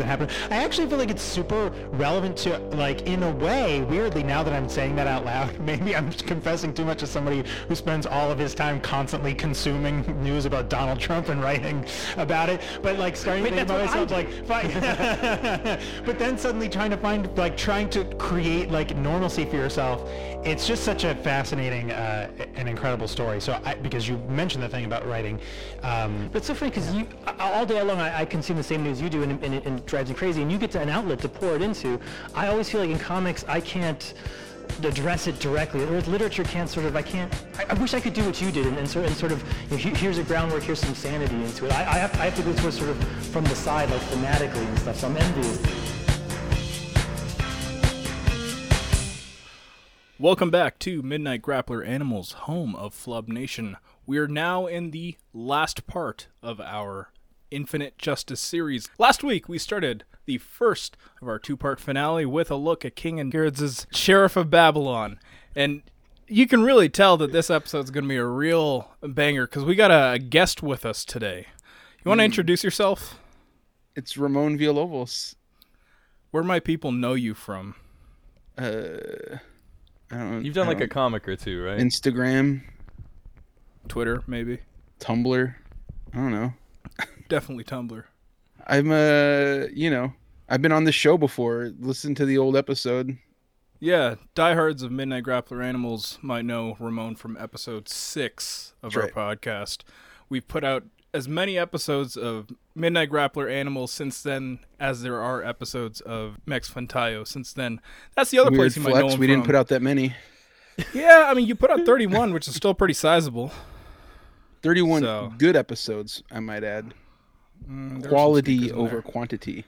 that happened. I actually feel like it's super relevant to, like, in a way, weirdly, now that I'm saying that out loud, maybe I'm confessing too much to somebody who spends all of his time constantly consuming news about Donald Trump and writing about it, but like starting Wait, to think about myself, like, but then suddenly trying to find, like, trying to create, like, normalcy for yourself. It's just such a fascinating uh, and incredible story. So, I, because you mentioned the thing about writing, um, But it's so funny because you all day long I, I consume the same news you do, and, and, and drives me crazy. And you get to an outlet to pour it into. I always feel like in comics I can't address it directly. Whereas literature can't sort of I can't. I, I wish I could do what you did and, and sort and sort of you know, here's a groundwork, here's some sanity into it. I, I have I have to go to it sort of from the side, like thematically and stuff. So I'm envious. Welcome back to Midnight Grappler Animals, home of Flub Nation. We are now in the last part of our Infinite Justice series. Last week, we started the first of our two part finale with a look at King and Gerads' Sheriff of Babylon. And you can really tell that this episode's going to be a real banger because we got a guest with us today. You want to introduce yourself? It's Ramon Villalobos. Where my people know you from? Uh, I don't. You've done I like a don't- comic or two, right? Instagram, Twitter, maybe? Tumblr. I don't know. Definitely Tumblr. I'm uh, you know, I've been on the show before. Listen to the old episode. Yeah, diehards of Midnight Grappler Animals might know Ramon from episode six of That's our podcast. We've put out as many episodes of Midnight Grappler Animals since then as there are episodes of Mex Fantayo since then. That's the other Weird place you might know flex. him We didn't put out that many. Yeah, I mean you put out 31, which is still pretty sizable. 31 So- good episodes, I might add. Mm, there were some Quality over quantity.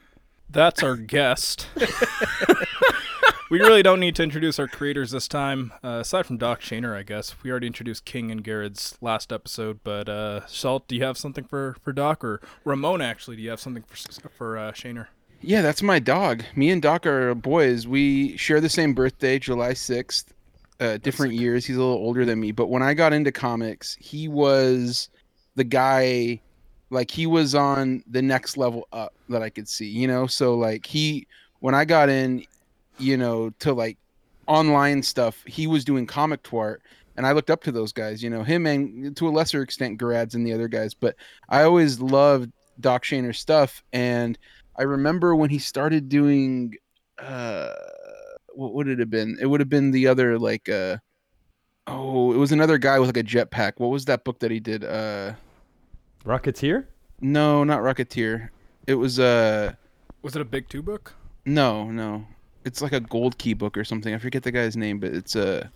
That's our guest. we really don't need to introduce our creators this time, uh, aside from Doc Shaner, I guess. We already introduced King and Gerads last episode, but uh, Salt, do you have something for, for Doc? Or Ramon, actually, do you have something for, for uh, Shaner? Yeah, that's my dog. Me and Doc are boys. We share the same birthday, July 6th. Uh, different years. He's a little older than me. But when I got into comics, he was the guy, like, he was on the next level up that I could see, you know? So, like, he, when I got in, you know, to like online stuff, he was doing comic twart. And I looked up to those guys, you know, him and to a lesser extent, Gerads and the other guys. But I always loved Doc Shaner's stuff. And I remember when he started doing uh what would it have been? It would have been the other like uh oh, it was another guy with like a jetpack. What was that book that he did? Uh Rocketeer? no, not Rocketeer. It was uh Was it a big two book? no, no. It's like a gold key book or something. I forget the guy's name, but it's uh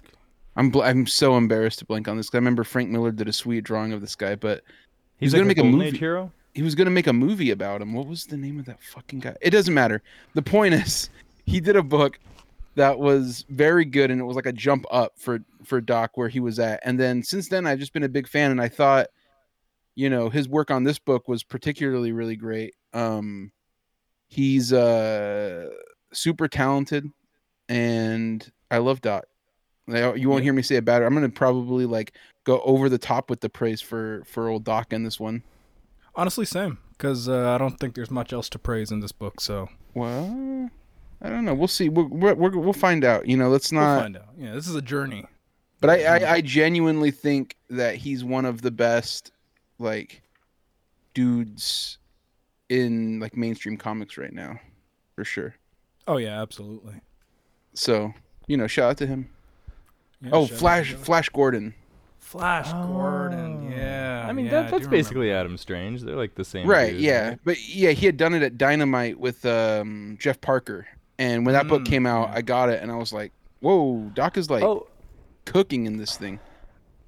I'm bl- I'm so embarrassed to blank on this 'cause I remember Frank Miller did a sweet drawing of this guy, but He's, gonna like make a movie. Age hero. he was gonna make a movie about him. What was the name of that fucking guy? It doesn't matter. The point is, he did a book that was very good, and it was like a jump up for for Doc where he was at. And then since then, I've just been a big fan, and I thought, you know, his work on this book was particularly really great. Um, he's uh super talented, and I love Doc. Like, You won't hear me say it bad. I'm gonna probably like go over the top with the praise for for old Doc in this one. Honestly, same. Because uh, I don't think there's much else to praise in this book, so Well, I don't know. We'll see. We'll we're, we're, we'll find out. You know, let's we'll not. find out. Yeah, this is a journey. but I, I I genuinely think that he's one of the best like dudes in like mainstream comics right now, for sure. Oh, yeah, absolutely. So you know, shout out to him. Yeah, oh, Flash. Flash Gordon. Flash Gordon, yeah. I mean, yeah, that, that's do remember basically that. Adam Strange. They're like the same. Right. dude, yeah. right? But yeah, he had done it at Dynamite with um, Jeff Parker, and when that book Mm, came out, yeah. I got it, and I was like, "Whoa, Doc is like Oh, cooking in this thing."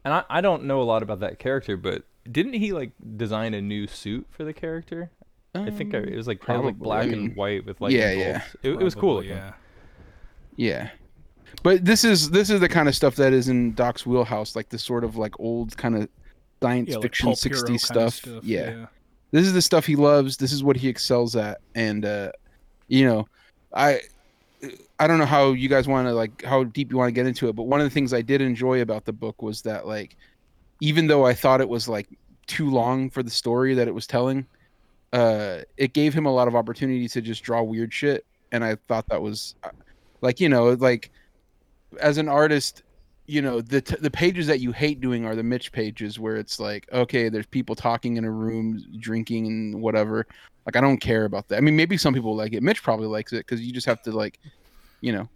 and I, I don't know a lot about that character, but didn't he like design a new suit for the character? I think I, it was like kind of like probably. black and white with like yeah, yeah. bolts. It, it was cool. Looking. Yeah. Yeah. But this is this is the kind of stuff that is in Doc's wheelhouse, like this sort of like old kind of science Yeah, fiction pulp hero 60s kinda stuff. Yeah. This is the stuff he loves. This is what he excels at. And uh you know, I I don't know how you guys want to like how deep you want to get into it, but one of the things I did enjoy about the book was that like even though I thought it was like too long for the story that it was telling, uh, it gave him a lot of opportunity to just draw weird shit, and I thought that was, uh, like you know, like as an artist, you know, the t- the pages that you hate doing are the Mitch pages where it's like, okay, there's people talking in a room, drinking and whatever. Like I don't care about that. I mean, maybe some people like it. Mitch probably likes it because you just have to like, you know,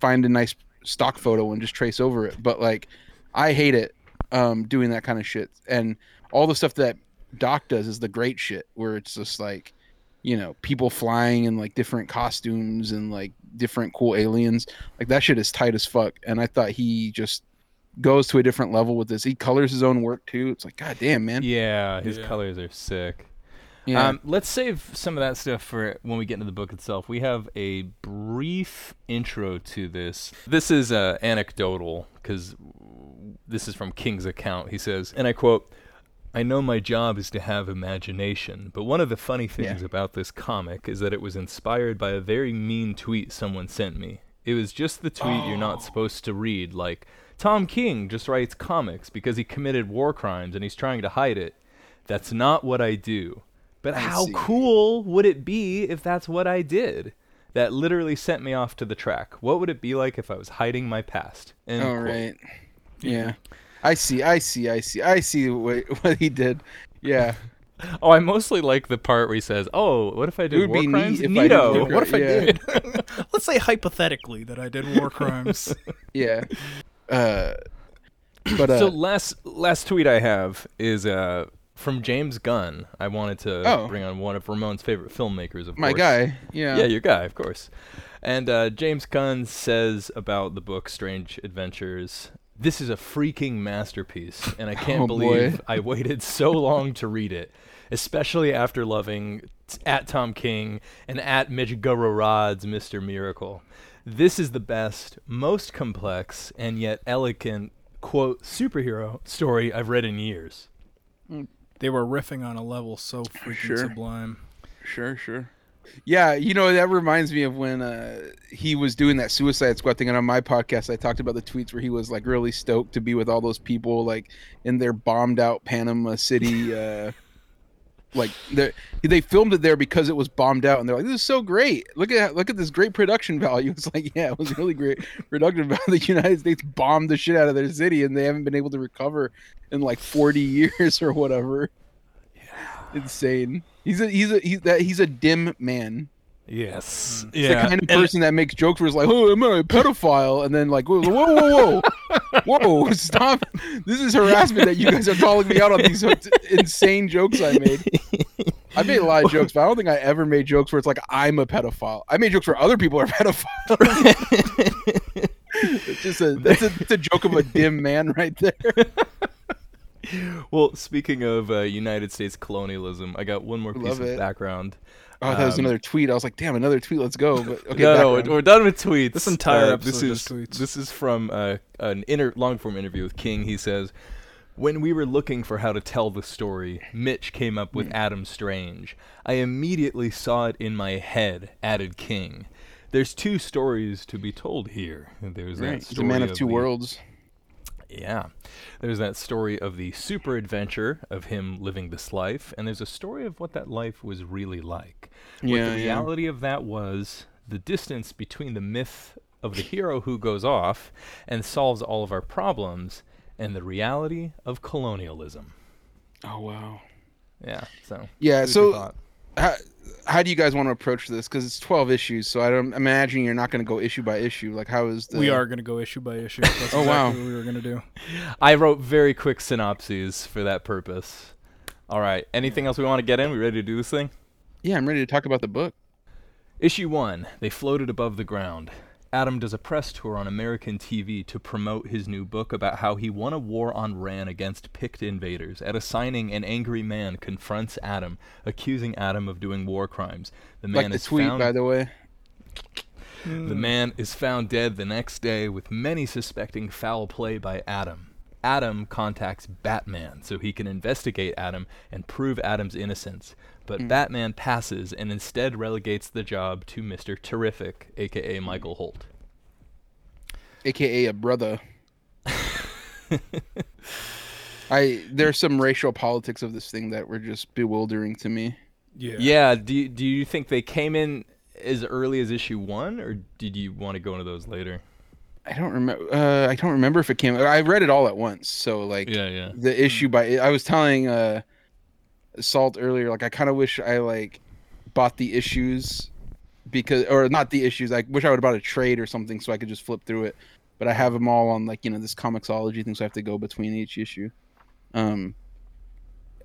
find a nice stock photo and just trace over it. But like, I hate it um, doing that kind of shit. And all the stuff that Doc does is the great shit where it's just like, you know, people flying in like different costumes and like different cool aliens. Like that shit is tight as fuck. And I thought he just goes to a different level with this. He colors his own work too. It's like, god damn, man. Yeah, his Yeah. colors are sick. Yeah. Um, let's save some of that stuff for when we get into the book itself. We have a brief intro to this. This is uh, anecdotal because this is from King's account. He says, and I quote, I know my job is to have imagination, but one of the funny things Yeah. about this comic is that it was inspired by a very mean tweet someone sent me. It was just the tweet you're not oh. supposed to read, like, Tom King just writes comics because he committed war crimes and he's trying to hide it. That's not what I do. But I how see. cool would it be if that's what I did? That literally sent me off to the track. What would it be like if I was hiding my past? End All right. Yeah. I see. I see. I see. I see what, what he did. Yeah. Oh, I mostly like the part where he says, "Oh, what if I did would war be crimes?" neat if I did Neato. war What if I Yeah. did? Let's say hypothetically that I did war crimes. Yeah. Uh, but uh, so last last tweet I have is uh from James Gunn. I wanted to Oh. bring on one of Ramon's favorite filmmakers, of my course. guy. Yeah. Yeah, your guy, of course. And uh, James Gunn says about the book Strange Adventures. This is a freaking masterpiece, and I can't Oh, believe boy. I waited so long to read it, especially after loving t- at Tom King and at Mitch Gerads' Mr. Miracle. This is the best, most complex, and yet elegant quote superhero story I've read in years. Mm. They were riffing on a level so freaking Sure. sublime. Sure, sure. Yeah, you know that reminds me of when uh, he was doing that Suicide Squad thing, and on my podcast I talked about the tweets where he was like really stoked to be with all those people like in their bombed out Panama City. Uh, like they they filmed it there because it was bombed out, and they're like, "This is so great! Look at look at this great production value." It's like, yeah, it was really great production value. The United States bombed the shit out of their city, and they haven't been able to recover in like forty years or whatever. Insane. He's a he's a he's that he's a dim man. Yes. He's the kind of person that makes jokes where it's like, "Oh, am I a pedophile?" And then like, "Whoa, whoa, whoa, whoa, whoa, stop! This is harassment that you guys are calling me out on these insane jokes I made." I made a lot of jokes, but I don't think I ever made jokes where it's like I'm a pedophile. I made jokes where other people are pedophiles. it's just a that's a, it's a joke of a dim man right there. Well, speaking of uh, United States colonialism, I got one more piece Love of it. background. Oh, that was Um, another tweet. I was like, "Damn, another tweet. Let's go." But okay, no, no, background. we're, we're done with tweets. This entire Uh, this episode is is tweets. this is from uh, an inter- long form interview with King. He says, "When we were looking for how to tell the story, Mitch came up with Adam Strange. I immediately saw it in my head." Added King. There's two stories to be told here. There's right. that He's story a man of two the- worlds. Yeah. There's that story of the super adventure of him living this life, and there's a story of what that life was really like. Yeah, what Yeah, the yeah. reality of that was the distance between the myth of the hero who goes off and solves all of our problems and the reality of colonialism. Oh wow. Yeah, so. Yeah. So. How, how do you guys want to approach this? Because it's twelve issues, so I don't imagine you're not going to go issue by issue. Like, how is the? We are going to go issue by issue. That's Oh, exactly wow. what we were going to do. I wrote very quick synopses for that purpose. All right. Anything else we want to get in? We ready to do this thing? Yeah, I'm ready to talk about the book. Issue 1 They floated above the ground. Adam does a press tour on American TV to promote his new book about how he won a war on Rann against Pykkt invaders. At a signing, an angry man confronts Adam, accusing Adam of doing war crimes. The man like the is tweet, found by the way. the hmm. man is found dead the next day, with many suspecting foul play by Adam. Adam contacts Batman so he can investigate Adam and prove Adam's innocence, but Batman passes and instead relegates the job to Mr. Terrific, aka Michael Holt. AKA a brother. I there's some racial politics of this thing that were just bewildering to me. Yeah. Yeah. Do you, do you think they came in as early as issue one, or did you want to go into those later? I don't remember. Uh, I don't remember if it came. I read it all at once, so like Yeah, yeah. the issue by. I was telling uh, Salt earlier, like I kind of wish I like bought the issues because, or not the issues. I wish I would have bought a trade or something so I could just flip through it. But I have them all on like you know this ComiXology thing, so I have to go between each issue. Um,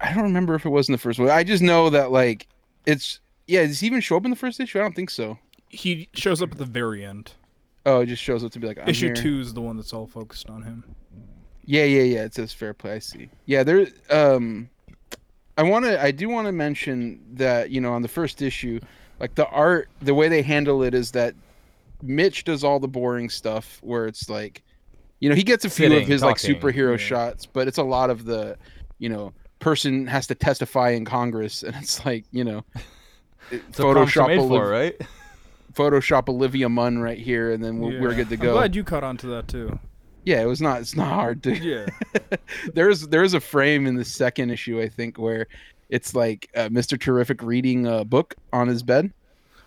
I don't remember if it was in the first one. I just know that like it's yeah. Does he even show up in the first issue? I don't think so. He shows up at the very end. Oh, it just shows up to be like Issue here. two is the one that's all focused on him. Yeah, yeah, yeah. It says fair play. I see. Yeah, there. Um, I want to. I do want to mention that you know on the first issue, like the art, the way they handle it is that Mitch does all the boring stuff where it's like, you know, he gets a few Sitting, of his like superhero yeah. shots, but it's a lot of the, you know, person has to testify in Congress, and it's like you know, It's what prompts are Photoshop made Oliv- for, right? Photoshop Olivia Munn right here, and then we're, we're Yeah. good to I'm go. glad you caught on to that too. Yeah, it was not. It's not hard to. Yeah. there's there's a frame in the second issue I think where it's like uh, Mr. Terrific reading a book on his bed,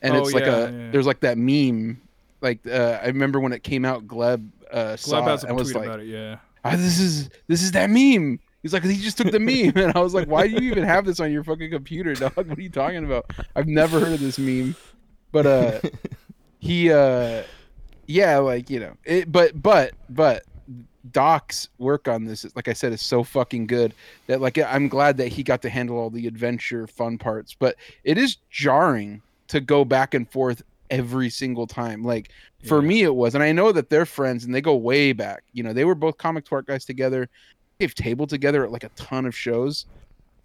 and Oh, it's like yeah, a yeah. there's like that meme. Like uh, I remember when it came out, Gleb uh, saw Gleb has it a and was like, about it. Yeah. ah, "This is this is that meme." He's like, "He just took the meme," and I was like, "Why do you even have this on your fucking computer, dog? What are you talking about? I've never heard of this meme." But uh, he uh, yeah, like you know, it, but but but Doc's work on this, like I said, is so fucking good that like I'm glad that he got to handle all the adventure fun parts. But it is jarring to go back and forth every single time. Like for Yeah. me, it was, and I know that they're friends and they go way back. You know, they were both comic twart guys together. They've tabled together at like a ton of shows.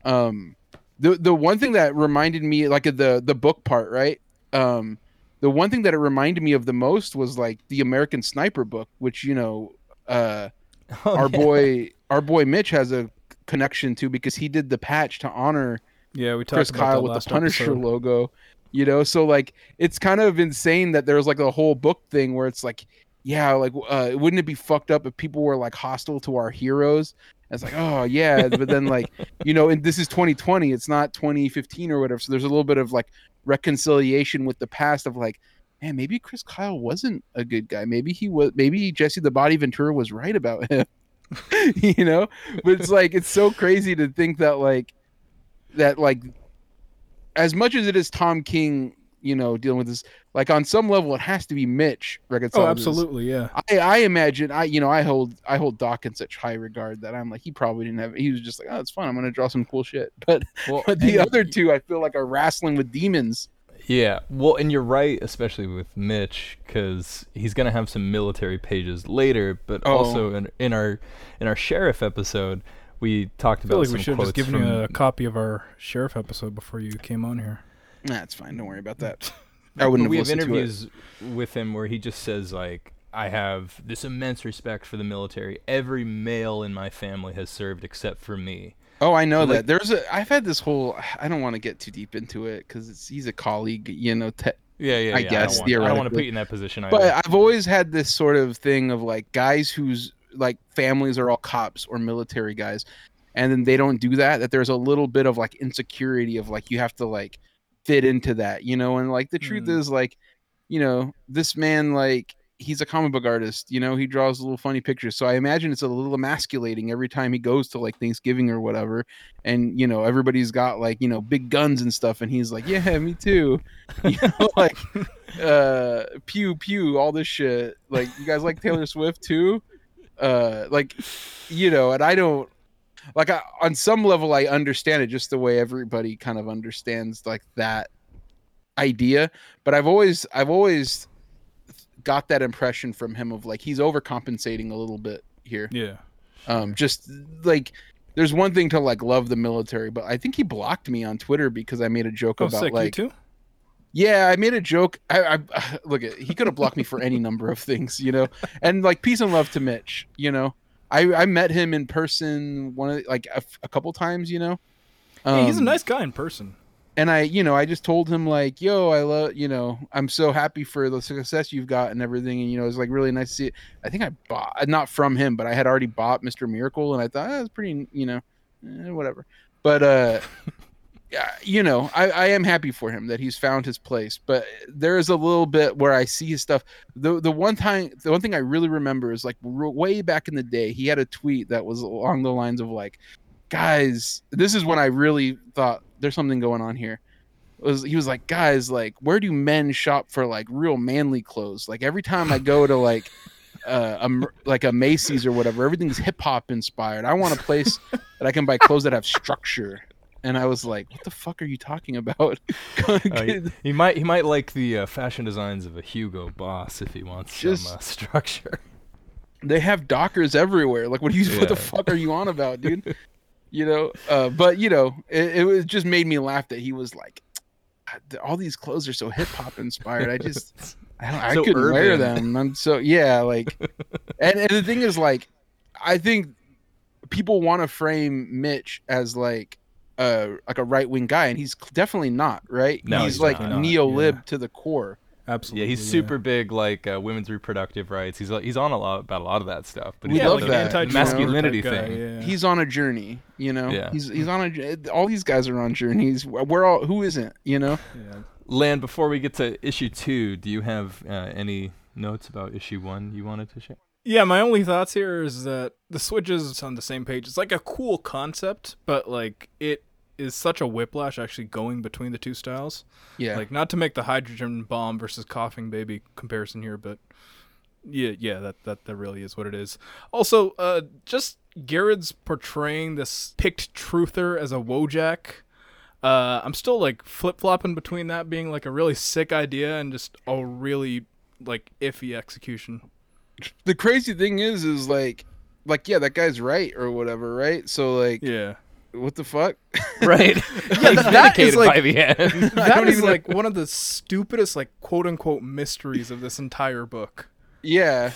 Um, the the one thing that reminded me, like the the book part, right? Um, the one thing that it reminded me of the most was like the American Sniper book, which you know, uh, Oh, our yeah. boy our boy Mitch has a connection to because he did the patch to honor Yeah, we talked Chris about Kyle with the Punisher episode. logo. You know, so like it's kind of insane that there's like a whole book thing where it's like, yeah, like uh, wouldn't it be fucked up if people were like hostile to our heroes? And it's like, oh yeah, but then like you know, and this is 2020, it's not 2015 or whatever. So there's a little bit of like reconciliation with the past of like, man, maybe Chris Kyle wasn't a good guy. Maybe he was. Maybe Jesse the Body Ventura was right about him. you know, but it's like it's so crazy to think that like that like as much as it is Tom King, you know, dealing with this, like on some level, it has to be Mitch Oh, reconciling. this. absolutely. Yeah. I, I imagine I you know I hold I hold Doc in such high regard that I'm like he probably didn't have he was just like oh it's fun I'm gonna draw some cool shit but Well, but the other two I feel like are wrestling with demons Yeah, well, and you're right, especially with Mitch, because he's gonna have some military pages later. But Oh. also in, in our in our sheriff episode, we talked I feel about like some we should have just given from. you a copy of our sheriff episode before you came on here. Nah fine don't worry about that I wouldn't have we have listened to it. interviews with him where he just says like, "I have this immense respect for the military. Every male in my family has served except for me." Oh, I know So, that. like- There's a. I've had this whole. I don't want to get too deep into it because he's a colleague, you know. Te- Yeah, yeah. I yeah, guess, I don't, want, I don't want to put you in that position either. but I've always had this sort of thing of like guys whose like families are all cops or military guys, and then they don't do that. That there's a little bit of like insecurity of like you have to like fit into that, you know. And like the truth Mm. is like, you know, this man like he's a comic book artist. You know, he draws little funny pictures. So I imagine it's a little emasculating every time he goes to like Thanksgiving or whatever. And you know, everybody's got like you know big guns and stuff, and he's like, yeah, me too. You know, like uh, pew pew, all this shit. Like you guys like Taylor Swift too. Uh, like you know, and I don't like I, on some level I understand it just the way everybody kind of understands like that idea but i've always i've always got that impression from him of like he's overcompensating a little bit here Yeah. um just like there's one thing to like love the military but i think he blocked me on twitter because i made a joke Oh, about sick. like you too? yeah i made a joke i, I look at he could have blocked me for any number of things you know and like peace and love to mitch you know i i met him in person one of like a, a couple times you know Yeah, he's a Um, nice guy in person. and I, you know, I just told him like, "Yo, I love, you know, I'm so happy for the success you've got and everything." And you know, it's like really nice to see it. I think I bought not from him, but I had already bought Mr. Miracle, and I thought that's pretty, you know, eh, whatever. But uh, you know, I, I am happy for him that he's found his place. But there is a little bit where I see his stuff. The the one time, the one thing I really remember is like way back in the day, he had a tweet that was along the lines of like, "Guys, this is when I really thought there's something going on here." Was he was like, "Guys, like, where do men shop for like real manly clothes? Like every time I go to like." Uh, a, like a Macy's or whatever. Everything's hip hop inspired. I want a place that I can buy clothes that have structure. And I was like, "What the fuck are you talking about?" Uh, he, he might he might like the uh, fashion designs of a Hugo Boss if he wants Just- some uh, structure. they have dockers everywhere. Like, what do you? What the fuck are you on about, dude? you know. Uh, but you know, it, it was just made me laugh that he was like, all these clothes are so hip hop inspired. I just, I, don't, I couldn't wear them. I'm so yeah, like, and, and the thing is, like, I think people want to frame Mitch as like. Uh, like a right wing guy, and he's definitely not. Right? No, he's, he's like not, neo lib yeah. to the core. Absolutely. yeah, he's super big like uh, women's reproductive rights. He's he's on a lot about a lot of that stuff. But We he's yeah, love got like the that, you know? masculinity guy, thing. Yeah. He's on a journey. You know. Yeah. He's he's on a. j- All these guys are on journeys. We're all. Who isn't? You know. yeah. Lan, before we get to issue two, do you have uh, any notes about issue one you wanted to share? Yeah, my only thoughts here is that the switches on the same page. It's like a cool concept, but like it is such a whiplash actually going between the two styles. Yeah. Like not to make the hydrogen bomb versus coughing baby comparison here, but yeah, yeah, that that that really is what it is. Also, uh just Gerads portraying this Pykkt truther as a Wojak. Uh I'm still like flip-flopping between that being like a really sick idea and just a really like iffy execution. The crazy thing is, is like, like yeah, that guy's right or whatever, right? So like, Yeah. what the fuck? Right. Yeah, He's that is like- by the end. That don't like one of the stupidest like quote unquote mysteries of this entire book. yeah.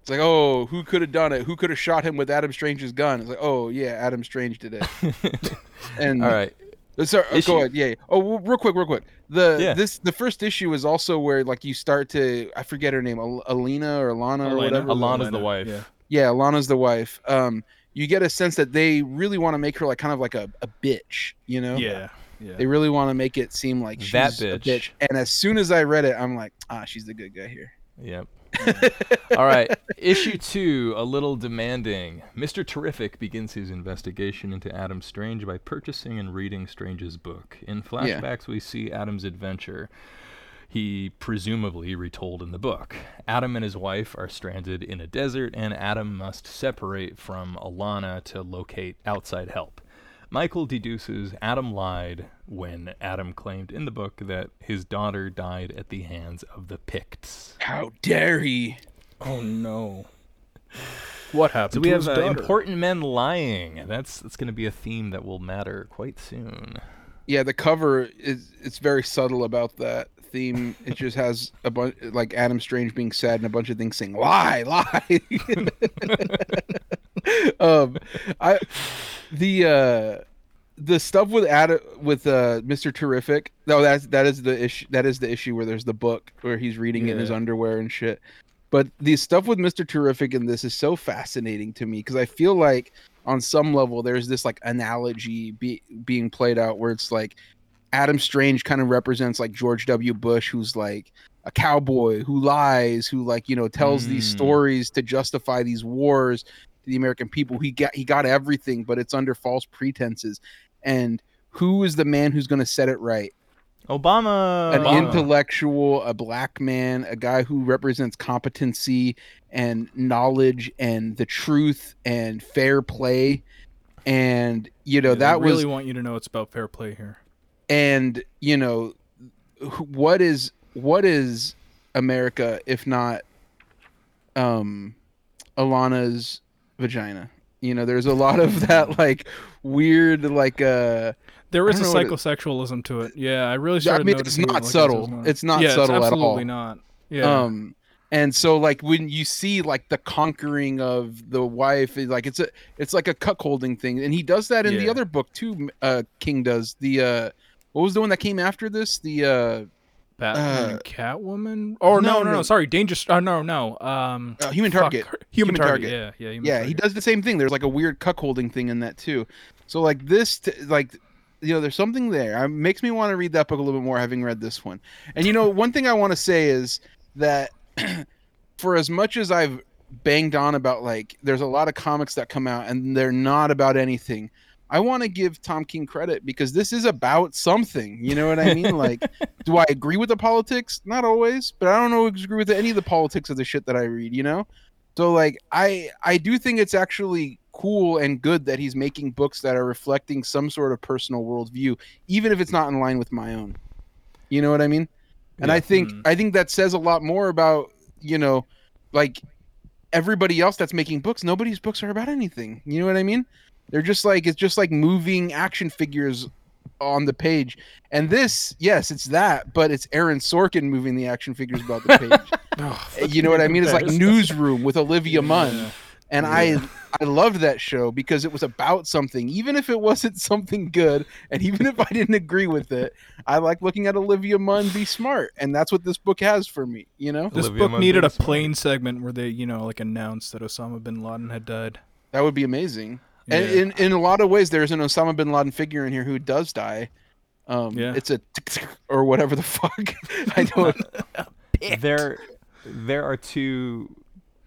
It's like, oh, who could have done it? Who could have shot him with Adam Strange's gun? It's like, oh yeah, Adam Strange did it. and All right. Uh, Sorry, uh, Issue- go ahead. Yeah. yeah. Oh, w- real quick, real quick. The Yeah. this the first issue is also where like you start to I forget her name, Al- Alina or Alana or Elena. whatever. Alana's the wife. Yeah. Yeah, Alana's the wife. Um, you get a sense that they really want to make her like kind of like a, a bitch, you know? Yeah. Yeah. They really want to make it seem like she's That a bitch. bitch. And as soon as I read it, I'm like, ah, she's the good guy here. Yep. All right. Issue two, a little demanding. Mr. Terrific begins his investigation into Adam Strange by purchasing and reading Strange's book. In flashbacks, we see Adam's adventure. He presumably retold in the book. Adam and his wife are stranded in a desert, and Adam must separate from Alana to locate outside help. Michael deduces Adam lied when Adam claimed in the book that his daughter died at the hands of the Pykkts. How dare he? Oh no. What happened So we to have his uh, daughter? important men lying. That's that's going to be a theme that will matter quite soon. Yeah, the cover is it's very subtle about that theme. It just has a bunch like Adam Strange being sad and a bunch of things saying lie, lie. um, I the uh the stuff with Adam with uh Mr. Terrific. No, that's that is the issue. That is the issue where there's the book where he's reading it in his underwear and shit. But the stuff with Mr. Terrific in this is so fascinating to me because I feel like on some level there's this like analogy be, being played out where it's like Adam Strange kind of represents like George W. Bush, who's like a cowboy who lies, who like you know tells these Mm. stories to justify these wars to the American people. He got he got everything, but it's under false pretenses. And who is the man who's going to set it right? Obama. An Obama. intellectual, a black man, a guy who represents competency and knowledge and the truth and fair play. And you know Yeah, they that was really want you to know it's about fair play here. and you know what is what is america if not um alana's vagina you know there's a lot of that like weird like uh there is a what it- psychosexualism to it. Yeah, I really I started mean, it's it, not like, subtle. It's not yeah, subtle at all. absolutely not. Yeah. um and so like when you see like the conquering of the wife it- like it's a it's like a cuckolding thing and he does that in the other book too uh king does the uh what was the one that came after this? The uh, Batman Uh, Catwoman. Or no, no, no, no. Sorry, Dangerous. Uh, no, no. Um, uh, Human fuck, Target. Human, Human Target. Target. Yeah, yeah. Human yeah, Target. he does the same thing. There's like a weird cuckolding thing in that too. So like this, t- like you know, there's something there. It makes me want to read that book a little bit more, having read this one. And you know, one thing I want to say is that for as much as I've banged on about like, there's a lot of comics that come out and they're not about anything. I want to give Tom King credit because this is about something. You know what I mean? Like, do I agree with the politics? Not always, but I don't know agree with any of the politics of the shit that I read. You know, so like I I do think it's actually cool and good that he's making books that are reflecting some sort of personal worldview, even if it's not in line with my own. You know what I mean? And I think Mm. I think that says a lot more about you know, like everybody else that's making books. Nobody's books are about anything. You know what I mean? They're just like it's just like moving action figures on the page. And this, yes, it's that, but it's Aaron Sorkin moving the action figures about the page. Oh, you know what I mean? It's like. Newsroom with Olivia Munn. Yeah. And I I loved that show because it was about something, even if it wasn't something good, and even if I didn't agree with it, I like looking at Olivia Munn be smart, and that's what this book has for me. You know, This Olivia book Munn needed being a smart. plane segment where they, you know, like announced that Osama bin Laden had died. that would be amazing. And in in a lot of ways, there's an Osama bin Laden figure in here who does die. Um, Yeah. it's a or whatever the fuck. I don't. there there are two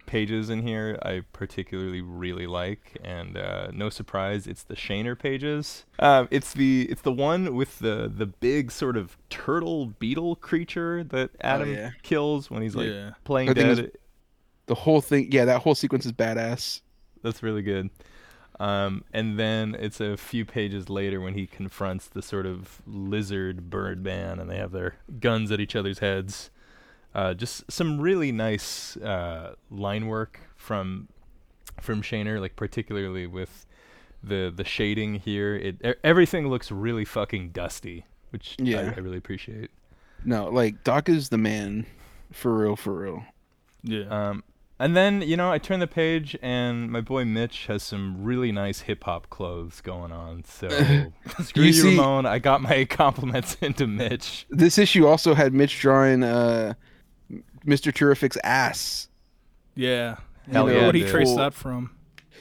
pages in here I particularly really like, and uh, no surprise, it's the Shaner pages. Um, it's the it's the one with the the big sort of turtle beetle creature that Adam yeah. kills when he's like Yeah. playing I dead. The whole thing, yeah, that whole sequence is badass. That's really good. Um, and then it's a few pages later when he confronts the sort of lizard bird man, and they have their guns at each other's heads. Uh, just some really nice uh, line work from from Shaner, like particularly with the the shading here. It e- everything looks really fucking dusty, which Yeah. I, I really appreciate. No, like Doc is the man, for real, for real. Yeah. Um, and then you know I turn the page and my boy Mitch has some really nice hip hop clothes going on. So screw You you, see- Ramon. I got my compliments into Mitch. This issue also had Mitch drawing uh, Mr. Terrific's ass. yeah. Hell You yeah, What he dude. traced that from?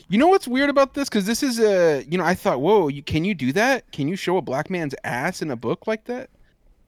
You know what's weird about this? Because this is a, you know, I thought, whoa, you can you do that? Can you show a black man's ass in a book like that?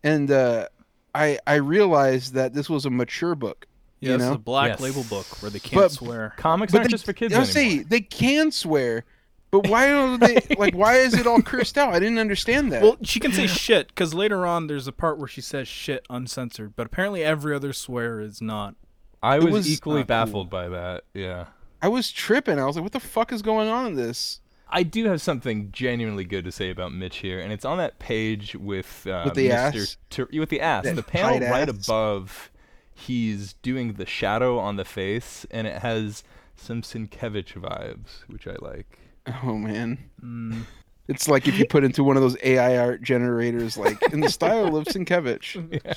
And uh, I I realized that this was a mature book. Yeah, you it's know? a black Yes. label book where they can't But- swear. Comics But aren't they, just for kids I anymore. say they can swear, but why don't they? like, why is it all cursed out? I didn't understand that. Well, she can say shit because later on there's a part where she says shit uncensored, but apparently every other swear is not. I was, was equally not cool. baffled by that. Yeah. I was tripping. I was like, what the fuck is going on in this? I do have something genuinely good to say about Mitch here, and it's on that page with uh, With the Mr. ass? Tur- with the ass. That the panel right ass? above, he's doing the shadow on the face, and it has some Sienkiewicz vibes, which I like. Oh man. Mm, It's like if you put into one of those AI art generators, like in the style of Sienkiewicz.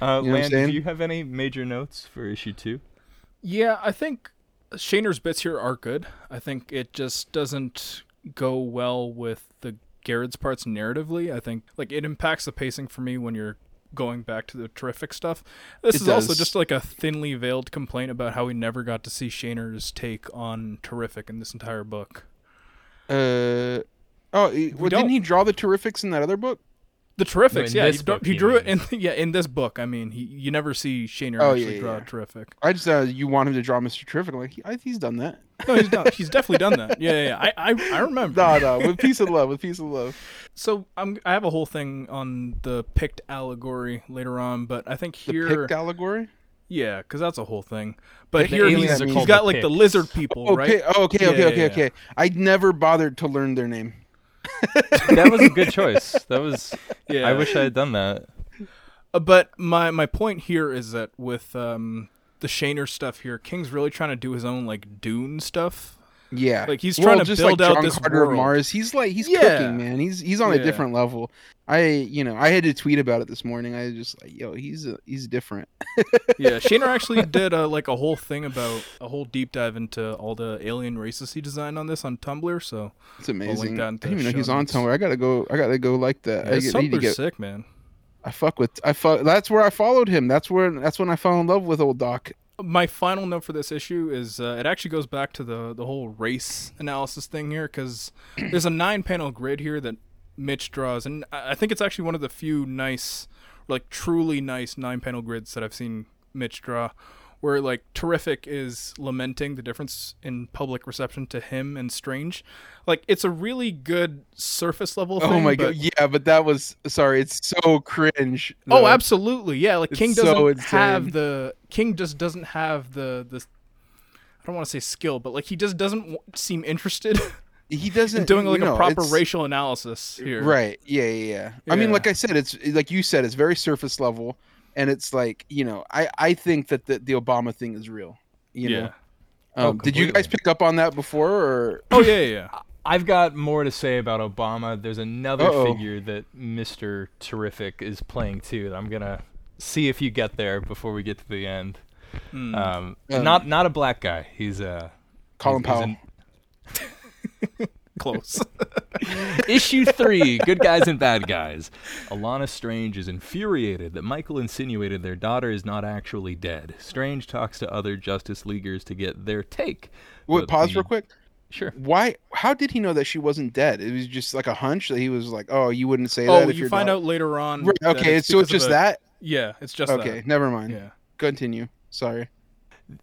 Uh, You know Lan, do you have any major notes for issue two? yeah, I think Shaner's bits here are good. I think it just doesn't go well with the Gerads' parts narratively. I think like it impacts the pacing for me when you're going back to the terrific stuff. This It is also just like a thinly veiled complaint about how we never got to see Shaner's take on terrific in this entire book. Uh oh, well, didn't he draw the Terrifics in that other book? The terrifics, in yeah, he, drew- book, he you drew it in yeah in this book. I mean, he you never see Shaner Oh, actually yeah, draw yeah. terrific. I just uh, you want him to draw Mr. Terrific. I'm like he, I, he's done that. No, he's done. he's definitely done that. Yeah, yeah, yeah. I, I I remember. No, no, with peace and love, with peace and love. So I'm I have a whole thing on the Pykkt allegory later on, but I think The here, Pykkt allegory. yeah, because that's a whole thing. But The here aliens he's, are he's called got the like the lizard people, Oh, right? pi- oh, okay, okay, Yeah, okay, yeah, okay. I never bothered to learn their name. that was a good choice. That was. Yeah. I wish I had done that. Uh, but my my point here is that with um the Shaner stuff here, King's really trying to do his own like Dune stuff. Yeah, Like, he's well, trying to just build like out John this Carter of world. Mars. He's like he's Yeah. cooking, man. He's he's on Yeah. a different level. I you know I had to tweet about it this morning. I was just like, yo, he's a, he's different. yeah, Shaner actually did uh, like a whole thing about a whole deep dive into all the alien races he designed on this on Tumblr. So It's amazing. I didn't even know he's on. Tumblr. I gotta go. I gotta go like that. yeah, I get, to Tumblr's get. sick, man. I fuck with. I fuck. That's where I followed him. That's where. That's when I fell in love with old Doc. My final note for this issue is uh, it actually goes back to the the whole race analysis thing here because there's a nine panel grid here that Mitch draws, and I I think it's actually one of the few nice, like truly nice nine panel grids that I've seen Mitch draw. Where like terrific is lamenting the difference in public reception to him and Strange, like it's a really good surface level oh thing. oh my but- god. Yeah, but that was sorry. It's so cringe. Oh, absolutely. Yeah, like It's King so doesn't insane. have the King just doesn't have the the I don't want to say skill, but like he just doesn't seem interested He doesn't doing like you a proper racial analysis here. Right. Yeah, yeah, yeah. I mean, like I said, it's like you said, it's very surface level, and it's like you know, I I think that the the Obama thing is real. You Yeah. know. Oh, Um, did you guys pick up on that before, or Oh yeah, yeah. yeah. I've got more to say about Obama. There's another Uh-oh. figure that Mr. Terrific is playing too. That I'm gonna see if you get there before we get to the end. Hmm. Um, Um, not not a black guy. He's uh, Colin he's- he's Powell? an- Close. Issue three Good Guys and Bad Guys. Alana Strange is infuriated that Michael insinuated their daughter is not actually dead. Strange talks to other Justice Leaguers to get their take. Wait, pause the- real quick. Sure. Why? How did he know that she wasn't dead? It was just like a hunch that he was like, "Oh, you wouldn't say oh, that." if you your find daughter- out later on. Right, that okay, so it's just a- that. Yeah, it's just Okay, that. never mind. Yeah. Continue. Sorry.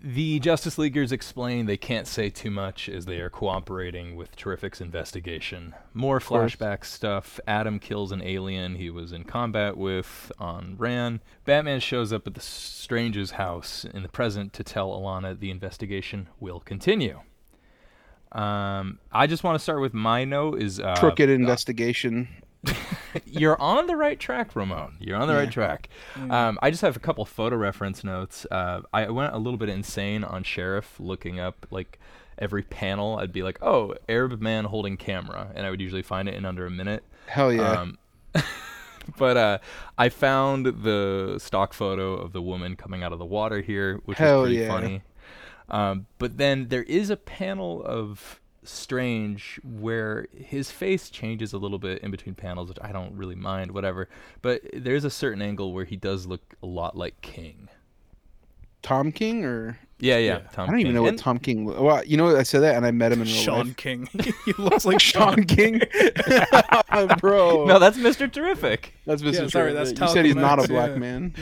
The Justice Leaguers explain they can't say too much as they are cooperating with Terrific's investigation. More flashback stuff. Adam kills an alien he was in combat with on Rann. Batman shows up at the Strange's house in the present to tell Alana the investigation will continue. Um, I just want to start with my note is uh, Crooked investigation. you're on the right track, Ramon. You're on the right track. Um, I just have a couple photo reference notes. Uh, I went a little bit insane on Sheriff, looking up like every panel. I'd be like, "Oh, Arab man holding camera," and I would usually find it in under a minute. Hell yeah. Um, but uh, I found the stock photo of the woman coming out of the water here, which Hell was pretty yeah. funny. Um, but then there is a panel of Strange where his face changes a little bit in between panels, which I don't really mind, whatever. But there's a certain angle where he does look a lot like King. Tom King or Yeah, yeah. Yeah. Tom I don't even know what And- Tom King. lo- Well, you know, I said that and I met him in real Shaun life. King. he looks like Sean King, oh, bro. No, that's Mr. Terrific. that's Mr. Yeah, sorry, that's Terrific. You said he's Talcum not a black yeah. man.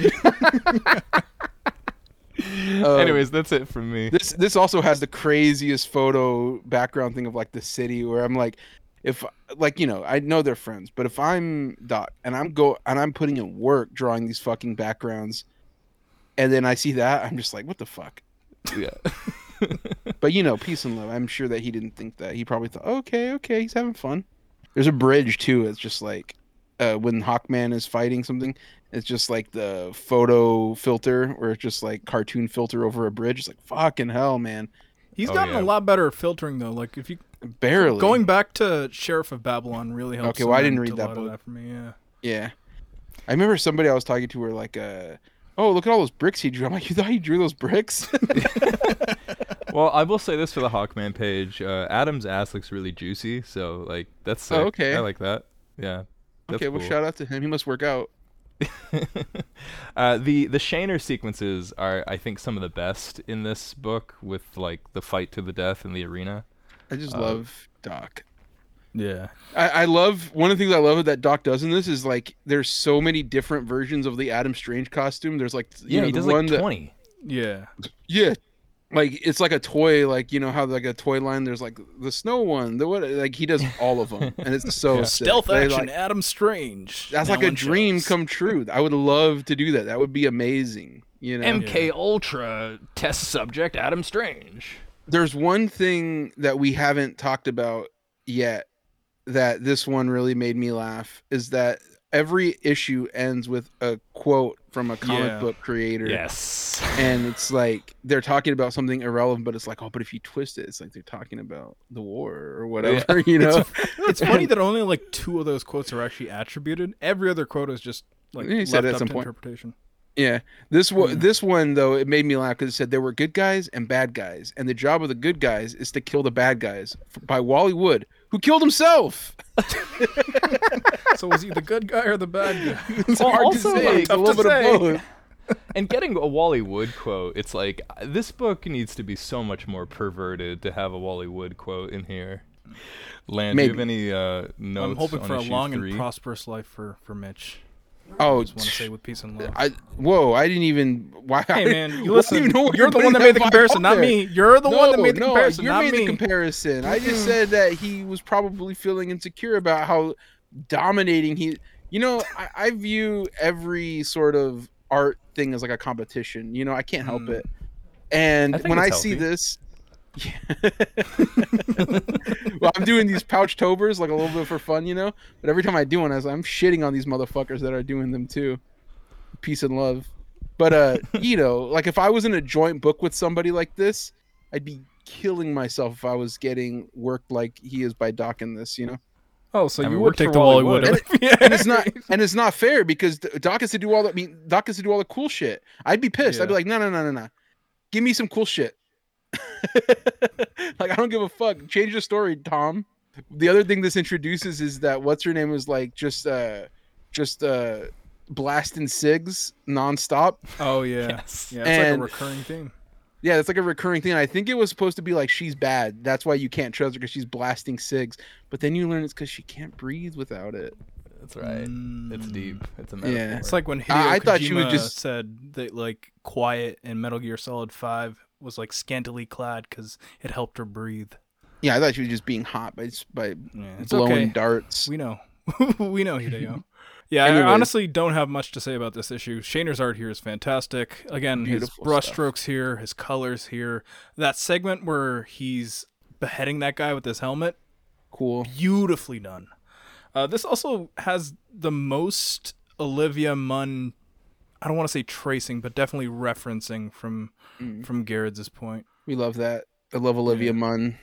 Um, Anyways, that's it from me. this this also has the craziest photo background thing of like the city where I'm like, if like you know I know they're friends, but if I'm Doc and I'm go and I'm putting in work drawing these fucking backgrounds, and then I see that I'm just like, what the fuck. yeah. But you know, peace and love. I'm sure that he didn't think that. He probably thought, okay, okay, he's having fun. There's a bridge too. It's just like uh, when Hawkman is fighting something. It's just like the photo filter, or it's just like cartoon filter over a bridge. It's like fucking hell, man. He's Oh, gotten yeah. a lot better at filtering though. Like if you Barely going back to Sheriff of Babylon really helps. Okay, well, I didn't read that book. that for me. Yeah. Yeah. I remember somebody I was talking to were like, uh, "Oh, look at all those bricks he drew." I'm like, "You thought he drew those bricks?" Well, I will say this for the Hawkman page. Uh, Adam's ass looks really juicy, so like that's sick. Oh, okay. I like that. Yeah. That's okay, well, cool. shout out to him. He must work out. uh, the the Shaner sequences are, I think, some of the best in this book, with like the fight to the death in the arena. I just Uh, love Doc. Yeah. I, I love one of the things I love that Doc does in this is like there's so many different versions of the Adam Strange costume. There's like you Yeah, know, he the does one like that twenty. Yeah. yeah, like it's like a toy. Like you know how like a toy line. There's like the snow one. The what? Like he does all of them, and it's so Yeah. sick. Stealth They, action, like- Adam Strange. that's Now like a dream shelves. come true. I would love to do that. That would be amazing. You know, MK Ultra test subject Adam Strange. there's one thing that we haven't talked about yet that this one really made me laugh is that every issue ends with a quote from a comic Yeah. book creator. Yes. And it's like they're talking about something irrelevant, but it's like, oh, but if you twist it, it's like they're talking about the war or whatever, you know? It's funny that only like two of those quotes are actually attributed. Every other quote is just like he said left at up some to point. interpretation. Yeah, this one, Yeah. this one though, it made me laugh because it said there were good guys and bad guys, and the job of the good guys is to kill the bad guys. By Wally Wood, who killed himself. So was he the good guy or the bad guy? It's Well, hard also, to say. like, a little to bit say. of both. and getting a Wally Wood quote, it's like this book needs to be so much more perverted to have a Wally Wood quote in here. Lan, do you have any uh, notes? I'm hoping on for a long three? and prosperous life for for Mitch. Oh, Just want to say with peace and love. I whoa! I didn't even. Why? Hey man, you listen. Even know you're the one that made the comparison, not me. You're the one that made the no, comparison, you made me. the comparison. I just said that he was probably feeling insecure about how dominating he. You know, I, I view every sort of art thing as like a competition. You know, I can't help Hmm. it. And I when I it's see healthy. This, well, I'm doing these pouch tobers like a little bit for fun, you know. But every time I do one, I was, I'm shitting on these motherfuckers that are doing them too. Peace and love. But uh, you know, like if I was in a joint book with somebody like this, I'd be killing myself if I was getting worked like he is by Doc in this, you know. Oh, so I you mean, would worked take for the Wally Wally Wood. Wood. yeah. And it's not and it's not fair because Doc has to do all that. I mean, Doc has to do all the cool shit. I'd be pissed. I'd be Yeah. like, no, no, no, no, no. Give me some cool shit. like I don't give a fuck. Change the story, Tom. The other thing this introduces is that what's her name was like just uh just uh blasting cigs nonstop. Oh yeah. Yes. Yeah, it's And- like a recurring theme. Yeah, it's like a recurring thing. I think it was supposed to be like she's bad. That's why you can't trust her because she's blasting cigs. But then you learn it's because she can't breathe without it. That's right. It's Mm. deep. It's a Yeah. It's like when Hideo I- I thought she would Kojima just- said that like quiet in Metal Gear Solid Five was like scantily clad because it helped her breathe. Yeah, I thought she was just being hot by by Yeah, it's blowing okay. darts. We know. we know Hideo. Yeah, I honestly don't have much to say about this issue. Shaner's art here is fantastic. Again, Beautiful his brushstrokes here, his colors here. That segment where he's beheading that guy with his helmet, Cool. beautifully done. Uh, this also has the most Olivia Munn. I don't want to say tracing, but definitely referencing from Mm. from Gerads' point. We love that. I love Olivia Munn.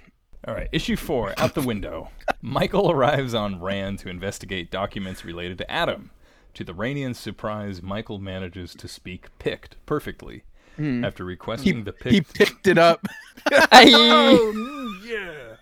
All right, issue four, out the window. Michael arrives on Rann to investigate documents related to Adam. To the Rannian's surprise, Michael manages to speak Pykkt perfectly. After He, requesting the he picked it up. Oh yeah.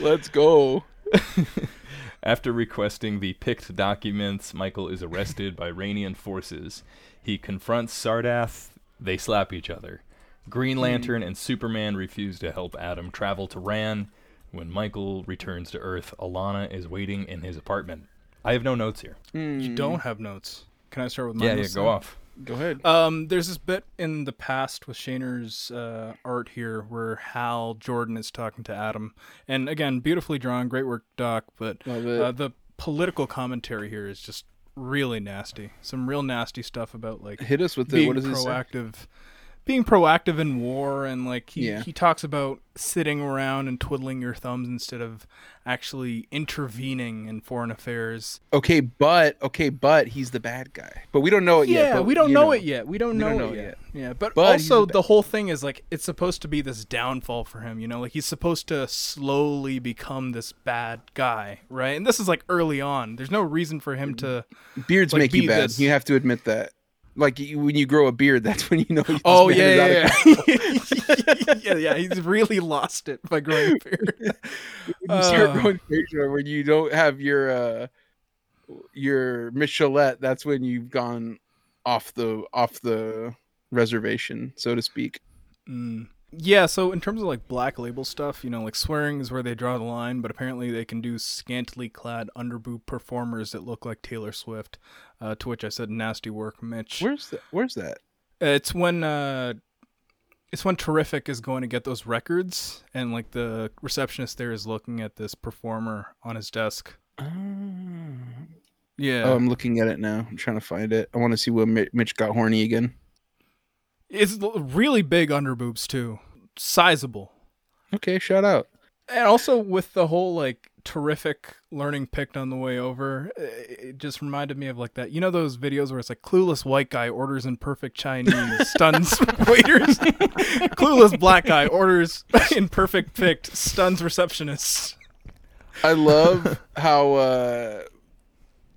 Let's go. after requesting the Pykkt documents, Michael is arrested by Rannian forces. He confronts Sardath. They slap each other. Green Lantern and Superman refuse to help Adam travel to Rann. When Michael returns to Earth, Alanna is waiting in his apartment. I have no notes here. You don't have notes. Can I start with mine? Yeah, yeah, go off. Go ahead. Um, there's this bit in the past with Shaner's uh, art here where Hal Jordan is talking to Adam, and again, beautifully drawn, great work, Doc. But Love it. uh, the political commentary here is just really nasty. Some real nasty stuff about like Hit us with it. being What it proactive, being proactive in war, and like he Yeah. he talks about sitting around and twiddling your thumbs instead of actually intervening in foreign affairs. Okay, but okay, but he's the bad guy. But we don't know it yet. Yeah, we don't you know, it yet. We don't We know, don't it, know it yet. Yeah, but, But also the the whole thing is like it's supposed to be this downfall for him. You know, like he's supposed to slowly become this bad guy, right? And this is like early on. There's no reason for him mm-hmm. to. Beards like, make you bad. this- You have to admit that. Like you, when you grow a beard, that's when you know. Oh yeah, yeah, yeah. yeah, yeah. He's really lost it by growing a beard. When you start Uh. growing facial when you don't have your uh your Michelet, that's when you've gone off the off the reservation, so to speak. Mm. Yeah, so in terms of like black label stuff, you know, like swearing is where they draw the line, but apparently they can do scantily clad underboob performers that look like Taylor Swift. Uh, to which I said, "Nasty work, Mitch." Where's that? Where's that? It's when uh, it's when Terrific is going to get those records, and like the receptionist there is looking at this performer on his desk. Yeah, Oh, I'm looking at it now. I'm trying to find it. I want to see when Mitch got horny again. it's really big underboobs too, sizable. Okay, shout out. and also with the whole like terrific learning Pykkt on the way over. It it just reminded me of like that. You know those videos where it's like clueless white guy orders in perfect Chinese, stuns waiters. clueless black guy orders in perfect Pykkt, stuns receptionists. I love how uh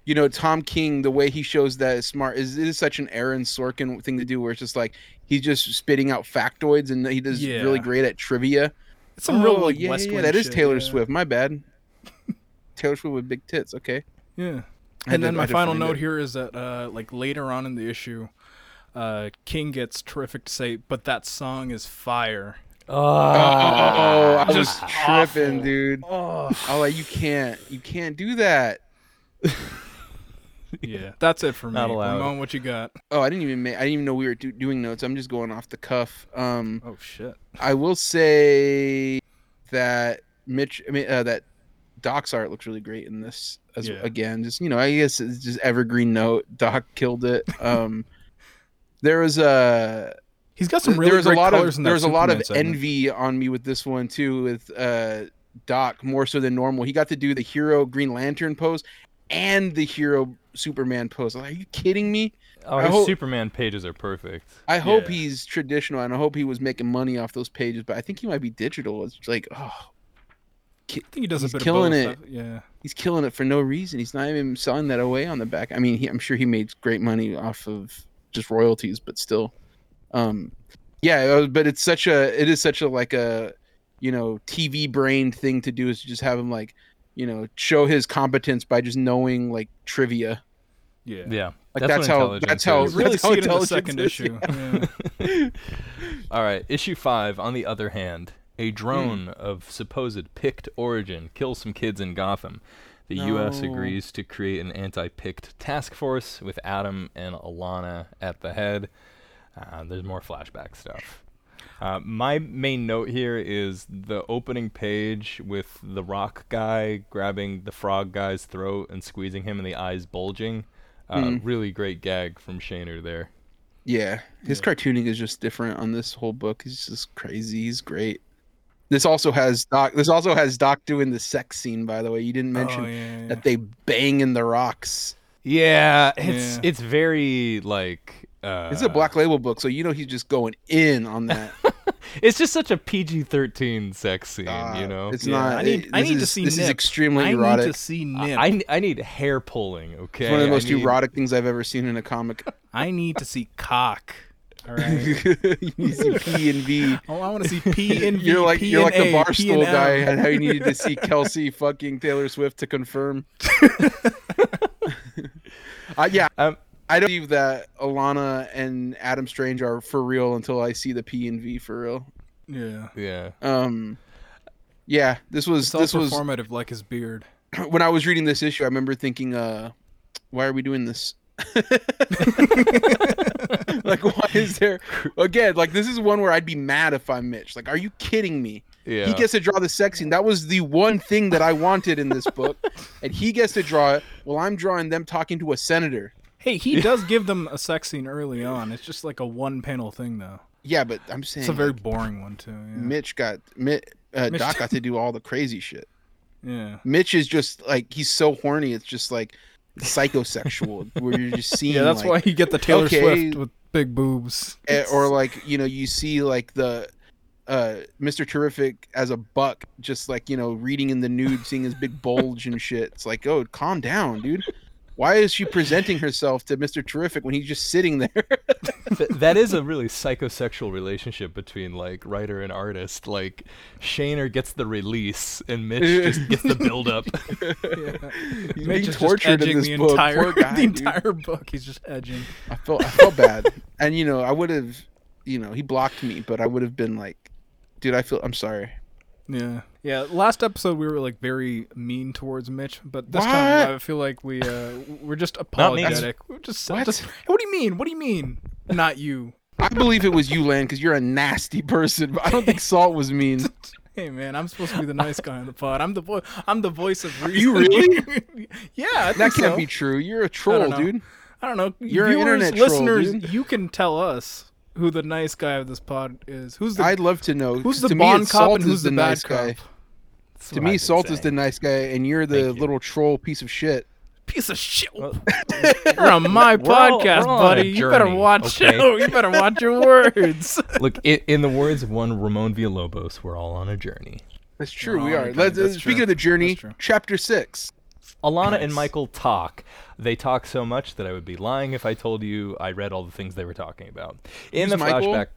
you know Tom King the way he shows that is smart is it is such an Aaron Sorkin thing to do where it's just like he's just spitting out factoids and he does Yeah. really great at trivia. It's some real Oh, like yeah, West yeah, that is shit, Taylor yeah. Swift. My bad. Taylor Swift with big tits. Okay. Yeah. I And then I my final note it. here is that uh like later on in the issue, uh King gets terrific to say, but that song is fire. Oh, I was Just tripping, awful. dude. Oh Oh, like you can't, you can't do that. yeah. That's it for me. Not allowed. Ramon, what you got? Oh, I didn't even make. I didn't even know we were do- doing notes. I'm just going off the cuff. Um, Oh shit. I will say that Mitch, I mean, uh, that Doc's art looks really great in this as Yeah. again. Just you know, I guess it's just evergreen note. Doc killed it. Um, there was a He's got some really there was a lot colors of in there was a lot of segment. envy on me with this one too with uh Doc more so than normal. He got to do the hero Green Lantern pose and the hero Superman pose. Like, are you kidding me? Oh, I his hope- Superman pages are perfect. I hope Yeah. he's traditional and I hope he was making money off those pages, but I think he might be digital. It's like, oh, I think he does he's a bit killing of it. both. Yeah. he's killing it for no reason. He's not even selling that away on the back. I mean, he, I'm sure he made great money off of just royalties, but still, um, yeah. But it's such a, it is such a like a, you know, TV brained thing to do is to just have him like, you know, show his competence by just knowing like trivia. Yeah. Yeah, Like that's, that's, what how that's how You is. really that's how see it in the second is, issue. yeah. Yeah. All right, issue five. On the other hand, Hmm. a drone of supposed Pykkt origin kills some kids in Gotham. The U.S. Agrees to create an anti-Pykkt task force with Adam and Alanna at the head. Uh, there's more flashback stuff. Uh, my main note here is the opening page with the rock guy grabbing the frog guy's throat and squeezing him and the eyes bulging. Uh, Mhm. Really great gag from Shaner there. Yeah, his Yeah. cartooning is just different on this whole book. He's just crazy. He's great. This also has Doc. This also has Doc doing the sex scene. By the way, you didn't mention oh, yeah, yeah. that they bang in the rocks. Yeah, it's Yeah. it's very like uh, It's a black label book, so you know he's just going in on that. It's just such a PG thirteen sex scene, Uh, you know. it's Yeah, not. I need- it- I this need to see This is Nip. extremely I erotic. need to see I, Nip. I I need hair pulling. Okay, it's one of the most need- erotic things I've ever seen in a comic. I need to see cock. All right. you need to see P and V. Oh, I want to see P and V. You're like P you're like the A, P barstool guy and how you needed to see Kelce fucking Taylor Swift to confirm. uh, yeah, Um, I don't believe that Alanna and Adam Strange are for real until I see the P and V for real. Yeah. yeah. Um, yeah, this was It's all this was performative, like his beard. when I was reading this issue. I remember thinking, uh, why are we doing this? like, why is there again? Like, this is one where I'd be mad if I'm Mitch. Like, are you kidding me? Yeah. He gets to draw the sex scene. That was the one thing that I wanted in this book, and he gets to draw it. Well, I'm drawing them talking to a senator. Hey, he does give them a sex scene early on. It's just like a one panel thing, though. Yeah, but I'm saying It's a very like, boring one too. Yeah. Mitch got Mitch, uh, Mitch- Doc got to do all the crazy shit. yeah. Mitch is just like he's so horny. It's just like psychosexual, where you're just seeing Yeah, that's like, why you get the Taylor okay. Swift with big boobs. eh, or like you know you see like the uh Mr. Terrific as a buck, just like you know reading in the nude, seeing his big bulge and shit. It's like, oh, calm down, dude. Why is she presenting herself to Mr. Terrific when he's just sitting there? Th- that is a really psychosexual relationship between like writer and artist. Like Shaner gets the release and Mitch just gets the build up. Yeah. He's Mitch being is just tortured in this the book. entire guy, the dude. entire book. He's just edging. I felt I felt bad, and you know I would have, you know, he blocked me, but I would have been like, dude, I feel I'm sorry. Yeah. Yeah. Last episode we were like very mean towards Mitch, but this What? time I feel like we uh we're just apologetic. We're just, What? just what do you mean? What do you mean? Not you. I believe it was you, Lan, because you're a nasty person. But I don't think Salt was mean. Hey man, I'm supposed to be the nice guy on the pod. I'm the voice. I'm the voice of reason. you really? yeah, I That can't so. be true. You're a troll, know. dude. I don't know. You're an Viewers, internet troll, listeners, dude. you can tell us who the nice guy of this pod is. Who's the I'd love to know. Who's the to bond it's cop Salt and who's is the, bad nice cop? guy. That's To me, I've Salt is the nice guy, and you're the Thank you. little troll piece of shit. Piece of shit. Well, You're on my We're podcast, all buddy. You better watch. okay? you better watch your words. Look, i in the words of one Ramon Villalobos, we're all on a journey. That's true. We are. okay, Let's, uh, that's speaking true. of the journey, chapter six. Alanna and Michael talk. They talk so much that I would be lying if I told you I read all the things they were talking about. In Who's the Michael? flashback,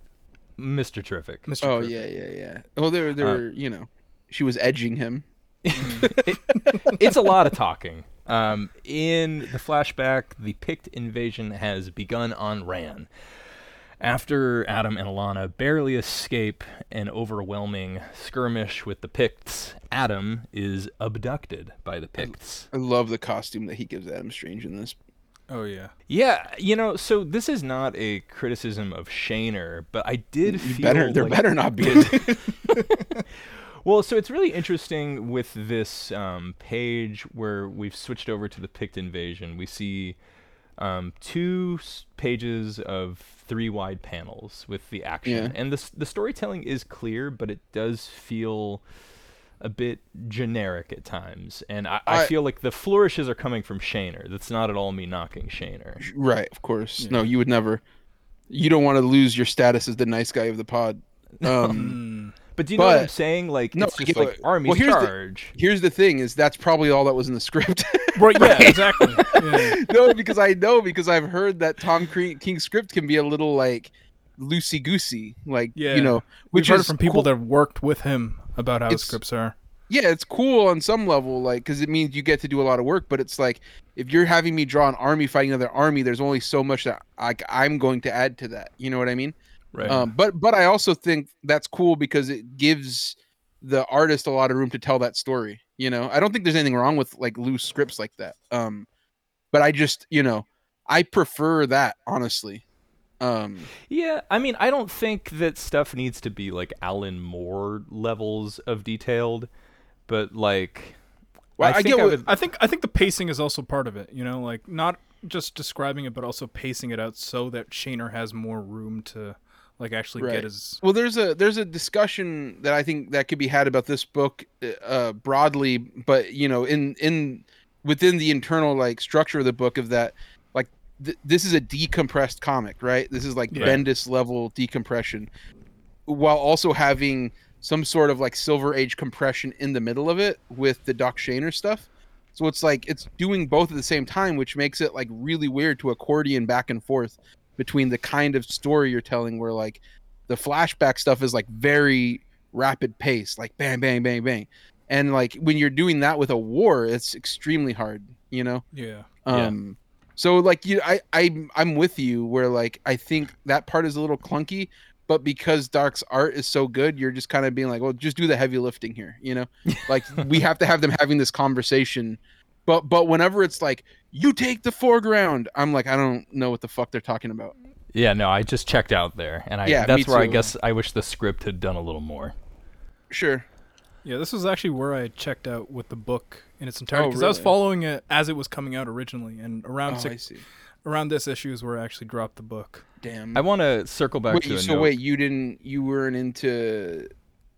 Mr. Terrific. Mr. Oh Crook. yeah, yeah, yeah. Oh, they're they're you know, she was edging him. it's a lot of talking. Um, in the flashback, the Pykkt invasion has begun on Rann. After Adam and Alanna barely escape an overwhelming skirmish with the Pykkts, Adam is abducted by the Pykkts. I love the costume that he gives Adam Strange in this. Oh yeah. Yeah, you know, so this is not a criticism of Shaner, but I did You feel better, there like better not be. Well, so it's really interesting with this um, page where we've switched over to the Pykkt invasion. We see um, two pages of three wide panels with the action, Yeah. and the the storytelling is clear, but it does feel a bit generic at times. And I, I, I- feel like the flourishes are coming from Shaner. That's not at all me knocking Shaner. right, of course. No, you would never. You don't want to lose your status as the nice guy of the pod. Um, But do you know what I'm saying? Like No, it's just yeah, like well, army's here's the- charge. here's the thing: is that's probably all that was in the script. Right. Yeah. Exactly. Yeah. no, because I know because I've heard that Tom Cre- King's script can be a little like loosey goosey, like Yeah. you know, We've which heard from people cool. that have worked with him about how It's- scripts are. yeah, it's cool on some level, like because it means you get to do a lot of work. But it's like if you're having me draw an army fighting another army, there's only so much that like I'm going to add to that. You know what I mean? Right. Um, but but I also think that's cool because it gives the artist a lot of room to tell that story. You know, I don't think there's anything wrong with like loose scripts like that. Um, but I just you know I prefer that honestly. Um, Yeah, I mean, I don't think that stuff needs to be like Alan Moore levels of detailed, but like, Well, I think get what- would- I think I think the pacing is also part of it. You know, like not just describing it, but also pacing it out so that Shaner has more room to like actually Right. get his. Well, there's a there's a discussion that I think that could be had about this book uh, broadly, but you know, in in within the internal like structure of the book of that, like th- this is a decompressed comic, right? This is like Yeah. Bendis level decompression, while also having some sort of like Silver Age compression in the middle of it with the Doc Shaner stuff. So it's like it's doing both at the same time, which makes it like really weird to accordion back and forth between the kind of story you're telling where like the flashback stuff is like very rapid pace, like bang, bang, bang, bang. And like when you're doing that with a war, it's extremely hard, you know? Yeah. Yeah. Um so like you I, I I'm with you where like I think that part is a little clunky, but because Doc's art is so good, you're just kind of being like, well, just do the heavy lifting here, you know? Like we have to have them having this conversation. But but whenever it's like, you take the foreground, I'm like, I don't know what the fuck they're talking about. yeah, no, I just checked out there, and I Yeah, that's me where I guess I wish the script had done a little more. Sure. Yeah, this was actually where I checked out with the book in its entirety Oh, because I was following it as it was coming out originally, and around Oh, I six, see. around this issue is where I actually dropped the book. Damn. I want to circle back Wait, to so note. wait, you didn't you weren't into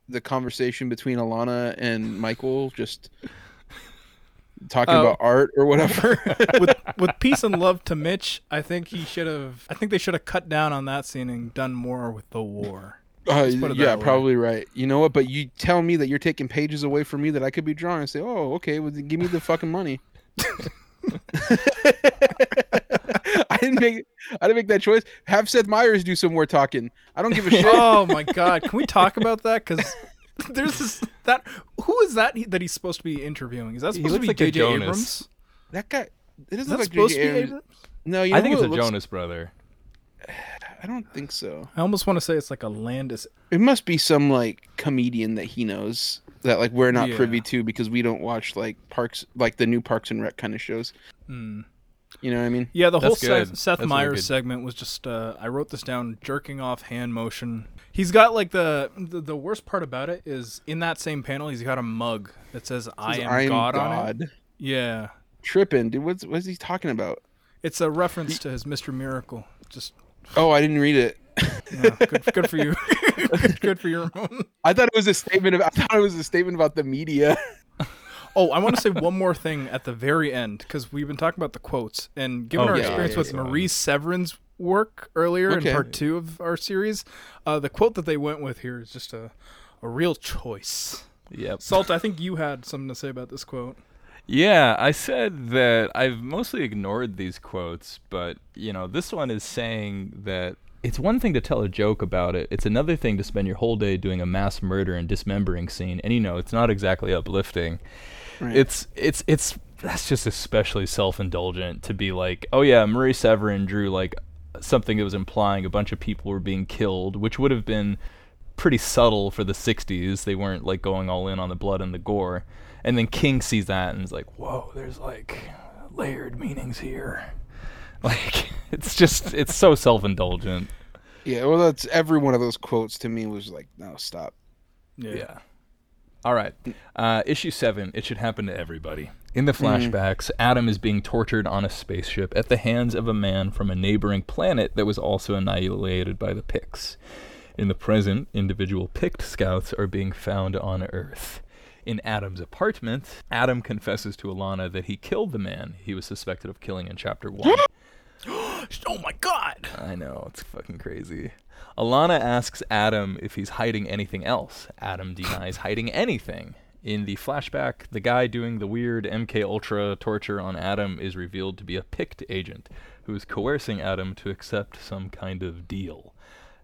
the conversation between Alanna and Michael just talking Oh. about art or whatever? with with peace and love to Mitch, I think he should have. I think they should have cut down on that scene and done more with the war. Uh, yeah, probably right. You know what? But you tell me that you're taking pages away from me that I could be drawing. I say, oh, okay, well, give me the fucking money. I didn't make I didn't make that choice. Have Seth Meyers do some more talking. I don't give a shit. Oh my god, can we talk about that? Because there's this that who is that he, that he's supposed to be interviewing? Is that He supposed to looks be like a J.J. Jonas. Abrams? That guy. It Is doesn't that look supposed like to be J.J. Abrams? No, you know I think who it's it a looks- Jonas brother. I don't think so. I almost want to say it's like a Landis. It must be some like comedian that he knows that like we're not Yeah. privy to because we don't watch like parks like the new Parks and Rec kind of shows. Hmm. You know what I mean? Yeah, the whole good. Seth, Seth That's really Meyers good. segment was just uh, I wrote this down jerking off hand motion. He's got like the, the the worst part about it is in that same panel he's got a mug that says I Says, am God, on it. Yeah. Tripping, dude. What's what's he talking about? It's a reference to his Mr. Miracle. Just Oh, I didn't read it. yeah, good, good for you. Good for your Ramon. I thought it was a statement. Of, I thought it was a statement about the media. Oh, I want to say one more thing at the very end because we've been talking about the quotes and given Oh, our yeah, experience yeah, with yeah. Marie Severin's work earlier Okay. in part two of our series, uh, the quote that they went with here is just a, a real choice. Yep. Salt, I think you had something to say about this quote. Yeah, I said that I've mostly ignored these quotes, but you know, this one is saying that it's one thing to tell a joke about it. It's another thing to spend your whole day doing a mass murder and dismembering scene, and you know, it's not exactly uplifting. Right. It's it's it's that's just especially self-indulgent to be like, "Oh yeah, Marie Severin drew like something that was implying a bunch of people were being killed, which would have been pretty subtle for the 60s. They weren't like going all in on the blood and the gore. And then King sees that and is like, "Whoa, there's like layered meanings here." Like it's just it's so self-indulgent. Yeah, well, that's every one of those quotes to me was like, no, stop. Yeah. All right. Uh, issue seven. It should happen to everybody. In the flashbacks, Adam is being tortured on a spaceship at the hands of a man from a neighboring planet that was also annihilated by the Pykkts. In the present, individual Pykkt scouts are being found on Earth. In Adam's apartment, Adam confesses to Alanna that he killed the man he was suspected of killing in chapter one. Oh my god! I know, it's fucking crazy. Alanna asks Adam if he's hiding anything else. Adam denies hiding anything. In the flashback, the guy doing the weird MK Ultra torture on Adam is revealed to be a Pykkt agent who is coercing Adam to accept some kind of deal.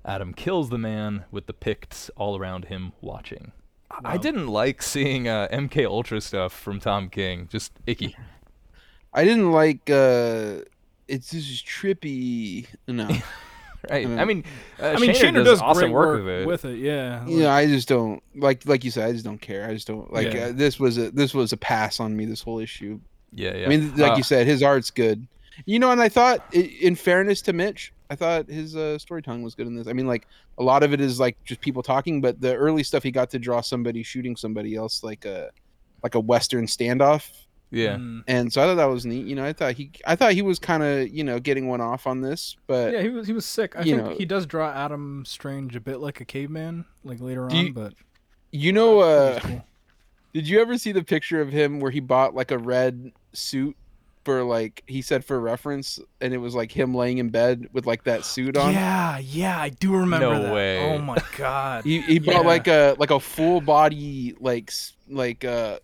Adam kills the man with the Pykkts all around him watching. I didn't like seeing uh, MK Ultra stuff from Tom King. Just icky. I didn't like. uh It's just trippy. No, Right. I mean, uh, I mean, Shaner Shaner does awesome great work, with it. With it, yeah. yeah, I just don't like. Like you said, I just don't care. I just don't like. Yeah. Uh, this was a this was a pass on me. This whole issue. yeah, yeah. I mean, like Uh, you said, his art's good. You know, and I thought, in fairness to Mitch, I thought his uh, storytelling was good in this. I mean, like a lot of it is like just people talking, but the early stuff he got to draw somebody shooting somebody else, like a like a western standoff, yeah. Mm. and so I thought that was neat. You know, I thought he I thought he was kind of you know getting one off on this, but Yeah, he was he was sick. I you think know- he does draw Adam Strange a bit like a caveman, like later Do on. you- but you know, uh, cool. did you ever see the picture of him where he bought like a red suit? For like he said for reference, and it was like him laying in bed with like that suit on. yeah, yeah, I do remember No that. way. Oh my god. He he bought like a like a full body like like uh s-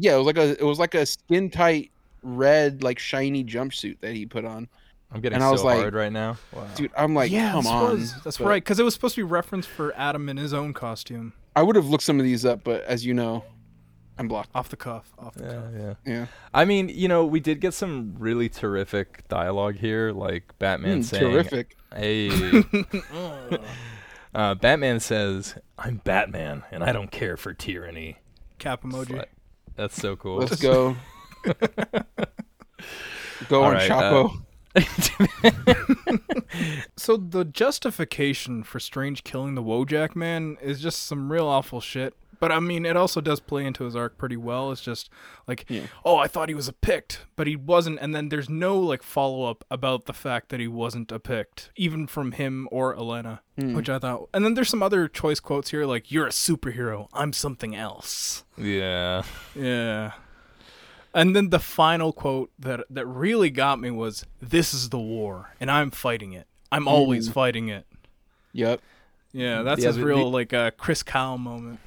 yeah it was like a it was like a skin tight red like shiny jumpsuit that he put on. I'm getting And I was so like, hard right now. Wow. Dude, I'm like, yeah, come this on. was- that's But right, because it was supposed to be reference for Adam in his own costume, I would have looked some of these up, but as you know, I'm blocked. off the cuff, off the Yeah, cuff. yeah. Yeah, I mean, you know, we did get some really terrific dialogue here, like Batman Mm, saying, terrific. "Hey." uh, Batman says, "I'm Batman, and I don't care for tyranny." Cap emoji. like- That's so cool. Let's go. go All on, right, Chapo. Uh, so the justification for Strange killing the Wojak man is just some real awful shit. But I mean, it also does play into his arc pretty well. It's just like, Yeah. oh, I thought he was a Pykkt, but he wasn't. And then there's no like follow up about the fact that he wasn't a Pykkt, even from him or Elena, which I thought. And then there's some other choice quotes here, like "You're a superhero, I'm something else." yeah. Yeah. And then the final quote that that really got me was, "This is the war, and I'm fighting it. I'm always fighting it." Yep. Yeah, that's Yeah, his the- real the- like uh, Chris Kyle moment.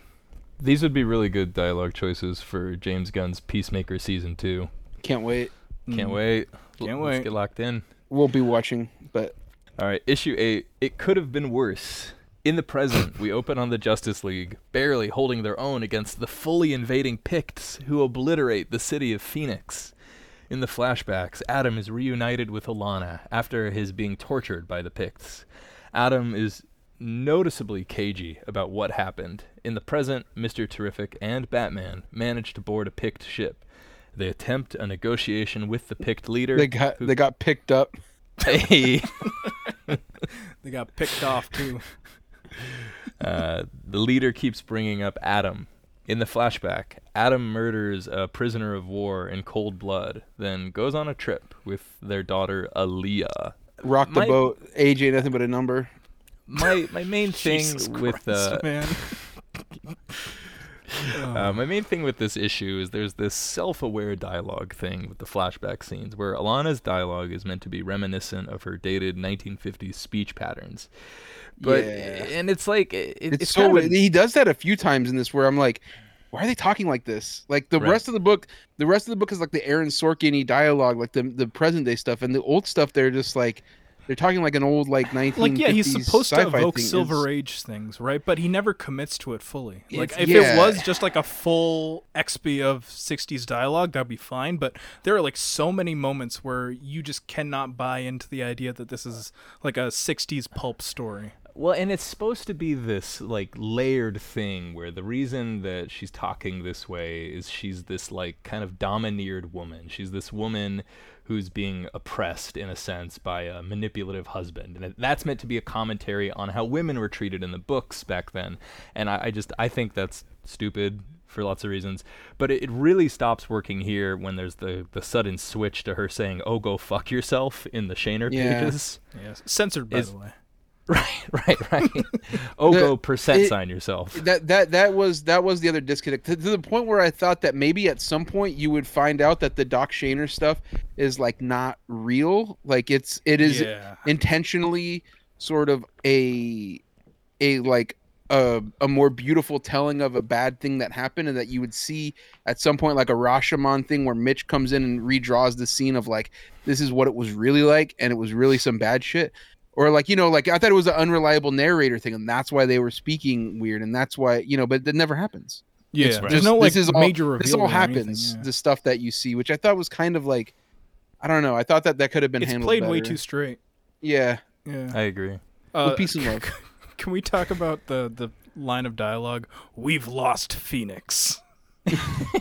These would be really good dialogue choices for James Gunn's Peacemaker season two. Can't wait. Can't mm. wait. L- Can't wait! Let's wait. get locked in. We'll be watching, but All right, issue eight. It could have been worse. In the present, we open on the Justice League, barely holding their own against the fully invading Pykkts who obliterate the city of Phoenix. In the flashbacks, Adam is reunited with Alanna after his being tortured by the Picts. Adam is noticeably cagey about what happened. In the present, Mr. Terrific and Batman manage to board a Pykkt ship. They attempt a negotiation with the Pykkt leader. they got who- they got picked up. Hey. They got picked off too. Uh, the leader keeps bringing up Adam. In the flashback, Adam murders a prisoner of war in cold blood, then goes on a trip with their daughter Aaliyah. Rock the My- boat. AJ, nothing but a number. My my main thing with Christ, uh, man. Uh, my main thing with this issue is there's this self-aware dialogue thing with the flashback scenes where Alanna's dialogue is meant to be reminiscent of her dated 1950s speech patterns. But Yeah. and it's like it, It's, it's, so kind of a- he does that a few times in this where I'm like, why are they talking like this? Like the Right. rest of the book, the rest of the book is like the Aaron Sorkin dialogue, like the the present day stuff, and the old stuff they're just like they're talking like an old like 1950s like yeah, he's supposed to evoke thing. Silver It's- Age things, right? But he never commits to it fully. Like if yeah. it was just like a full XP of '60s dialogue, that'd be fine. But there are like so many moments where you just cannot buy into the idea that this is like a '60s pulp story. Well, and it's supposed to be this like layered thing where the reason that she's talking this way is she's this like kind of domineered woman. She's this woman who's being oppressed in a sense by a manipulative husband, and that's meant to be a commentary on how women were treated in the books back then. And I, I just I think that's stupid for lots of reasons. But it, it really stops working here when there's the the sudden switch to her saying, "Oh, go fuck yourself" in the Shaner Yeah. pages. Yes, censored by Is- the way. Right, right, right. oh, go percent it- sign yourself. that that that was that was the other disconnect to, to the point where I thought that maybe at some point you would find out that the Doc Shaner stuff is like not real, like it's it is yeah. intentionally sort of a a like a, a more beautiful telling of a bad thing that happened and that you would see at some point like a Rashomon thing where Mitch comes in and redraws the scene of like this is what it was really like and it was really some bad shit or like you know like I thought it was an unreliable narrator thing and that's why they were speaking weird and that's why you know but that never happens Yeah, It's there's no like this is all- major reveal. this all or anything, happens yeah. the stuff that you see which I thought was kind of like I don't know I thought that that could have been It's handled played way too straight. yeah Yeah. I agree. Uh, with peace and love Can we talk about the the line of dialogue? We've lost Phoenix.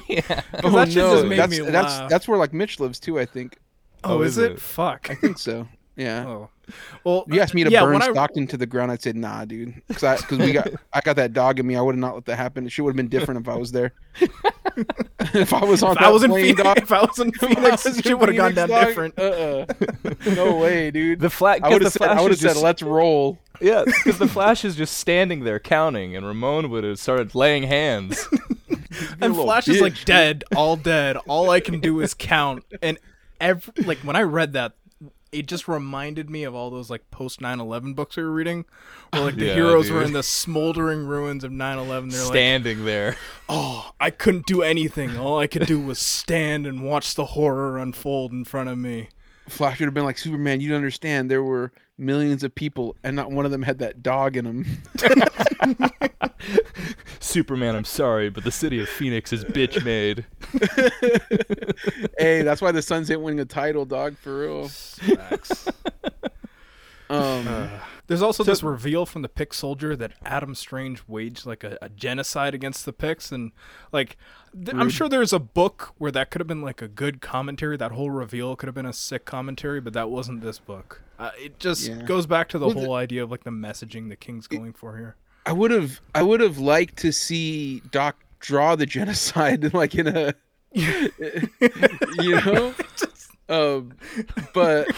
yeah. Oh, that shit just made that's me that's that's where like Mitch lives too. I think. Oh, Oh, is is it? it? Fuck. I think so. Yeah. Oh. Well, you asked me to yeah, burn when I- Stockton to the ground, I'd say nah, dude. Because because we got I got that dog in me. I would have not let that happen. It should have been different if I was there. if I was on if that I was in plane, Phoenix, dog, if I was in I Phoenix, was shit would have gone down dog, different. Uh-uh. No way, dude. The flat. I would have said flash I would have said let's roll. Yeah, because the Flash is just standing there counting, and Ramon would have started laying hands. and Flash is like dead, all dead. All I can do is count. And every like when I read that, it just reminded me of all those like post 9/11 books we were reading, where like the Yeah, heroes were in the smoldering ruins of 9/11. They're like, standing there. oh, I couldn't do anything. All I could do was stand and watch the horror unfold in front of me. Flash would have been like Superman. You don't understand. There were millions of people, and not one of them had that dog in them. Superman, I'm sorry, but the city of Phoenix is bitch made. hey, that's why the Suns ain't winning a title, dog. For real. Um, There's also this reveal from the Pykkt soldier that Adam Strange waged like a, a genocide against the Pykkts, and like th- I'm sure there's a book where that could have been like a good commentary. That whole reveal could have been a sick commentary, but that wasn't this book. Uh, it just Yeah. goes back to the Well, the- whole idea of like the messaging the King's going for here. I would have I would have liked to see Doc draw the genocide like in a you know um but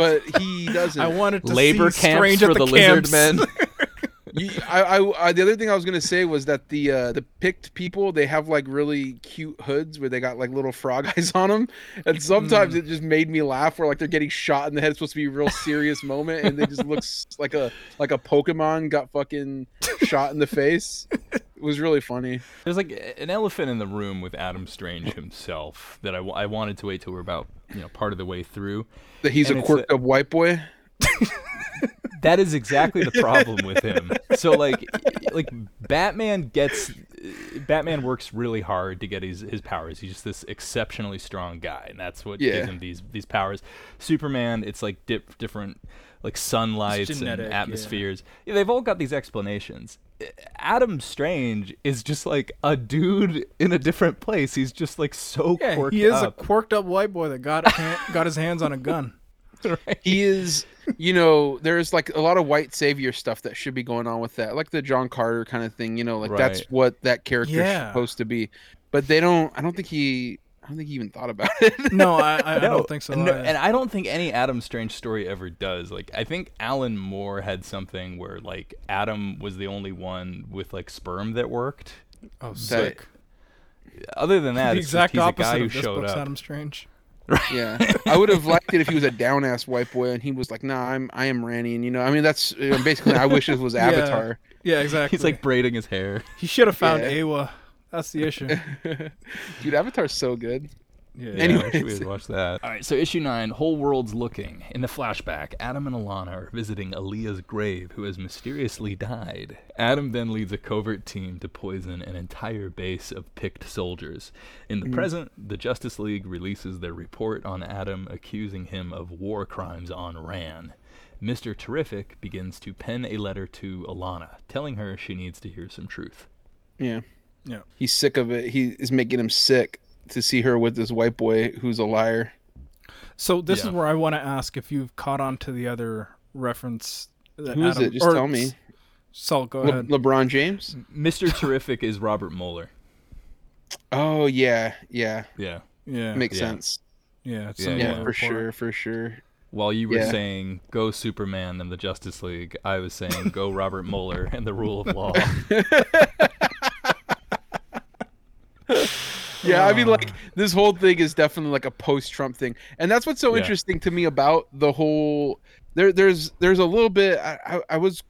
but he doesn't I wanted to Labor see camps Strange for at the, the lizard camps. men. You, I, I, I, the other thing I was gonna say was that the uh, the Pykkt people they have like really cute hoods where they got like little frog eyes on them, and sometimes it just made me laugh. Where like they're getting shot in the head, it's supposed to be a real serious moment, and they just looks like a like a Pokemon got fucking shot in the face. It was really funny. There's like an elephant in the room with Adam Strange himself that I, I wanted to wait till we're about you know part of the way through. That he's And a quirked up white boy. That is exactly the problem with him. So like like Batman gets Batman works really hard to get his his powers. He's just this exceptionally strong guy, and that's what Yeah. gives him these these powers. Superman, it's like dip, different like sunlights genetic, and atmospheres. Yeah, they've all got these explanations. Adam Strange is just like a dude in a different place. He's just like so Yeah, quirked he is up. a quirked up white boy that got a han- got his hands on a gun. he is you know there's like a lot of white savior stuff that should be going on with that like the john carter kind of thing you know like that's what that character is Yeah. supposed to be but they don't i don't think he i don't think he even thought about it. No, I, I, I don't think so. no, and I don't think any Adam Strange story ever does. Like, I think Alan Moore had something where like Adam was the only one with like sperm that worked. oh, That- sick. Other than that, the it's exact just, he's opposite a guy who of this showed book's up. Adam Strange. yeah, I would have liked it if he was a down ass white boy and he was like, "Nah, I'm I am Ranny," and you know, I mean, that's uh, basically I wish it was Yeah. Avatar. Yeah, exactly. He's like braiding his hair. he should have found Yeah. Awa. That's the issue. Dude, Avatar's so good. Yeah. Yeah, Anyways. I wish we had watched that. All right, so issue nine, whole world's looking. In the flashback, Adam and Alanna are visiting Aaliyah's grave, who has mysteriously died. Adam then leads a covert team to poison an entire base of Pykkt soldiers. In the mm. present, the Justice League releases their report on Adam, accusing him of war crimes on Rann. Mr. Terrific begins to pen a letter to Alanna, telling her she needs to hear some truth. Yeah, Yeah. he's sick of it. He is making him sick to see her with this white boy who's a liar. So this is where I want to ask if you've caught on to the other reference. That Who is Adam, it? Just or tell me. S- Sal, go Le- ahead. LeBron James. Mr. Terrific is Robert Mueller. Oh yeah, yeah, Yeah. yeah, makes Yeah. sense. yeah, it's Yeah, similar Yeah, report. for sure, for sure. While you were Yeah. saying go Superman and the Justice League, I was saying go Robert Mueller and the rule of law. Yeah, I mean, like this whole thing is definitely like a post-Trump thing, and that's what's so Yeah. interesting to me about the whole. There, there's, there's a little bit. I, I, I was,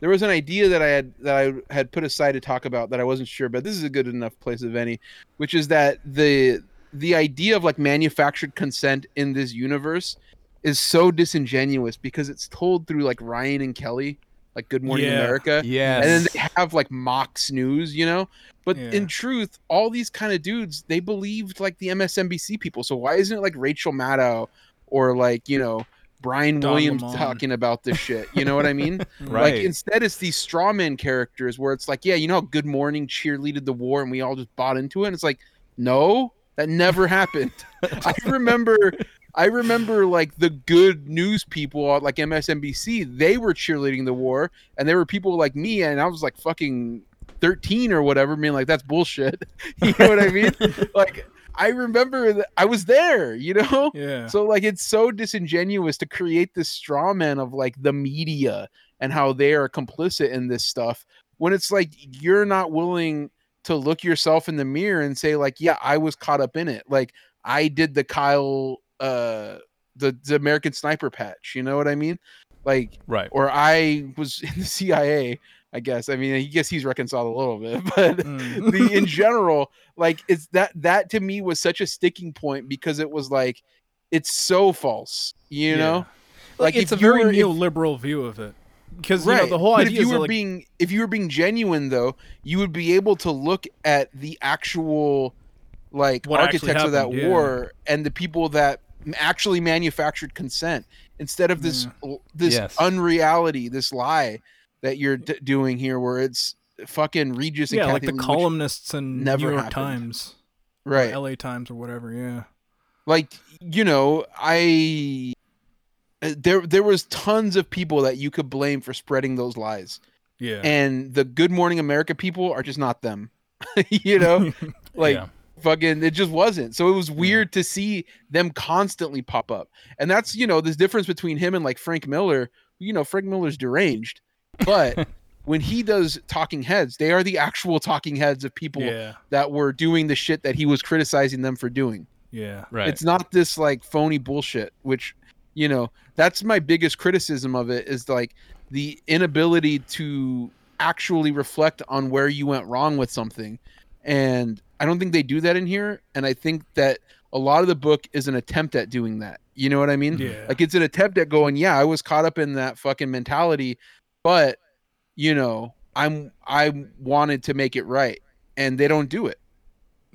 there was an idea that I had that I had put aside to talk about that I wasn't sure, but this is a good enough place of any, which is that the the idea of like manufactured consent in this universe is so disingenuous because it's told through like Ryan and Kelly, like Good Morning Yeah. America, Yeah. and then they have like mock News, you know. But Yeah. in truth, all these kind of dudes, they believed like the MSNBC people. So why isn't it like Rachel Maddow or like you know Brian Don Williams Lemon. talking about this shit? You know what I mean? right. Like instead, it's these strawman characters where it's like, yeah, you know, how Good Morning cheerleaded the war, and we all just bought into it. And it's like, no, that never happened. I remember. I remember like the good news people at like MSNBC, they were cheerleading the war, and there were people like me, and I was like fucking 13 or whatever, being like, that's bullshit. you know what I mean? like, I remember that I was there, you know? yeah, So like it's so disingenuous to create this straw man of like the media and how they are complicit in this stuff when it's like you're not willing to look yourself in the mirror and say like yeah I was caught up in it like I did the Kyle uh the, the American sniper patch you know what I mean like right. or I was in the CIA I guess I mean I guess he's reconciled a little bit but Mm. the in general like it's that that to me was such a sticking point because it was like it's so false you Yeah. know like like it's if a very were- if- neoliberal view of it because you know the whole but idea if you were like, being if you were being genuine though you would be able to look at the actual like What architects of that yeah. war and the people that actually manufactured consent instead of this this Yes. unreality this lie that you're d- doing here where it's fucking Regis and yeah, like the Lee, columnists in never New York happened. Times, right L.A. Times, or whatever. Yeah, like you know i uh, there there was tons of people that you could blame for spreading those lies yeah, and the good morning america people are just not them you know like Yeah. Fucking it just wasn't. So it was weird to see them constantly pop up. And that's you know this difference between him and like frank miller you know frank miller's deranged. But when he does talking heads they are the actual talking heads of people yeah, that were doing the shit that he was criticizing them for doing. Yeah, Right. it's not this like phony bullshit, which, you know, that's my biggest criticism of it is like the inability to actually reflect on where you went wrong with something. And I don't think they do that in here. And I think that a lot of the book is an attempt at doing that. You know what I mean? Yeah. Like it's an attempt at going, yeah, I was caught up in that fucking mentality, but you know, I'm I wanted to make it right. And they don't do it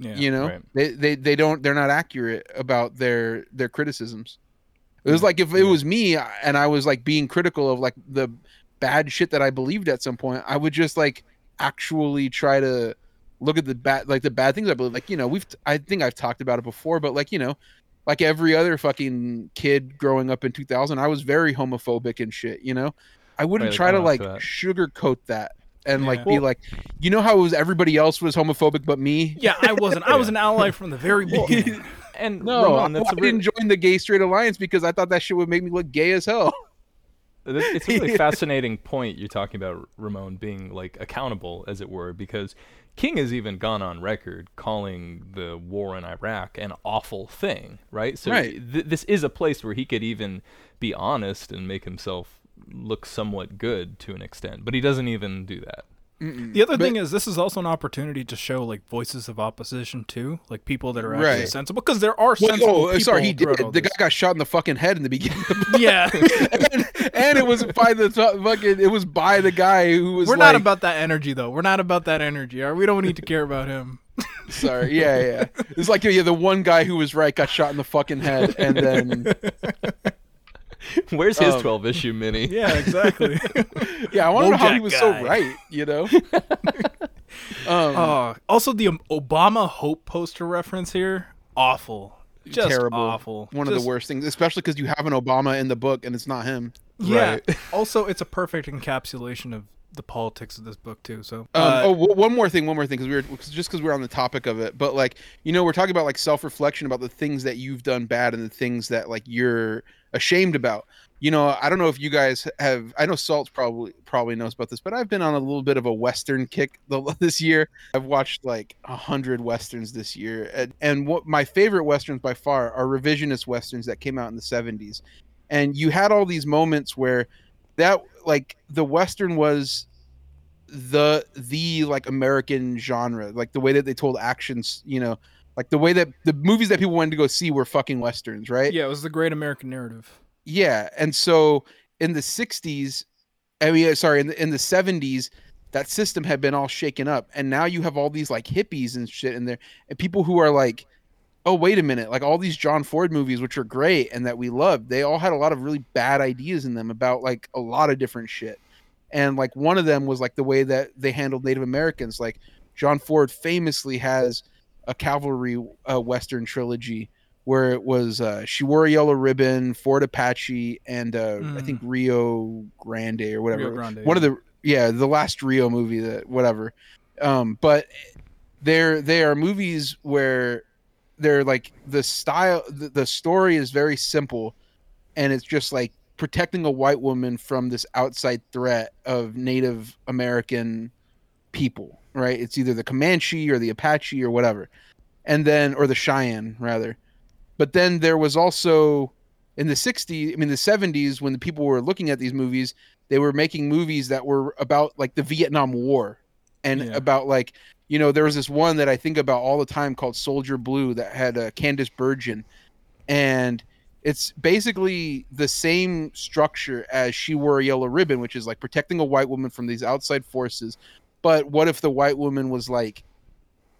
yeah. you know right. they, they they don't they're not accurate about their their criticisms it was like if it was me and i was like being critical of like the bad shit that i believed at some point i would just like actually try to look at the bad like the bad things i believe like you know we've i think i've talked about it before but like you know like every other fucking kid growing up in 2000 i was very homophobic and shit you know i wouldn't Right, try to like that. sugarcoat that and Yeah. like be like, you know how it was everybody else was homophobic but me. Yeah, I wasn't. I was an ally from the very beginning. And No, Ramon, I, that's a I real- didn't join the gay straight alliance because I thought that shit would make me look gay as hell. It's a really fascinating point you're talking about, Ramon, being like accountable, as it were, because King has even gone on record calling the war in Iraq an awful thing, right? So Right. th- this is a place where he could even be honest and make himself look somewhat good to an extent, but he doesn't even do that. The other thing is, this is also an opportunity to show like voices of opposition too, like people that are actually Right. sensible, because there are Well, oh, sensible oh, people. sorry, he did. The this. guy got shot in the fucking head in the beginning. The Yeah, and, and it was by the fucking. It was by the guy who was. we're like, not about that energy though. We're not about that energy. right? We don't need to care about him. Sorry, yeah, yeah. It's like yeah, the one guy who was right got shot in the fucking head, and then Where's his Um, 12 issue mini? Yeah, exactly. yeah, I want to know how he was guy. so right. You know. um, Uh, also, the um, Obama Hope poster reference here, awful. Just terrible. awful. One of the worst things, especially because you have an Obama in the book and it's not him. Yeah. Right. also, it's a perfect encapsulation of the politics of this book too. So, Um, uh, oh, w- one more thing, one more thing, because we were 'cause- just because we're on the topic of it, but like you know, we're talking about like self-reflection about the things that you've done bad and the things that like you're ashamed about. You know, I don't know if you guys have. I know Salt's probably probably knows about this, but I've been on a little bit of a Western kick this year. I've watched like a hundred westerns this year, and, and what my favorite westerns by far are revisionist westerns that came out in the '70s. And you had all these moments where that like the western was the the like American genre, like the way that they told actions, you know, like the way that the movies that people wanted to go see were fucking westerns, right? yeah, it was the great American narrative. Yeah, and so in the '60s, I mean, uh, sorry, in the in the '70s, that system had been all shaken up, and now you have all these like hippies and shit in there, and people who are like, oh wait a minute, like all these John Ford movies, which are great and that we loved, they all had a lot of really bad ideas in them about like a lot of different shit, and like one of them was like the way that they handled Native Americans. Like John Ford famously has a cavalry uh, western trilogy where it was uh, She Wore a Yellow Ribbon, Fort Apache, and uh, I Mm. think Rio Grande or whatever. Rio Grande, One of the yeah, the last Rio movie that whatever. Um, but they're they are movies where they're like the style the, the story is very simple and it's just like protecting a white woman from this outside threat of Native American people, right? It's either the Comanche or the Apache or whatever. And then or the Cheyenne rather. But then there was also in the 60s, I mean the 70s when the people were looking at these movies, they were making movies that were about like the Vietnam War and Yeah. about like you know there was this one that I think about all the time called Soldier Blue that had uh, Candice Bergen and it's basically the same structure as she wore a yellow ribbon which is like protecting a white woman from these outside forces but what if the white woman was like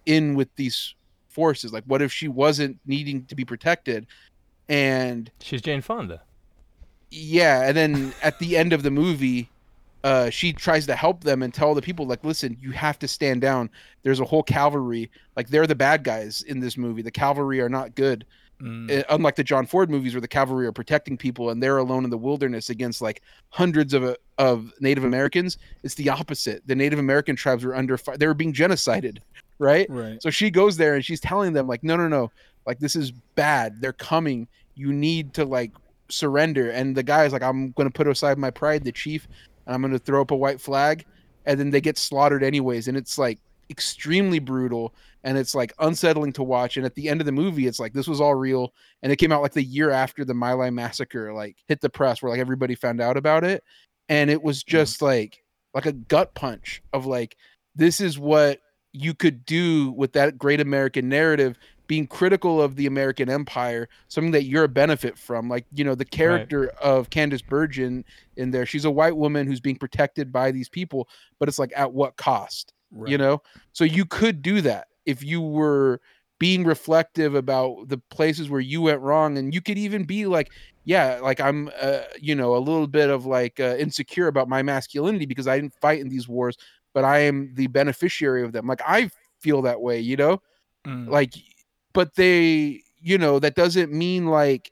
in with these forces? Like what if she wasn't needing to be protected? And She's Jane Fonda. yeah and then at the end of the movie uh, she tries to help them and tell the people like listen you have to stand down. There's a whole cavalry. Like they're the bad guys in this movie. The cavalry are not good Mm. uh, unlike the John Ford movies where the cavalry are protecting people and they're alone in the wilderness against like hundreds of uh, of Native Americans, it's the opposite. The Native American tribes were under fire; they were being genocided, right? Right. So she goes there and she's telling them like, no, no, no, like this is bad. They're coming. You need to like surrender. And the guy is like, I'm gonna put aside my pride, the chief, and I'm gonna throw up a white flag, and then they get slaughtered anyways. And it's like extremely brutal and it's like unsettling to watch. And at the end of the movie, it's like this was all real. And it came out like the year after the My Lai massacre like hit the press, where like everybody found out about it, and it was just like like a gut punch of like this is what you could do with that great American narrative. Being critical of the American Empire, something that you're a benefit from, like you know the character of Candice Bergen in there. She's a white woman who's being protected by these people, but it's like at what cost? You know? So you could do that if you were being reflective about the places where you went wrong and you could even be like yeah like i'm uh, you know a little bit of like uh, insecure about my masculinity because i didn't fight in these wars but i am the beneficiary of them. Like i feel that way you know? Mm. like but they you know that doesn't mean like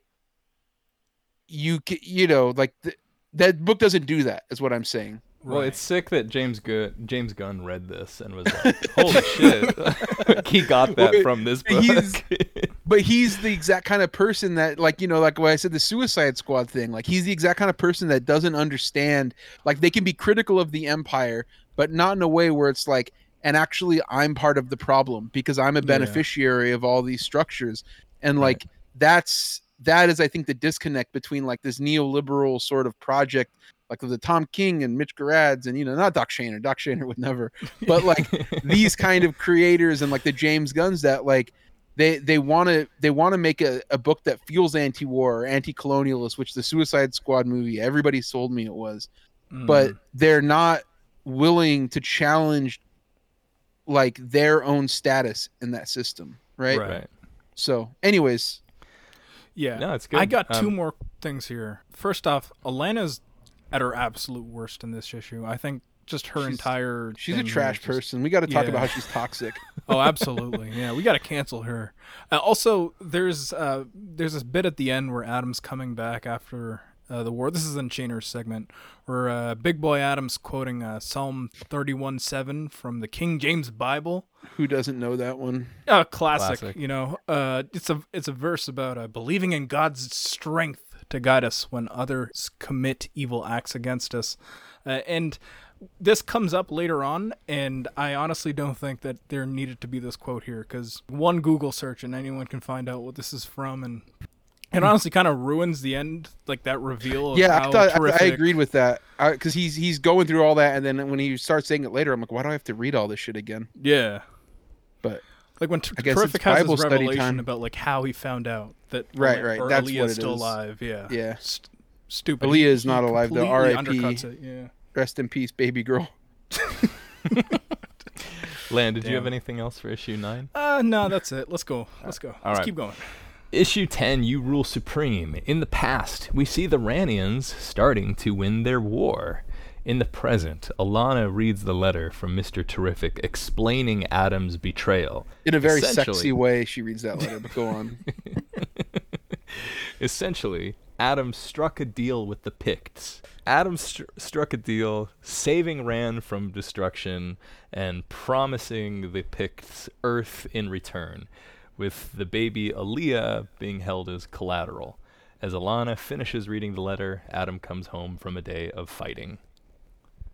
you you know like th- that book doesn't do that is what i'm saying Well, it's sick that James Gu- James Gunn read this and was like, "Holy shit!" he got that Well, from this book. he's- but he's the exact kind of person that like you know like what i said the suicide squad thing like he's the exact kind of person that doesn't understand like they can be critical of the empire but not in a way where it's like and actually i'm part of the problem because i'm a beneficiary of all these structures and like that's that is i think the disconnect between like this neoliberal sort of project like the tom king and mitch Gerads and you know not doc shaner doc shaner would never but like these kind of creators and like the james Gunns that like they they want to they want to make a, a book that feels anti-war or anti-colonialist which the suicide squad movie everybody sold me it was but they're not willing to challenge like their own status in that system right, Right. right. so anyways Yeah. No, it's good. I good. got two Um, more things here. First off, Alanna's at her absolute worst in this issue. I think just her She's- entire she's a thing here trash just- person we got to talk Yeah. about how she's toxic Oh, absolutely. Yeah, we got to cancel her. Uh, also, there's uh, there's this bit at the end where Adam's coming back after uh, the war. This is in Shaner's segment where uh, Big Boy Adam's quoting uh, Psalm 31:7 from the King James Bible. who doesn't know that one Uh, classic, Classic. You know, uh, it's a it's a verse about uh, believing in God's strength to guide us when others commit evil acts against us, uh, and this comes up later on. And I honestly don't think that there needed to be this quote here because one Google search and anyone can find out what this is from, and it honestly kind of ruins the end, like that reveal. Of yeah how i thought I, I agreed with that because he's he's going through all that and then when he starts saying it later i'm like why do i have to read all this shit again Yeah. but Like when t- I Terrific has this revelation time. about like how he found out that Right, Ale- right, or that's Aaliyah what is it still is. alive. Yeah, Yeah. St- stupid. Aaliyah is not alive, though. R.I.P.. Yeah. rest in peace baby girl Lan, did you have anything else for issue nine? Uh, no, that's it. Let's go. Let's go. Let's right. keep going. Issue 10, You Rule Supreme. In the past, we see the Rannians starting to win their war. In the present, Alanna reads the letter from Mr. Terrific explaining Adam's betrayal. in a very sexy way she reads that letter but go on Essentially, Adam struck a deal with the Pykkts. Adam str- struck a deal saving Rann from destruction and promising the Pykkts Earth in return, with the baby Aleea being held as collateral. As Alanna finishes reading the letter, Adam comes home from a day of fighting.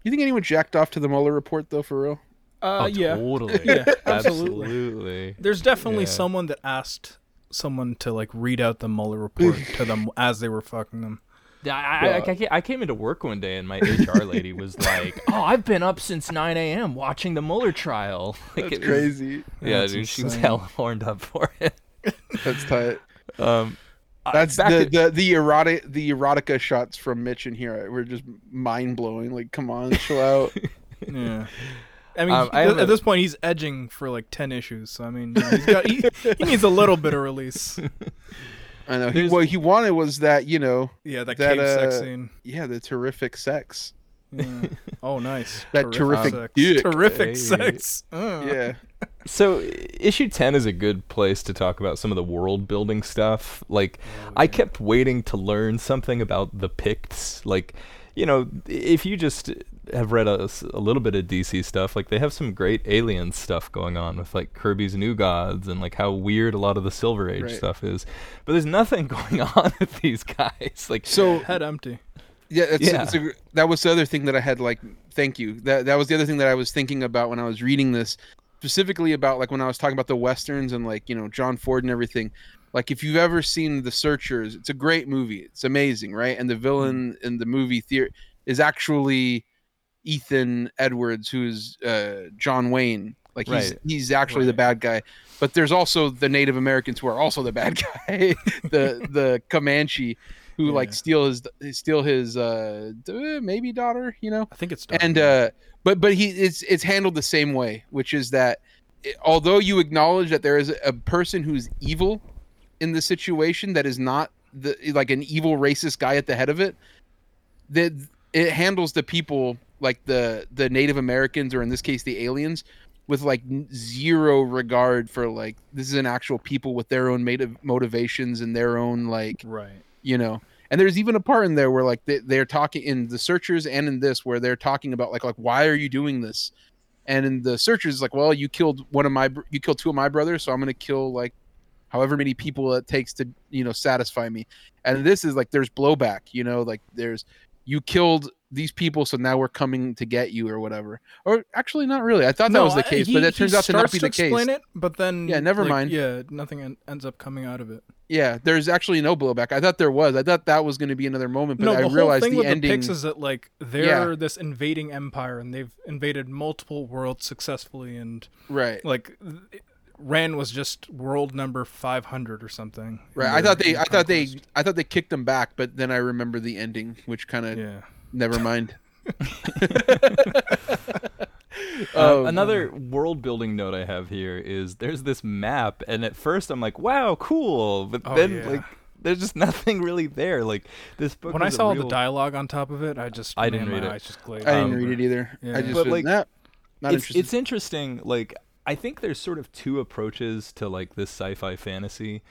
you think anyone jacked off to the Mueller report though for real Uh, oh, yeah. totally. Yeah, absolutely. absolutely. There's definitely Yeah. someone that asked someone to like read out the Mueller report to them as they were fucking them. Yeah, I, I, I, came into work one day and my HR lady was like, "Oh, I've been up since 9 a.m. watching the Mueller trial." Like, that's it was- crazy Yeah, That's dude, she was hell horned up for it. that's tight Um, that's the, to- the the erotic the erotica shots from mitch in here were just mind-blowing like come on chill out Yeah. I mean, Um, he- I have at this point, he's edging for like ten issues. So I mean, you know, he's got, he, he needs a little bit of release. i know he, what he wanted was that you know Yeah, that, That, cave sex uh, scene. yeah the terrific sex Yeah. Oh, nice. That terrific sex. Terrific Hey. sex. Uh. yeah so issue 10 is a good place to talk about some of the world building stuff. Like, I kept waiting to learn something about the Pykkts. Like, you know, if you just have read a little bit of DC stuff, like they have some great alien stuff going on with like Kirby's New Gods and like how weird a lot of the Silver Age Right. stuff is. But there's nothing going on with these guys. Like, so Head empty. Yeah, it's, Yeah. it's a, that was the other thing that I had like. Thank you. That that was the other thing that I was thinking about when I was reading this, specifically about like when I was talking about the westerns and like you know John Ford and everything. Like if you've ever seen The Searchers, it's a great movie. It's amazing, right? And the villain mm-hmm. in the movie theater is actually Ethan Edwards, who's uh, John Wayne. Like he's Right. he's actually the bad guy. But there's also the Native Americans who are also the bad guy. the the Comanche who like steal his steal his uh maybe daughter, you know. I think it's done. And uh but but he it's it's handled the same way, which is that it, although you acknowledge that there is a person who's evil in the situation that is not the like an evil racist guy at the head of it, that it handles the people like the the Native Americans or in this case the aliens with like zero regard for like this is an actual people with their own motiv- motivations and their own like right. you know And there's even a part in there where like they, they're talking in the searchers and in this where they're talking about like like why are you doing this? And in the searchers like well you killed one of my you killed two of my brothers so I'm gonna kill like however many people it takes to you know satisfy me. And this is like there's blowback you know like there's you killed these people so now we're coming to get you or whatever or actually not really i thought that was the I- case he- but that turns out to not be the case explain it, but then Yeah, never like, mind. Yeah, nothing en- ends up coming out of it. yeah there's actually no blowback i thought there was i thought that was going to be another moment but no, i realized the with ending the Pykkts is that like they're Yeah. this invading empire and they've invaded multiple worlds successfully, and right like th- Rann was just world number five hundred or something. in right i thought they i thought they i thought they kicked them back but then i remember the ending which kind of Yeah. Never mind Uh, Um, another world building note I have here is there's this map, and at first I'm like, wow, cool, but Oh, then yeah. like there's just nothing really there. Like this book. When I saw real- the dialogue on top of it, I just I didn't read it. just i didn't over. read it either Yeah. i just But, was, like, nah, not it's, interested it's interesting. Like I think there's sort of two approaches to like this sci-fi fantasy.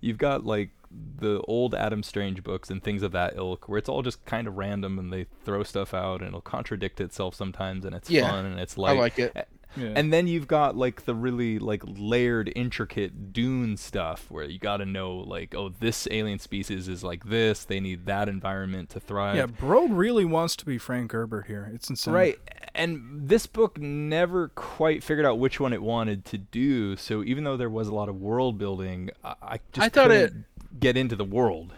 You've got like the old Adam Strange books and things of that ilk, where it's all just kind of random and they throw stuff out and it'll contradict itself sometimes, and it's Yeah, fun and it's like i like. like it Yeah. And then you've got like the really like layered, intricate Dune stuff where you got to know like, oh, this alien species is like this. They need that environment to thrive. yeah, Brode really wants to be Frank Herbert here. It's insane. Right. And this book never quite figured out which one it wanted to do. So even though there was a lot of world building, I, I just I thought it- couldn't get into the world.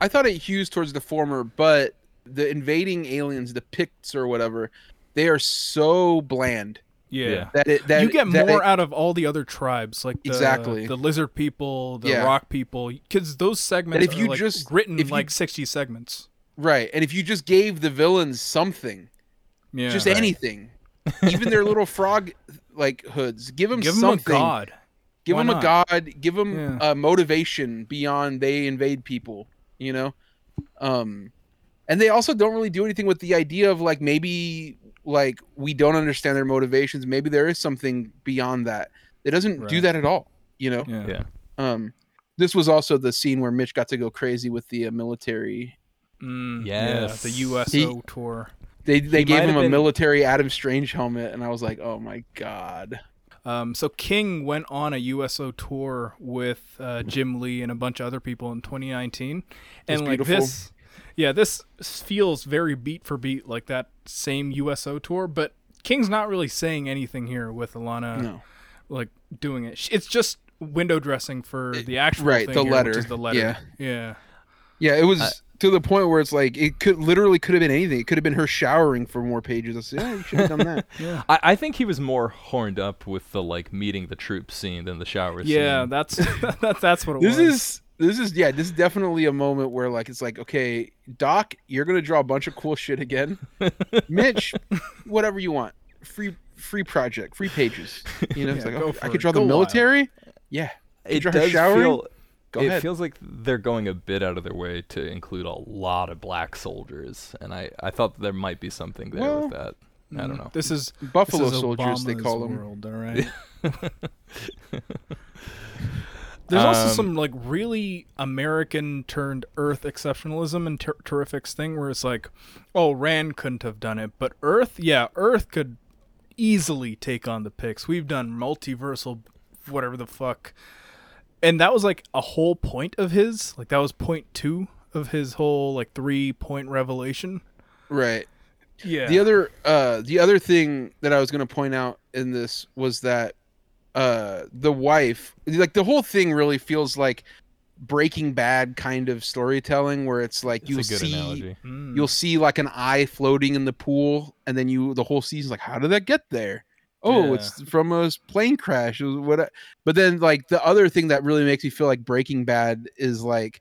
I thought it hews towards the former, but the invading aliens, the Pykkts or whatever, they are so bland Yeah. Yeah. that it that you get that more it- out of all the other tribes, like the, Exactly. the lizard people, the Yeah. rock people, because those segments if are you like just- written if you- like sixty segments. right. And if you just gave the villains something, Yeah, just Right. anything, even their little frog like hoods, give them give them something. a god. Give Why them a god. Give them Yeah. uh, motivation beyond they invade people. You know, um, and they also don't really do anything with the idea of like maybe like we don't understand their motivations. Maybe there is something beyond that. It doesn't do that at all. You know. Yeah. Yeah. Um, this was also the scene where Mitch got to go crazy with the uh, military. Mm, Yes. yeah, the USO tour. They they He gave him a been- military Adam Strange helmet, and I was like, oh my god. Um, so King went on a USO tour with uh, Jim Lee and a bunch of other people in 2019, and like beautiful. this, yeah, this feels very beat for beat like that same USO tour. But King's not really saying anything here with Alanna no. like doing it. It's just window dressing for the actual right, thing the here, which letter, is the letter. yeah. yeah. Yeah, it was to the point where it's like it could literally could have been anything. It could have been her showering for more pages. I said, yeah, you should have done that. I, I think he was more horned up with the like meeting the troops scene than the shower scene. Yeah, scene. that's that, that's what it this was. This is this is yeah, this is definitely a moment where like it's like, okay, Doc, you're gonna draw a bunch of cool shit again. Mitch, whatever you want. Free free project, free pages. You know, it's like go oh, okay, for I could draw Go the wild. military. Yeah. it draw does showering? feel. Go it ahead. feels like they're going a bit out of their way to include a lot of black soldiers, and I, I thought there might be something there Well, with that. I don't know. This is Buffalo this is soldiers, they call them. World, all right. There's also Um, some like really American turned Earth exceptionalism and ter- terrifics thing where it's like, oh, Rann couldn't have done it, but Earth, yeah, Earth could easily take on the Pykkts. We've done multiversal, whatever the fuck, and that was like a whole point of his. Like that was point two of his whole like three point revelation. Right. Yeah. The other uh the other thing that I was going to point out in this was that uh the wife like the whole thing really feels like breaking bad kind of storytelling where it's like It's you a good see analogy. Mm. you'll see like an eye floating in the pool and then you the whole season's like how did that get there oh Yeah. it's from a plane crash what but then like the other thing that really makes me feel like breaking bad is like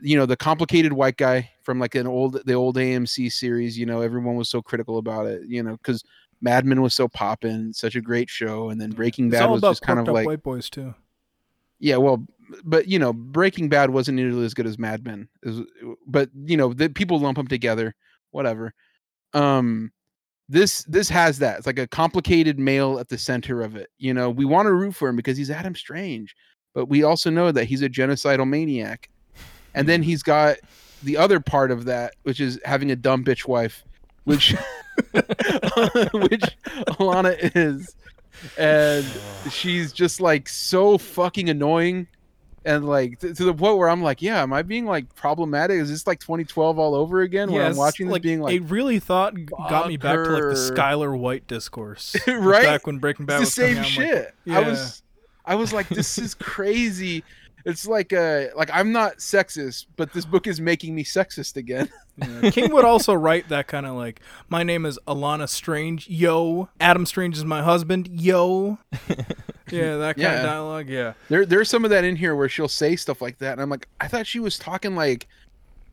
you know the complicated white guy from like an old the old amc series you know everyone was so critical about it you know because mad men was so poppin such a great show and then breaking bad was just kind of like white boys too. yeah, well, but you know, Breaking Bad wasn't nearly as good as Mad Men. Was- but you know, the people lump them together. Whatever. Um, this this has that. It's like a complicated male at the center of it. You know, we want to root for him because he's Adam Strange, but we also know that he's a genocidal maniac. And then he's got the other part of that, which is having a dumb bitch wife, which which Alanna is, and she's just like so fucking annoying, and like to, to the point where I'm like, yeah, am I being like problematic? Is this like 2012 all over again? Where I'm Yes, watching this being like, it really thought got me back to like the. Skyler White discourse, Right? Back when Breaking Bad it's the same out, I'm like, shit. I was, I was like, this is crazy. It's like uh like I'm not sexist, but this book is making me sexist again. Yeah. King would also write that kind of like, "My name is Alanna Strange, yo. Adam Strange is my husband, yo." yeah, that kind Yeah. of dialogue. Yeah, There there's some of that in here where she'll say stuff like that, and I'm like, I thought she was talking like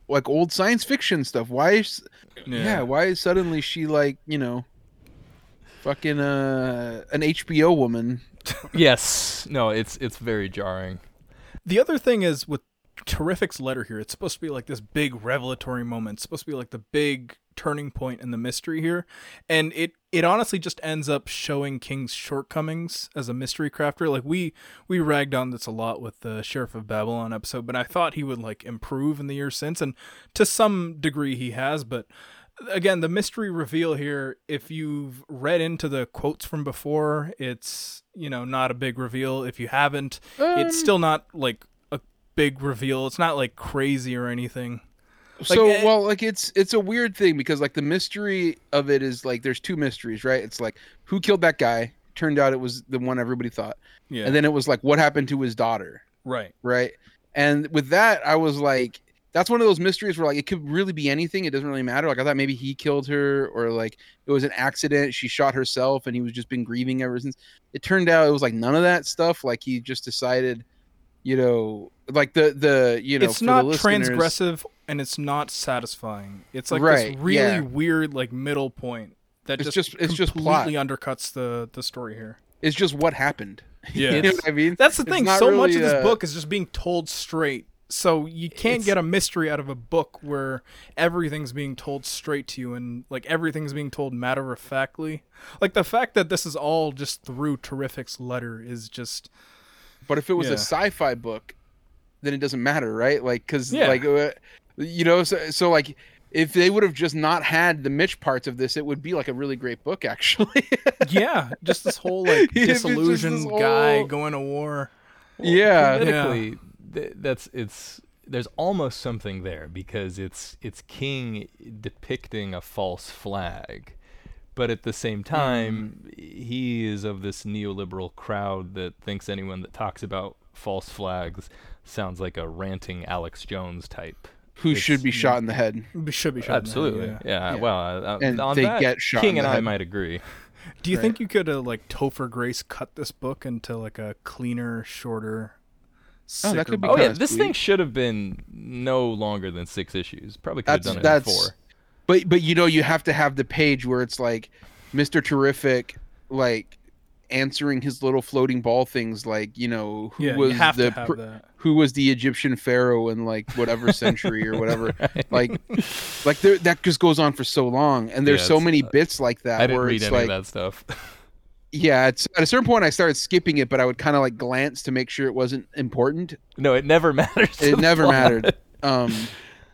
like old science fiction stuff. Why is yeah, why is suddenly she like, you know, fucking uh an HBO woman? yes. No, it's it's very jarring. The other thing is with Terrific's letter here, it's supposed to be like this big revelatory moment. It's supposed to be like the big turning point in the mystery here. And it it honestly just ends up showing King's shortcomings as a mystery crafter. Like we we ragged on this a lot with the Sheriff of Babylon episode, but I thought he would like improve in the years since and to some degree he has, but again, the mystery reveal here, if you've read into the quotes from before, it's, you know, not a big reveal. If you haven't, it's Um, still not like a big reveal. It's not like crazy or anything. so eh- well like it's it's a weird thing because like the mystery of it is like there's two mysteries right it's like who killed that guy turned out it was the one everybody thought Yeah. and then it was like what happened to his daughter right. right and with that i was like that's one of those mysteries where like it could really be anything it doesn't really matter like i thought maybe he killed her or like it was an accident she shot herself and he was just been grieving ever since it turned out it was like none of that stuff like he just decided you know like the the you know it's not transgressive and it's not satisfying. It's like Right, this really yeah. weird like middle point that It's just just- it's just completely plot. undercuts the the story here. it's just what happened Yeah. you know i mean That's the thing. So much really, of this uh, book is just being told straight. So you can't It's- get a mystery out of a book where everything's being told straight to you and like everything's being told matter of factly. Like the fact that this is all just through Terrific's letter is just But if it was Yeah. a sci-fi book, then it doesn't matter, right? Like, because Yeah. like, uh, you know, so, so like, if they would have just not had the Mitch parts of this, it would be like a really great book, actually. yeah, just this whole like If disillusioned this guy whole- going to war. yeah, Politically, th- that's it's there's almost something there because it's it's King depicting a false flag, but at the same time, he is of this neoliberal crowd that thinks anyone that talks about false flags sounds like a ranting Alex Jones type. who It's- should be shot in the head? Should be shot in the head, Absolutely, yeah. yeah. Yeah. Well, uh, uh, And on they that, get shot King and I head. might agree. Do you Right. think you could have like Topher Grace cut this book into like a cleaner, shorter? Oh, that could be book? Oh yeah, kinda this thing should have been no longer than six issues. Probably could have That's done it that's. in four. But but you know you have to have the page where it's like Mr. Terrific, like answering his little floating ball things, like you know who Yeah, was the pr- who was the Egyptian pharaoh in like whatever century or whatever. Like, like there, that just goes on for so long, and there's Yeah, so it's- many uh, bits like that I didn't where read it's any like, of that stuff. yeah, it's at a certain point I started skipping it, but I would kind of like glance to make sure it wasn't important. no, it never mattered It never plot. mattered. Um,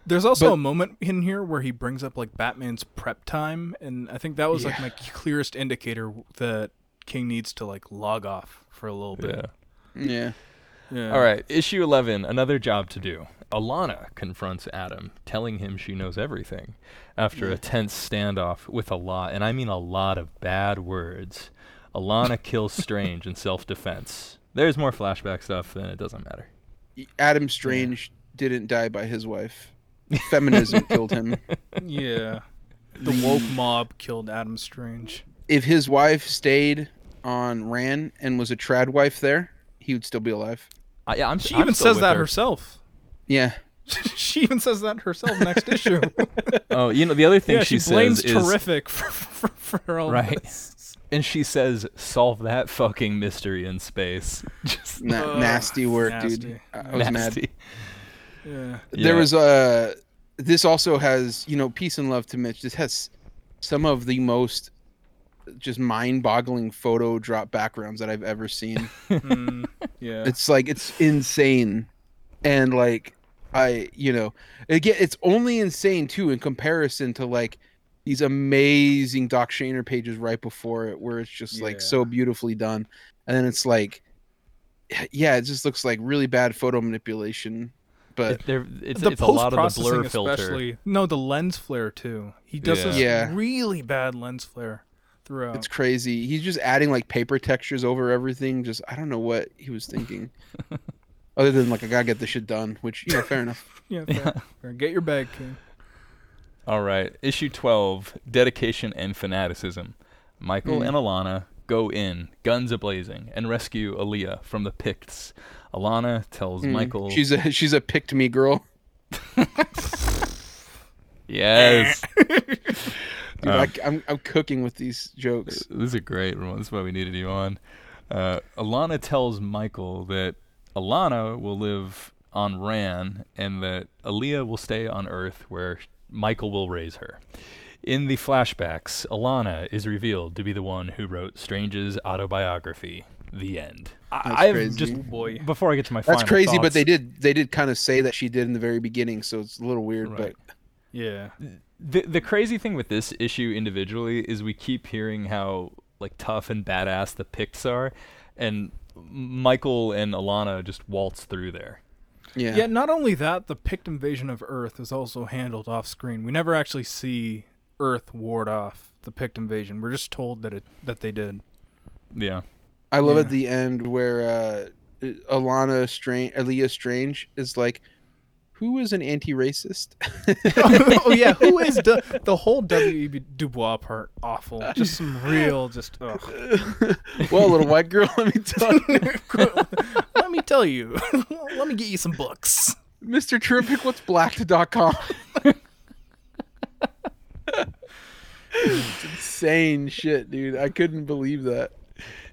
There's also But- a moment in here where he brings up like Batman's prep time, and I think that was like my clearest indicator that King needs to like log off for a little Yeah. bit. yeah, Yeah. All right, issue 11, another job to do. Alanna confronts Adam, telling him she knows everything. After a tense standoff with a lot, and I mean a lot of bad words, Alanna kills Strange in self defense. There's more flashback stuff, and it doesn't matter. Adam Strange didn't die by his wife. Feminism killed him. Yeah. The woke mob killed Adam Strange. If his wife stayed on Rann and was a trad wife there, he would still be alive. I, yeah, I'm, She I'm even says that her. herself. Yeah, she even says that herself next issue. Oh, you know, the other thing yeah, she, she, blames says is. terrific for, for, for all Right. this. And she says, solve that fucking mystery in space. Just Na- Ugh, nasty work, dude. nasty. I, I was mad. Yeah. There Yeah. was a. This also has, you know, peace and love to Mitch. This has some of the most just mind-boggling photo drop backgrounds that I've ever seen. Mm, yeah. it's like it's insane, and like I, you know, again, it's only insane too in comparison to like these amazing Doc Shaner pages right before it, where it's just like so beautifully done, and then it's like, yeah, it just looks like really bad photo manipulation. But It- there- it's, the it's a lot of the post-processing blur filter. especially. No, the lens flare too. He does Yeah. this Yeah. really bad lens flare throughout. it's crazy. He's just adding like paper textures over everything. Just I don't know what he was thinking. Other than like I gotta get this shit done, which you know, fair enough. yeah, fair. Fair. Get your bag, King. All right, issue 12, dedication and fanaticism. Michael Mm. and Alanna go in, guns ablazing, and rescue Aleea from the Pykkts. Alanna tells Mm. Michael, She's a she's a picked me girl. "Yes, Dude, Um, I, am I'm cooking with these jokes. this is a great one. This is why we needed you on." Uh, Alanna tells Michael that Alanna will live on Rann and that Aleea will stay on Earth, where Michael will raise her. In the flashbacks, Alanna is revealed to be the one who wrote Strange's autobiography. The end. That's I, I've crazy. just Boy. before I get to my That's final crazy, but they did they did kind of say that she did in the very beginning, so it's a little weird. Right. Yeah. the the crazy thing with this issue individually is we keep hearing how like tough and badass the Pykkts are, and Michael and Alanna just waltz through there. But yeah, Yeah, not only that, the Pykkt invasion of Earth is also handled off screen. We never actually see Earth ward off the Pykkt invasion. We're just told that it that they did. Yeah. I love Yeah. at the end where uh, Alanna Strange, Aleea Strange is like, "Who is an anti-racist?" oh yeah, who is the the whole W.E.B. Du Bois part awful? Just some real, just. Ugh. well, little white girl, let me tell you, Let me tell you. Let me get you some books. Mr. Terrific, what's blacked.com? it's insane shit, dude. I couldn't believe that.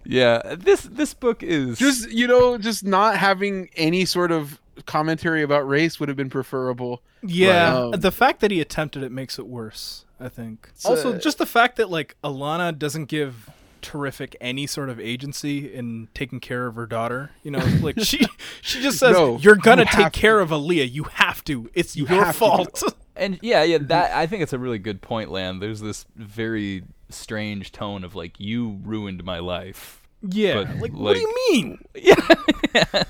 Yeah. This this book is Just you know, just not having any sort of commentary about race would have been preferable. Yeah, Um, the fact that he attempted it makes it worse. I think. Also, just the fact that like Alanna doesn't give terrific any sort of agency in taking care of her daughter. You know, like she she just says No, you're gonna you take have care of Aleea. You have to. It's You your have to do fault. and yeah, yeah, that I think it's a really good point, Lan. There's this very strange tone of like you ruined my life. yeah. But, like, what do you mean?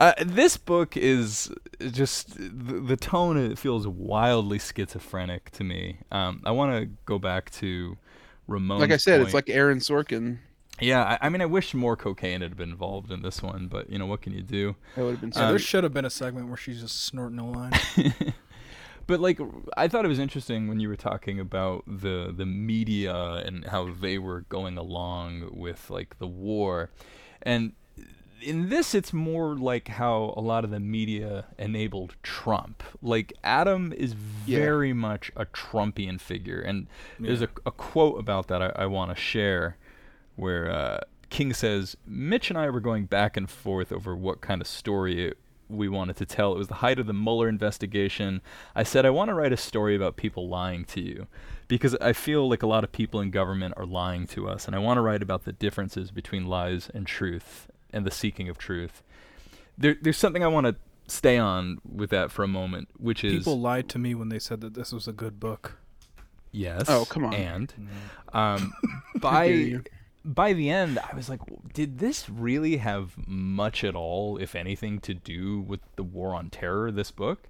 Uh, this book is just the, the tone. It feels wildly schizophrenic to me. Um, I want to go back to Ramon. Like I said, it's like Aaron Sorkin. yeah. I, I mean, I wish more cocaine had been involved in this one, but you know what can you do? That would have been. Yeah, Um, there should have been a segment where she's just snorting a line. But like, I thought it was interesting when you were talking about the the media and how they were going along with like the war, and in this it's more like how a lot of the media enabled Trump. Like Adam is Yeah. very much a Trumpian figure, and there's a, a quote about that I, I want to share, where uh, King says Mitch and I were going back and forth over what kind of story it, we wanted to tell. It was the height of the Mueller investigation. I said I want to write a story about people lying to you because I feel like a lot of people in government are lying to us, and I want to write about the differences between lies and truth and the seeking of truth. There, there's something I want to stay on with that for a moment, which is People lied to me when they said that this was a good book. Yes. Oh, come on. And Mm-hmm. um, by by the end, I was like, did this really have much at all, if anything, to do with the war on terror? This book,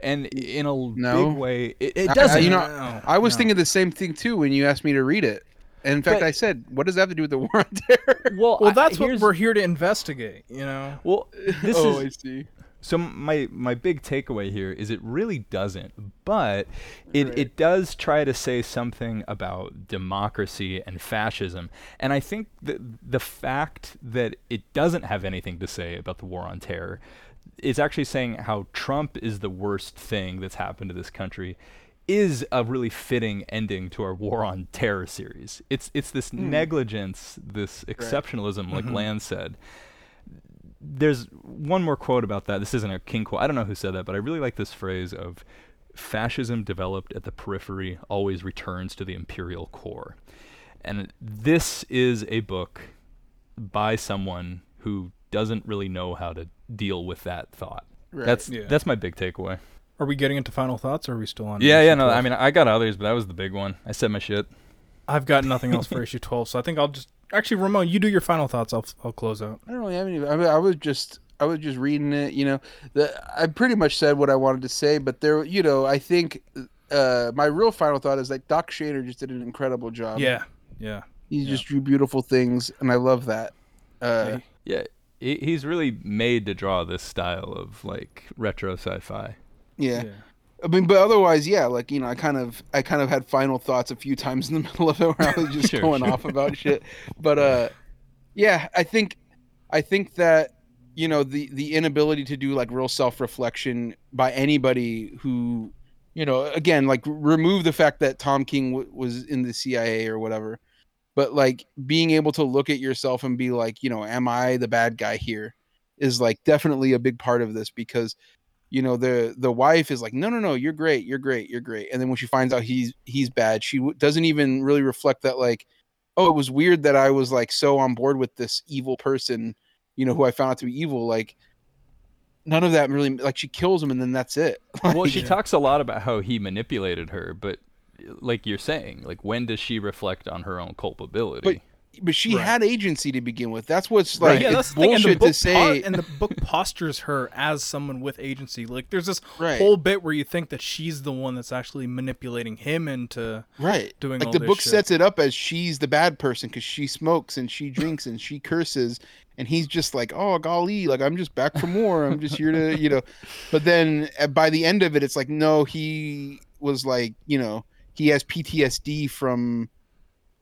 and in a No. big way, it, it I- I- doesn't. you know, No, I was no. thinking the same thing too when you asked me to read it. And in fact, But- I said, "What does that have to do with the war on terror?" well, Well, I- that's what we're here to investigate. You know. Well, this oh, is I see. So my my big takeaway here is it really doesn't, but it, Right. it does try to say something about democracy and fascism. And I think the the fact that it doesn't have anything to say about the war on terror is actually saying how Trump is the worst thing that's happened to this country is a really fitting ending to our war on terror series. It's it's this hmm. negligence, this exceptionalism like mm-hmm. Lan said there's one more quote about that. This isn't a King quote. I don't know who said that, but I really like this phrase of fascism developed at the periphery always returns to the imperial core. And this is a book by someone who doesn't really know how to deal with that thought. Right. That's Yeah. that's my big takeaway. Are we getting into final thoughts or are we still on? Yeah, yeah, no, 12? I mean I got others, but that was the big one. I said my shit. I've got nothing else for issue 12, so I think I'll just actually Ramon, you do your final thoughts. I'll I'll close out. I don't really have any. I, mean, I was just I was just reading it. You know, the, I pretty much said what I wanted to say, but there, you know, I think uh, my real final thought is like Doc Shaner just did an incredible job. Yeah, yeah. he just drew beautiful things, and I love that. Uh, Hey. Yeah, he's really made to draw this style of like retro sci-fi. Yeah. I mean, but otherwise, yeah, like you know, I kind of, I kind of had final thoughts a few times in the middle of it where I was just Sure, going sure. off about shit. But uh, yeah, I think, I think that you know the the inability to do like real self reflection by anybody who, you know, again, like remove the fact that Tom King w- was in the CIA or whatever, but like being able to look at yourself and be like, you know, am I the bad guy here? Is like definitely a big part of this because you know the the wife is like no no no you're great you're great you're great. And then when she finds out he's he's bad she w- doesn't even really reflect that like oh it was weird that i was like so on board with this evil person you know who i found out to be evil. Like none of that really like she kills him and then that's it. Well, Like, she talks a lot about how he manipulated her, but like you're saying, like when does she reflect on her own culpability? but she Right. had agency to begin with that's what's Right, like yeah, it's that's the the bullshit book to say po- and the book postures her as someone with agency. Like, there's this Right. whole bit where you think that she's the one that's actually manipulating him into. right doing like all the this book shit. sets it up as she's the bad person because she smokes and she drinks and she curses and he's just like oh golly like i'm just back from war i'm just here to you know but then uh, by the end of it it's like no he was like you know he has ptsd from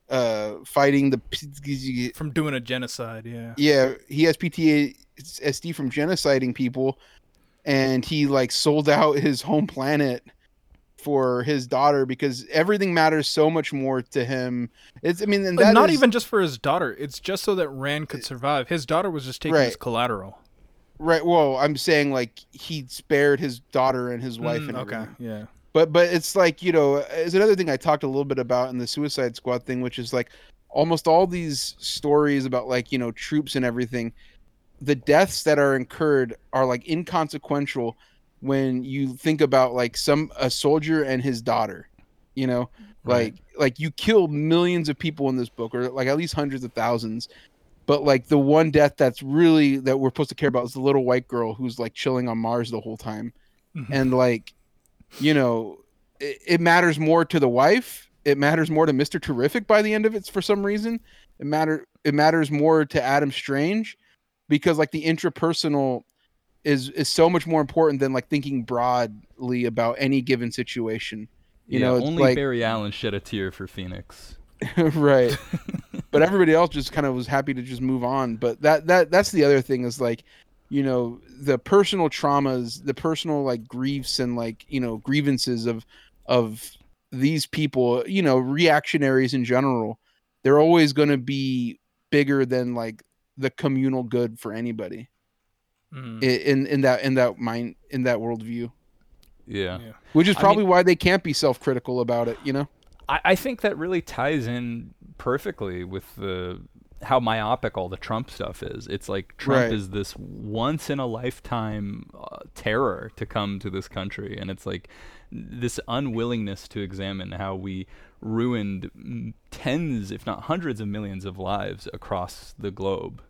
uh fighting the From doing a genocide, yeah. yeah he has ptsd from genociding people and he like sold out his home planet for his daughter because everything matters so much more to him it's i mean and Like, not is- even just for his daughter. It's just so that Rann could survive. His daughter was just taking Right. his collateral. right well i'm saying like he spared his daughter and his wife Mm, and okay, everything. yeah. But but it's like you know is another thing i talked a little bit about in the suicide squad thing which is like almost all these stories about like you know troops and everything the deaths that are incurred are like inconsequential when you think about like some a soldier and his daughter you know Right. like like you kill millions of people in this book or like at least hundreds of thousands but like the one death that's really that we're supposed to care about is the little white girl who's like chilling on mars the whole time Mhm. and like you know it, it matters more to the wife. It matters more to mr terrific by the end of it for some reason. It matter it matters more to adam strange because like the intrapersonal is is so much more important than like thinking broadly about any given situation. You yeah, know only like Barry Allen shed a tear for Phoenix. right. But everybody else just kind of was happy to just move on. But that that that's the other thing is like you know the personal traumas the personal like griefs and like you know grievances of of these people you know reactionaries in general they're always going to be bigger than like the communal good for anybody Mm. in in that in that mind in that worldview Yeah. Yeah. which is I probably mean- why they can't be self-critical about it you know I, I think that really ties in perfectly with the how myopic all the Trump stuff is. It's like Trump Right. is this once in a lifetime uh, terror to come to this country, and it's like this unwillingness to examine how we ruined tens, if not hundreds of millions of lives across the globe.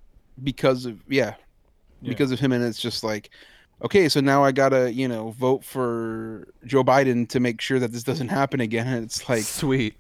because of yeah, Yeah. because of him and it's just like okay so now i gotta you know vote for joe biden to make sure that this doesn't happen again and it's like Sweet.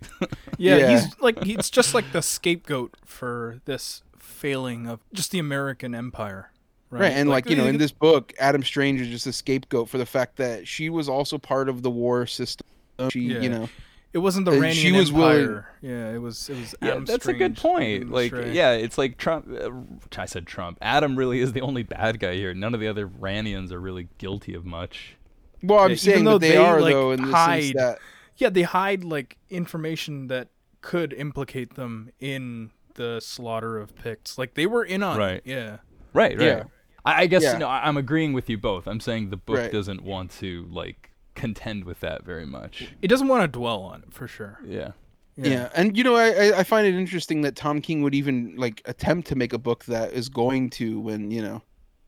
Yeah, Yeah. he's like he's just like the scapegoat for this failing of just the American empire. Right, right, and like, you know eh, in this book adam strange is just a scapegoat for the fact that she was also part of the war system she Yeah. you know it wasn't the and Rannian she was willing- Yeah, it was it was Yeah, Adam that's a good point. leading Like, astray. yeah, it's like Trump. Uh, I said Trump. Adam really is the only bad guy here. None of the other Rannians are really guilty of much. well i'm Yeah, saying though that they, they, are like, though in the sense hide that Yeah, they hide like information that could implicate them in the slaughter of Pykkts. Like they were in on Right. it. Yeah. Right, right. Yeah. I, I guess Yeah. no, I- I'm agreeing with you both. I'm saying the book Right. doesn't want to like contend with that very much. It doesn't want to dwell on it for sure. Yeah. yeah. and you know I, I i find it interesting that tom king would even like attempt to make a book that is going to when you know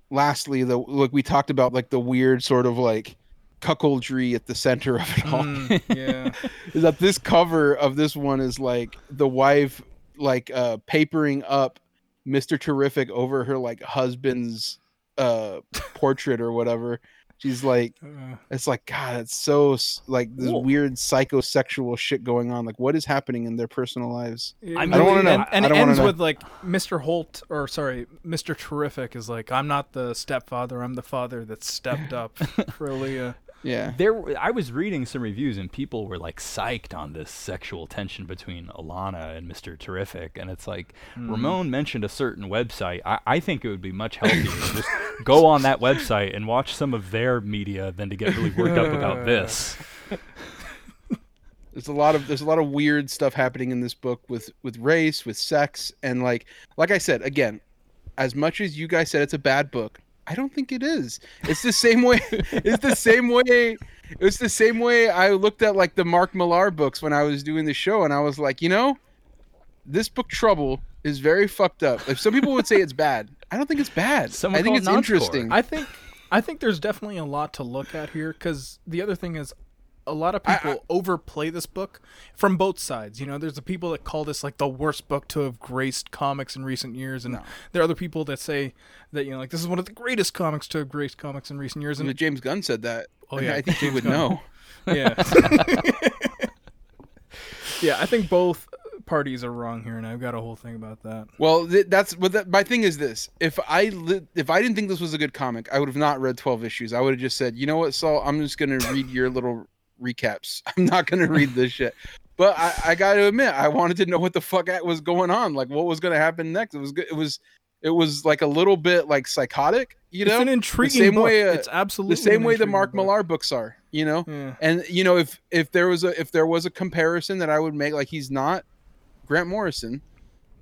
lastly, the like we talked about like the weird sort of like cuckoldry at the center of it all Mm, yeah. is that this cover of this one is like the wife like uh papering up Mr. Terrific over her like husband's uh portrait or whatever. She's like Uh, it's like god it's so like this Whoa. weird psychosexual shit going on like what is happening in their personal lives I, don't wanna know. And, and it ends know. with like Mr. Holt, or sorry, Mr. Terrific is like, I'm not the stepfather, I'm the father that stepped up for Leah. Yeah There, I was reading some reviews and people were like psyched on this sexual tension between Alanna and Mr. Terrific, and it's like hmm. Ramon mentioned a certain website. I, I think it would be much healthier to just go on that website and watch some of their media than to get really worked up about this. there's a lot of there's a lot of weird stuff happening in this book with with race with sex and like like i said again as much as you guys said it's a bad book i don't think it is. It's the same way it's the same way it's the same way i looked at like the mark millar books when i was doing the show and i was like you know this book trouble is very fucked up. Like some people would say it's bad i don't think it's bad. Someone i think it's it noncore. interesting. I think I think there's definitely a lot to look at here because the other thing is a lot of I- people overplay this book from both sides. You know, there's the people that call this like the worst book to have graced comics in recent years, and No. there are other people that say that you know like this is one of the greatest comics to have graced comics in recent years. And And James Gunn said that. Oh, yeah, I think he would Gunn. know. yeah, yeah, I think both parties are wrong here, and I've got a whole thing about that. Well, th- that's what that, my thing is. This if I li- if I didn't think this was a good comic, I would have not read twelve issues. I would have just said, you know what, Saul, I'm just gonna read your little recaps. I'm not gonna read this shit. But I, I got to admit, I wanted to know what the fuck was going on, like what was gonna happen next. It was good. It was it was like a little bit like psychotic, you know. it's an intriguing same book. way, uh, it's absolutely the same way the Mark book. Millar books are, you know. Yeah. And you know, if if there was a if there was a comparison that I would make, like he's not Grant Morrison,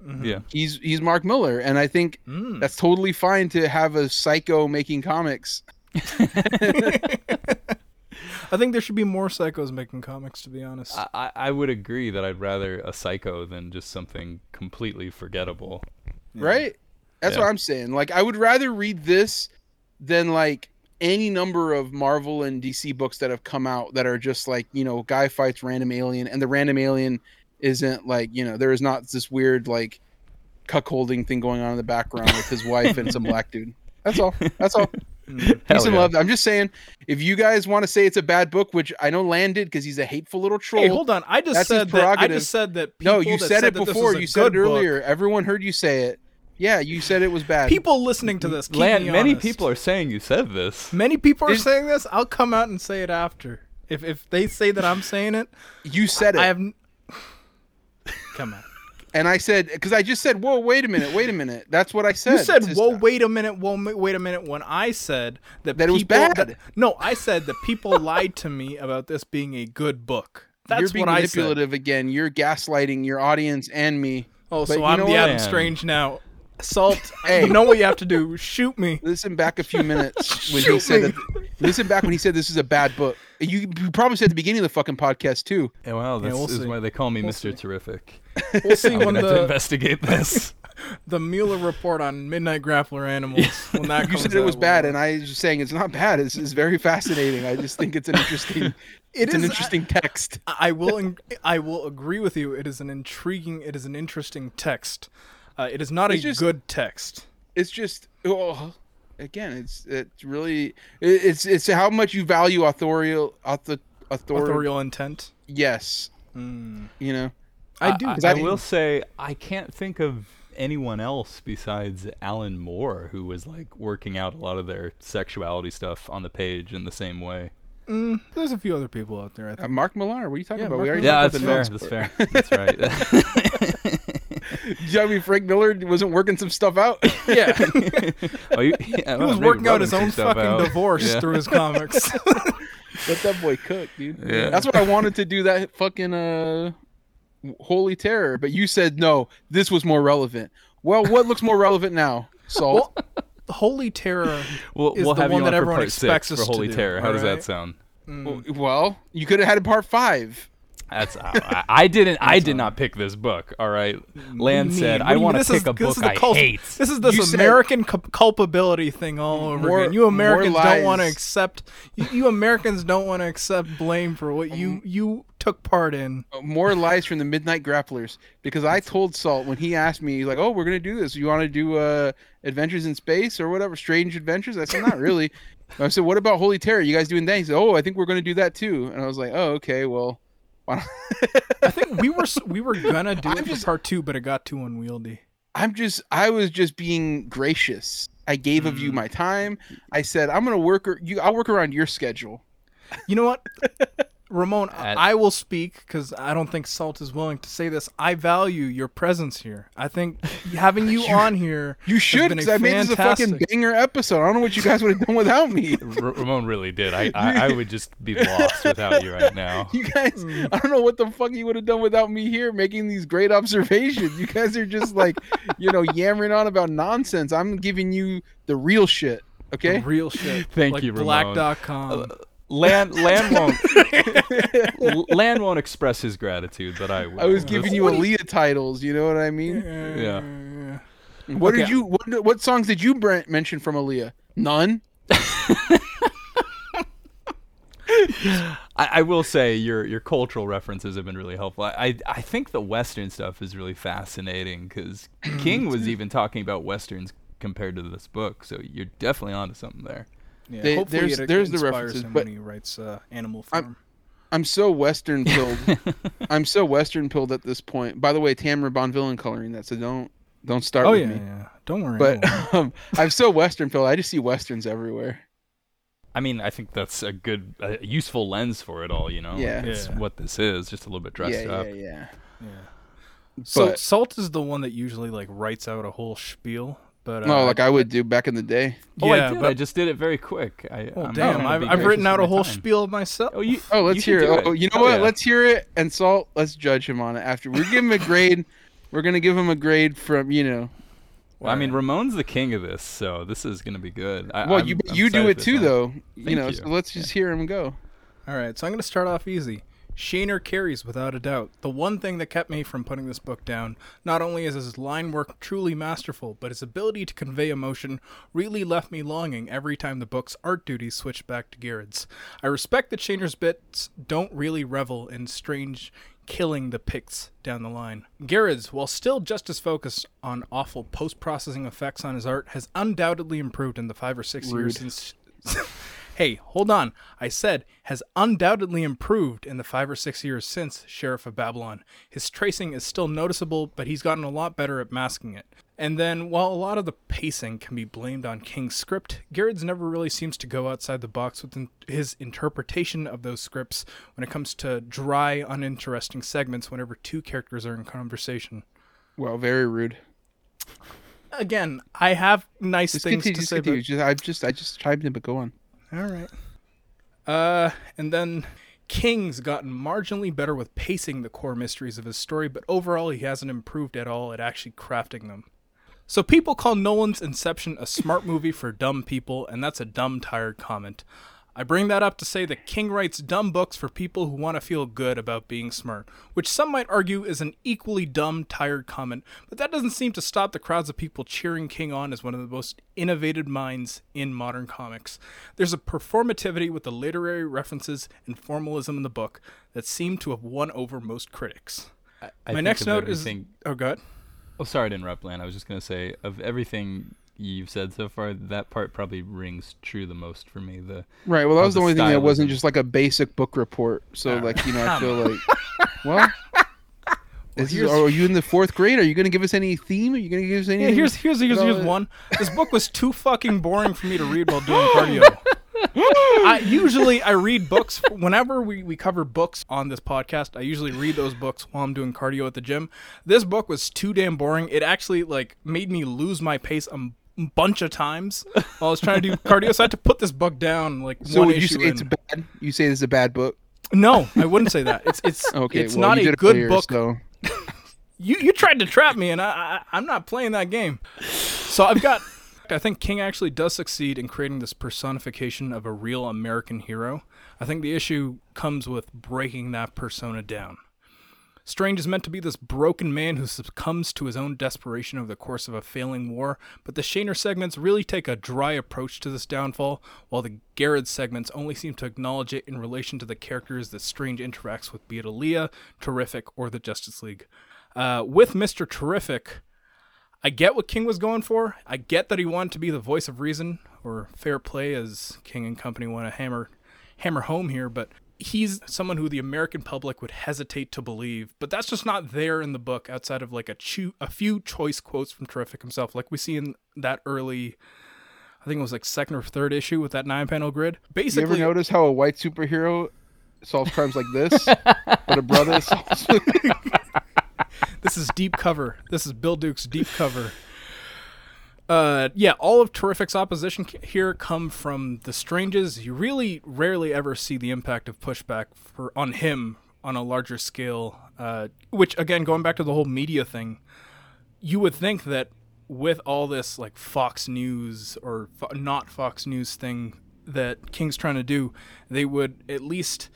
Mhm. Yeah. he's he's Mark Millar, and I think Mm. that's totally fine to have a psycho making comics. I think there should be more psychos making comics, to be honest. I, I- I would agree that I'd rather a psycho than just something completely forgettable. right? That's Yeah. what I'm saying. Like, I would rather read this than like any number of Marvel and DC books that have come out that are just like, you know, guy fights random alien, and the random alien isn't like, you know, there is not this weird like cuckolding thing going on in the background with his wife and some black dude. That's all. That's all. Mm. Peace Hell and yeah. love. I'm just saying, if you guys want to say it's a bad book, which I know Lan did because he's a hateful little troll. Hey, hold on. I just said that. I just said that. People no, you that said it that before. You said it good book- earlier. Everyone heard you say it. Yeah, you said it was bad. People listening to this, keep Lan, me many people are saying you said this. Many people are Did- saying this. I'll come out and say it after. If if they say that I'm saying it, you said it, I have. N- come on. And I said because I just said, "Whoa, wait a minute, wait a minute." That's what I said. You said, "Whoa, wait a minute, whoa, wait a minute." When I said that, That it was bad. that- no, I said that people lied to me about this being a good book. That's You're being what I said. manipulative again. You're gaslighting your audience and me. Oh, But so I'm know the what? Adam Strange now. Salt. Hey. You know what you have to do? Shoot me. Listen back a few minutes when he said me. that. Listen back when he said this is a bad book. You, you probably said at the beginning of the fucking podcast too. Yeah, well, this we'll is see. why they call me We'll Mr. see. Terrific. We'll see I'm when gonna have to the investigate this. the Mueller report on Midnight Grappler animals when that You comes said it was out, bad, we'll- and I was just saying it's not bad. It's, it's very fascinating. I just think it's an interesting. It it's an is- interesting text. I will I will agree with you. It is an intriguing. It is an interesting text. Uh, it is not It's a just- good text. it's just oh, again it's it's really it's it's how much you value authorial author, author, Authorial intent. yes Mm. you know I do. I, I I will say I can't think of anyone else besides Alan Moore who was like working out a lot of their sexuality stuff on the page in the same way. Mm, there's a few other people out there. I uh. Mark Millar what are you talking Yeah, about Mark we already Millar. Yeah, that's about fair. the That's fair. That's right. you I mean Frank Miller wasn't working some stuff out Yeah, oh, you, yeah, he was working out his own fucking divorce Yeah. through his comics. let that boy cook dude Yeah. that's what I wanted to do that fucking uh holy terror but you said no this was more relevant well what looks more relevant now Salt well, Holy Terror. We'll, is we'll the have one you that everyone expects us for to Holy do, Terror. How does that sound? Mm. well you could have had a part five That's I, I didn't I did not pick this book. All right, Lan said I want to this pick is- a this book is the I cult- hate. This is this You said- American cu- culpability thing all over More- again. You Americans don't want to accept. You, you Americans don't want to accept blame for what Um, you you took part in. More lies from the Midnight Grapplers because I told Salt when he asked me he's like, "Oh, we're gonna do this. You want to do uh, Adventures in Space or whatever, Strange Adventures?" I said, "Not really." I said, "What about Holy Terror? You guys doing that?" He said, "Oh, I think we're gonna do that too." And I was like, "Oh, okay. Well, why not?" I think we were we were gonna do I'm it for part two, but it got too unwieldy. I'm just I was just being gracious. I gave of Mm. you my time. I said I'm gonna work. You, I'll work around your schedule. You know what, Ramon? At- I will speak because I don't think Salt is willing to say this. I value your presence here. I think having you on here. You has should, been a because I made this a fucking banger episode. I don't know what you guys would have done without me. R- Ramon really did. I, I I would just be lost without you right now. You guys, mm. I don't know what the fuck you would have done without me here making these great observations. You guys are just like, you know, yammering on about nonsense. I'm giving you the real shit. Okay. Real shit. Thank like you, Ramon. Black.com. Lan Lan won't Lan won't express his gratitude, but I will. I was giving That's- you Aaliyah titles. You know what I mean? Yeah. What did you? What, what songs did you br- mention from Aaliyah? None. I, I will say your your cultural references have been really helpful. I I, I think the Western stuff is really fascinating because King was even talking about westerns compared to this book, so you're definitely onto something there. Yeah, They- hopefully there's- it there's the inspires references, him but- when he writes uh, Animal I'm- Farm. I'm so Western pilled. I'm so Western pilled at this point. By the way, Tamara Bonvillain coloring that, so don't don't start oh with yeah, me. yeah. Don't worry. But don't worry. um, I'm so Western pilled. I just see westerns everywhere. I mean, I think that's a good, a useful lens for it all. You know, Yeah. That's Yeah. what this is, just a little bit dressed yeah, up. yeah, yeah. yeah. So but- Salt is the one that usually like writes out a whole spiel. But uh, No, like I would do back in the day. Oh, yeah, I did. but I just did it very quick. I, oh, I'm damn! I've, I've written out a whole time. spiel myself. Oh, you. Oh, let's you hear do it. Oh, you know Oh, what? yeah. Let's hear it. And Salt, let's judge him on it after. We're giving him a grade. We're gonna give him a grade from you know. Well, I mean, Ramon's the king of this, so this is gonna be good. I, Well, I'm- you I'm you do it too this one. though. You know. you. So let's just hear him go. All right, so I'm going to start off easy. Shaner carries without a doubt. The one thing that kept me from putting this book down, not only is his line work truly masterful, but his ability to convey emotion really left me longing every time the book's art duties switched back to Gerads. I respect that Shaner's bits don't really revel in strange killing the Pykkts down the line. Gerads, while still just as focused on awful post-processing effects on his art, has undoubtedly improved in the five or six years since Hey, hold on. I said has undoubtedly improved in the five or six years since Sheriff of Babylon. His tracing is still noticeable, but he's gotten a lot better at masking it. And then, while a lot of the pacing can be blamed on King's script, Gerads never really seems to go outside the box with in- his interpretation of those scripts when it comes to dry, uninteresting segments whenever two characters are in conversation. Well, very rude. Again, I have nice Just things continue. to Just say, but. Just, I just I just chimed in, but go on. All right. Uh, and then King's gotten marginally better with pacing the core mysteries of his story, but overall he hasn't improved at all at actually crafting them. So people call Nolan's Inception a smart movie for dumb people, and that's a dumb, tired comment. I bring that up to say that King writes dumb books for people who want to feel good about being smart, which some might argue is an equally dumb, tired comment, but that doesn't seem to stop the crowds of people cheering King on as one of the most innovative minds in modern comics. There's a performativity with the literary references and formalism in the book that seem to have won over most critics. I My next note everything- is. Oh, God. Oh, sorry to interrupt, Lan. I was just gonna say of everything you've said so far, that part probably rings true the most for me. The Right. Well, that was the the only thing that wasn't stylism. just like a basic book report. So, like, you know, I feel like, well, is this, are you in the fourth grade? Are you going to give us any theme? Are you going to give us any? Yeah, here's here's here's, here's one. This book was too fucking boring for me to read while doing cardio. I usually I read books whenever we, we cover books on this podcast. I usually read those books while I'm doing cardio at the gym. This book was too damn boring. It actually like made me lose my pace a m- bunch of times while I was trying to do cardio. So I had to put this book down like So one you say it's bad? You say this is a bad book? No, I wouldn't say that. It's it's Okay. it's well, not a good book. So. you you tried to trap me and I, I I'm not playing that game. So I've got I think King actually does succeed in creating this personification of a real American hero. I think the issue comes with breaking that persona down. Strange is meant to be this broken man who succumbs to his own desperation over the course of a failing war, but the Shaner segments really take a dry approach to this downfall, while the Gerads segments only seem to acknowledge it in relation to the characters that Strange interacts with, be it Aleea, Terrific, or the Justice League. Uh, with Mr. Terrific, I get what King was going for. I get that he wanted to be the voice of reason, or fair play, as King and company want to hammer hammer home here, but he's someone who the American public would hesitate to believe, but that's just not there in the book outside of like a a few choice quotes from Terrific himself, like we see in that early, I think it was like second or third issue with that nine panel grid. You Basically, ever notice how a white superhero solves crimes like this, but a brother solves this is deep cover. This is Bill Duke's deep cover. Uh, yeah, all of Terrific's opposition here come from the Stranges. You really rarely ever see the impact of pushback for on him on a larger scale. Uh, which again, going back to the whole media thing, you would think that with all this like Fox News or fo- not Fox News thing that King's trying to do, they would at least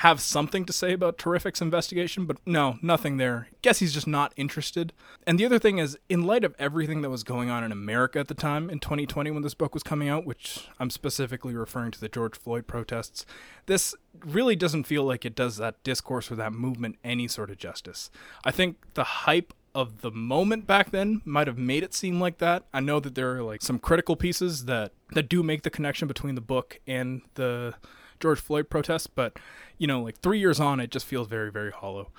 have something to say about Terrific's investigation, but no, nothing there. Guess he's just not interested. And the other thing is, in light of everything that was going on in America at the time in 2020 when this book was coming out, which I'm specifically referring to the George Floyd protests, this really doesn't feel like it does that discourse or that movement any sort of justice. I think the hype of the moment back then might have made it seem like that. I know that there are like some critical pieces that that do make the connection between the book and the George Floyd protests, but you know, like three years on, it just feels very, very hollow.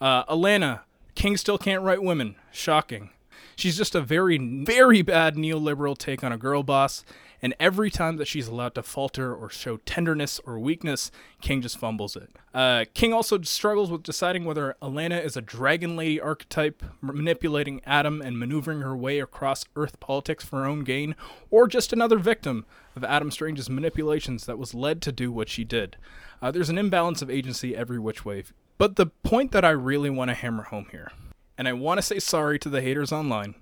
Uh, Alanna, King still can't write women. Shocking. She's just a very, very bad neoliberal take on a girl boss, and every time that she's allowed to falter or show tenderness or weakness, King just fumbles it. Uh, King also struggles with deciding whether Alanna is a dragon lady archetype, manipulating Adam and maneuvering her way across Earth politics for her own gain, or just another victim of Adam Strange's manipulations that was led to do what she did. Uh, there's an imbalance of agency every which way. But the point that I really want to hammer home here, and I want to say sorry to the haters online,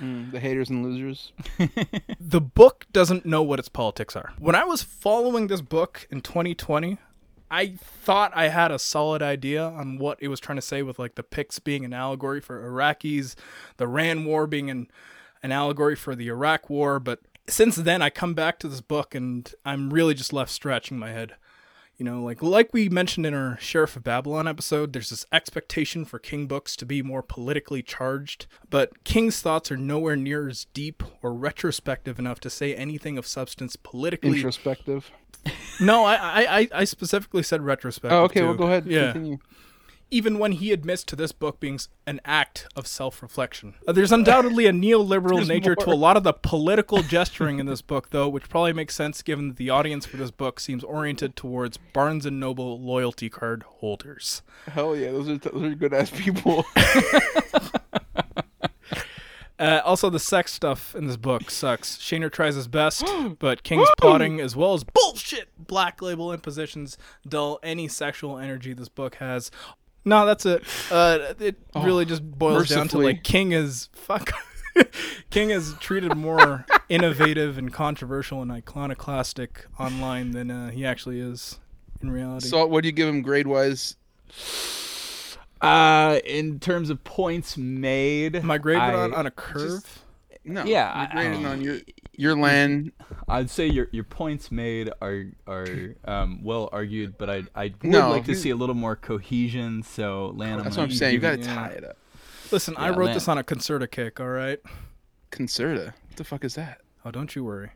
Mm, the haters and losers. the book doesn't know what its politics are. When I was following this book in 2020, I thought I had a solid idea on what it was trying to say with like the Pykkts being an allegory for Iraqis, the Rann War being an an allegory for the Iraq War, but since then I come back to this book and I'm really just left scratching my head. You know, like like we mentioned in our Sheriff of Babylon episode, there's this expectation for King books to be more politically charged, but King's thoughts are nowhere near as deep or retrospective enough to say anything of substance politically. Introspective. no, I, I I- specifically said retrospective. Oh, okay. too. Well, go ahead. Yeah, Continue. Even when he admits to this book being an act of self-reflection. Uh, there's undoubtedly a neoliberal nature to a lot of the political gesturing in this book, though, which probably makes sense given that the audience for this book seems oriented towards Barnes and Noble loyalty card holders. Hell yeah, those are those are good ass people. Uh, also, the sex stuff in this book sucks. Shaner tries his best, but King's plotting, as well as bullshit black label impositions, dull any sexual energy this book has. No, that's it. Uh, it really just boils down to like King is fuck. King is treated more innovative and controversial and iconoclastic online than uh, he actually is in reality. so, what do you give him grade wise? Uh, in terms of points made, Am I graded on, on a curve? No. Yeah, you're I- grading I- on your your land. I'd say your your points made are are um, well argued, but I I would No, like to see a little more cohesion. So, Lan, That's I'm what I'm saying. You give got to yeah. tie it up. Listen, I wrote Lan- this on a concerta kick. All right. Concerta. What the fuck is that? Oh, don't you worry.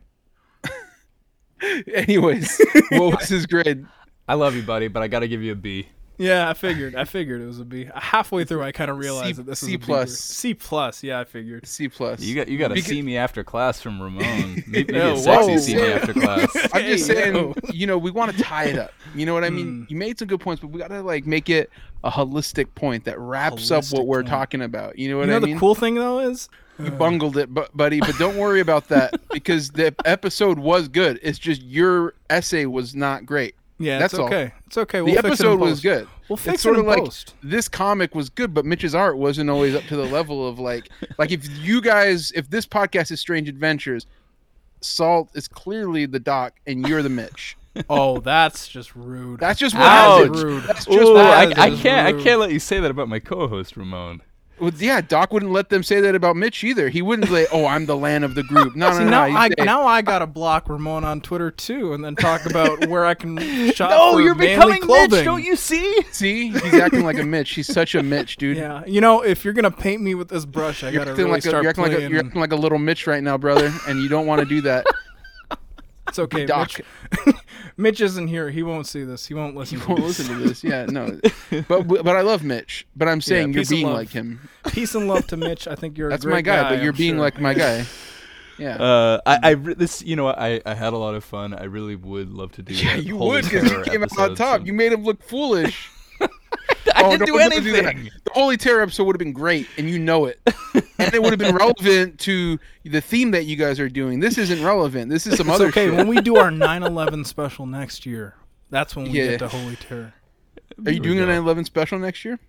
Anyways, what was his grade? I love you, buddy, but I got to give you a B. Yeah, I figured. I figured it was a B. Halfway through, I kind of realized C- that this C is a B plus. grade. C plus. Yeah, I figured. C plus. You got you got to Because- see me after class from Ramon. Maybe, maybe Yo, a sexy whoa. see me after class. I'm just saying, yo. you know, we want to tie it up. You know what I mean? Mm. You made some good points, but we got to like make it a holistic point that wraps up what we're point. talking about. You know what you know I the mean? cool thing though is You bungled it, bu- buddy, but don't worry about that because the episode was good. It's just your essay was not great. Yeah, That's it's all. okay. It's okay. The We'll fix it in episode was post. good. We'll fix it's sort it of in like post. this comic was good, but Mitch's art wasn't always up to the level of like like if you guys if this podcast is Strange Adventures, Salt is clearly the Doc and you're the Mitch. Oh, that's just rude. That's just what Ouch. happens. rude. That's just Ooh, what I, happens. I can't. I can't let you say that about my co-host Ramon. Well, yeah, Doc wouldn't let them say that about Mitch either. He wouldn't say, "Oh, I'm the land of the group." No, no, See, no. now I say, now I gotta block Ramon on Twitter too, and then talk about where I can shop No, you're becoming clothing. Mitch. Don't you see? See, he's acting like a Mitch. He's such a Mitch, dude. Yeah, you know, if you're gonna paint me with this brush, I You're gotta really like a, start you're, acting like a, you're acting like a little Mitch right now, brother, and you don't want to do that. it's okay, Doc. Mitch. Mitch isn't here. He won't see this. He won't listen. You to won't this. listen to this. Yeah, no. But but I love Mitch. But I'm saying you're being like him. Peace and love to Mitch. I think you're. That's a great my guy, but I'm you're being sure. like my guy. Yeah. Uh, I, I re- this, you know, I, I had a lot of fun. I really would love to do. yeah, you would because you came out on top. some- You made him look foolish. I Oh, didn't do don't- don't that. anything. The Holy Terror episode would have been great, and you know it. and it would have been relevant to the theme that you guys are doing. This isn't relevant. This is some It's other okay. shit. When we do our 9/11 special next year, that's when we Yeah. get to Holy Terror. Are you doing a 9/11 special next year?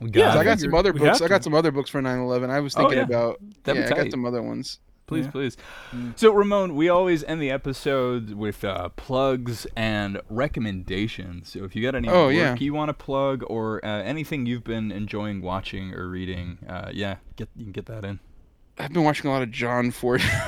We Yeah, 'Cause got I got some other books. I got some other books for 9/11. I was Oh, thinking yeah. about. That'd yeah, I got some other ones. Please, Yeah. please. So, Ramon, we always end the episode with uh, plugs and recommendations. So, if you got any Oh, work yeah. you want to plug or uh, anything you've been enjoying watching or reading, uh, yeah, get you can get that in. I've been watching a lot of John Ford.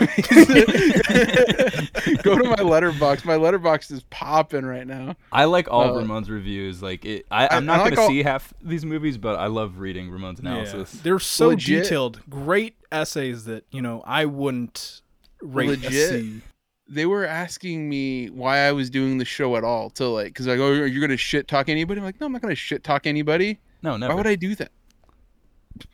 Go to my Letterboxd. My Letterboxd is popping right now. I like all Uh, Ramon's reviews. Like, it, I, I- I'm not I like gonna all- see half these movies, but I love reading Ramon's Yeah. analysis. They're so Legit. detailed. Great essays that you know I wouldn't rate Legit. C. They were asking me why I was doing the show at all. To like, because I go, "Are you gonna shit talk anybody?" I'm like, "No, I'm not gonna shit talk anybody. No, never. Why would I do that?"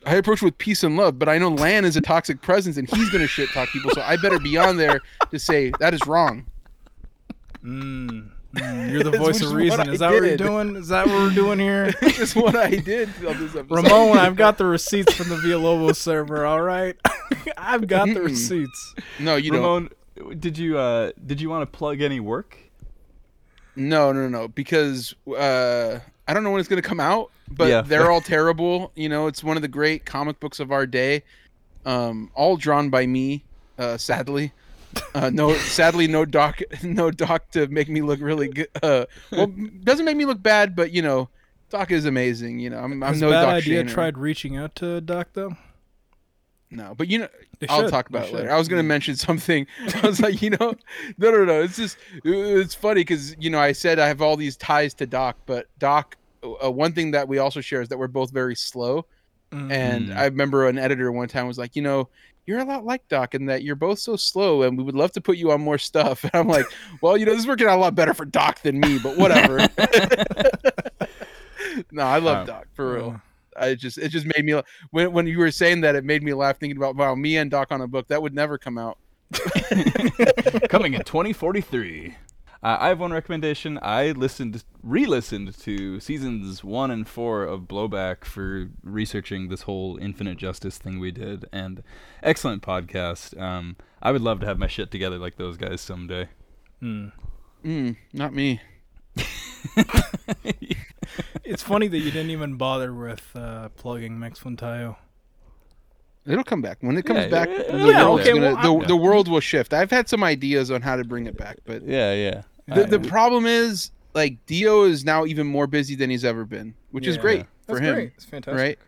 I approach with peace and love, but I know Lan is a toxic presence and he's gonna shit talk people, so I better be on there to say that is wrong. Mm, mm, you're the voice of what reason. I Is that what you're doing? Is that what we're doing here? Just what I did on this episode. Ramon, I've got the receipts from the Villalobos server. All right, I've got the receipts. No, you don't. Ramon, did you uh, did you want to plug any work? No, no, no, because uh, I don't know when it's gonna come out, but Yeah. they're all terrible. You know, it's one of the great comic books of our day, um, all drawn by me. Uh, sadly, uh, no, sadly, no doc, no doc to make me look really good. Uh, well, doesn't make me look bad, but you know, Doc is amazing. You know, I'm, I'm no bad Doc idea Shaner. tried reaching out to Doc though. No, but you know, They I'll should. talk They about it should. later. I was gonna mention something. I was like, you know, no, no, no. It's just, it's funny because you know, I said I have all these ties to Doc, but Doc, uh, one thing that we also share is that we're both very slow. Mm. And Mm. I remember an editor one time was like, you know, you're a lot like Doc in that you're both so slow, and we would love to put you on more stuff. And I'm like, well, you know, this is working out a lot better for Doc than me, but whatever. no, I love Um, Doc for real. Uh, I just it just made me when when you were saying that it made me laugh thinking about wow me and Doc on a book that would never come out. Coming in 2043. Uh, I have one recommendation. I listened, re-listened to seasons one and four of Blowback for researching this whole Infinite Justice thing we did, and excellent podcast. Um, I would love to have my shit together like those guys someday. mm. Mm, not me. It's funny that you didn't even bother with uh, plugging Max Fontayo. It'll come back when it comes Yeah, back. yeah, the, yeah, okay, gonna- well, the, the world will shift. I've had some ideas on how to bring it back, but Yeah, yeah. The, the problem is like Dio is now even more busy than he's ever been, which is Yeah. great for That's him. great. It's fantastic. right?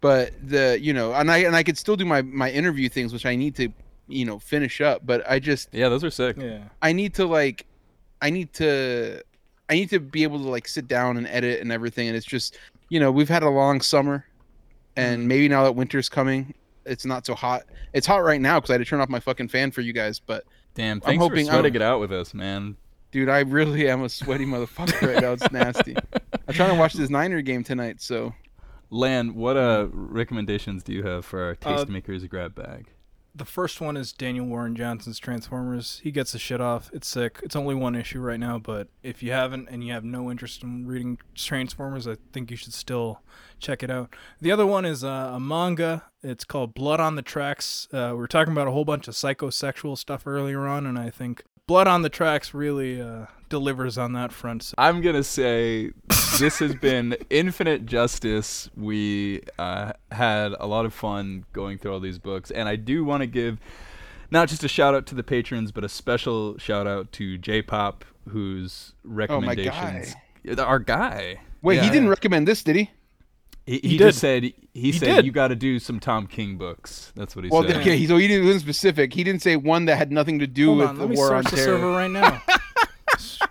But the you know, and I and I could still do my my interview things, which I need to you know finish up. But I just Yeah, those are sick. Yeah. I need to like, I need to, I need to be able to like sit down and edit and everything. And it's just you know we've had a long summer, and Mhm. maybe now that winter's coming, it's not so hot. It's hot right now because I had to turn off my fucking fan for you guys. But Damn, thanks hoping for I'm- sweating it out with us, man. Dude, I really am a sweaty motherfucker right now. It's nasty. I'm trying to watch this Niner game tonight, so Lan, what uh recommendations do you have for our Uh, tastemakers grab bag? The first one is Daniel Warren Johnson's Transformers. He gets the shit off. It's sick. It's only one issue right now, but if you haven't and you have no interest in reading Transformers, I think you should still check it out. The other one is uh, a manga. It's called Blood on the Tracks. Uh, we were talking about a whole bunch of psychosexual stuff earlier on, and I think Blood on the Tracks really uh, delivers on that front. So I'm gonna say this has been infinite justice. We uh, had a lot of fun going through all these books, and I do want to give not just a shout out to the patrons, but a special shout out to J-Pop, whose recommendations. Our guy. Wait, he didn't recommend this, did he? He, He he just said he, said did. you got to do some Tom King books. That's what he Well, said. okay, he- so he didn't wasn't specific. He didn't say one that had nothing to do hold with on, the let me war on the terror. server right now.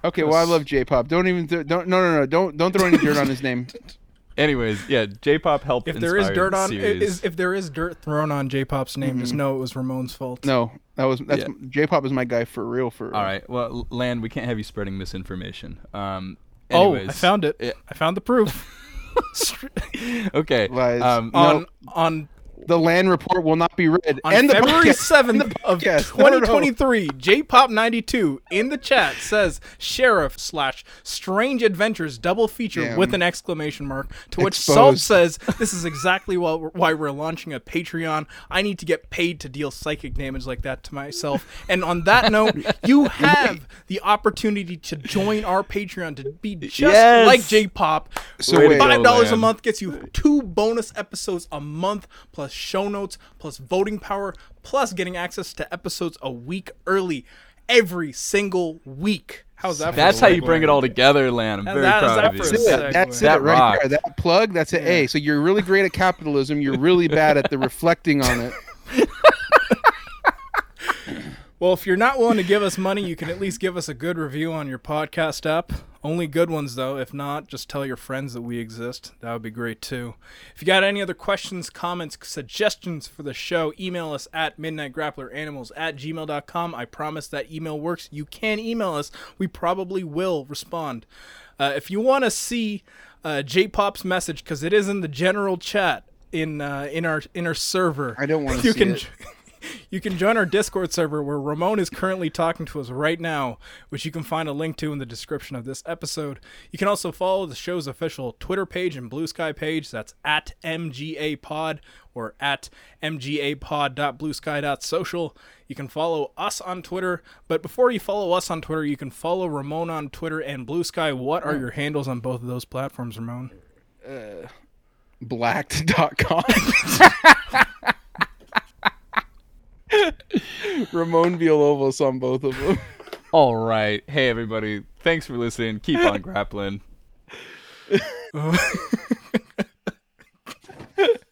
Okay, well, I love J-pop. Don't even th- don't no no no don't don't throw any dirt on his name. Anyways, yeah, J-pop helped. if there is dirt on, is, if there is dirt thrown on J-Pop's name, just know it was Ramon's fault. No, that was that's Yeah. J-pop is my guy for real for real. All right. Well, Lan, we can't have you spreading misinformation. Um, Oh, I found it. Yeah. I found the proof. Okay. Lies. Um, on on The land report will not be read. on the February seventh of podcast. No, no, no. 2023, J-Pop92 in the chat says Sheriff slash Strange Adventures double feature Damn. with an exclamation mark. To which Salt says, "This is exactly why we're, why we're launching a Patreon. I need to get paid to deal psychic damage like that to myself." And on that note, you have the opportunity to join our Patreon to be just Yes. like J-Pop. So Way to wait, go, Five dollars a month gets you two bonus episodes a month, plus show notes, plus voting power, plus getting access to episodes a week early every single week. How's that? That's how you bring it all together, Lan. I'm That- very that- proud of you. That's it. That's That it right rocked. there. That plug, that's an A. So you're really great at capitalism. You're really bad at the reflecting on it. Well, if you're not willing to give us money, you can at least give us a good review on your podcast app. Only good ones, though. If not, just tell your friends that we exist. That would be great, too. If you got any other questions, comments, suggestions for the show, email us at midnightgrappleranimals at gmail.com. I promise that email works. You can email us. We probably will respond. Uh, if you want to see uh, J-Pop's message, because it is in the general chat in uh, in our in our server, I don't wanna see can it. You can join our Discord server where Ramon is currently talking to us right now, which you can find a link to in the description of this episode. You can also follow the show's official Twitter page and Bluesky page. That's at MGA Pod or at mgapod.bluesky.social. You can follow us on Twitter, but before you follow us on Twitter, you can follow Ramon on Twitter and Bluesky. What are your handles on both of those platforms, Ramon? Uh, Blacked.com. Ramon Villalobos on both of them. All right. Hey, everybody. Thanks for listening. Keep on grappling.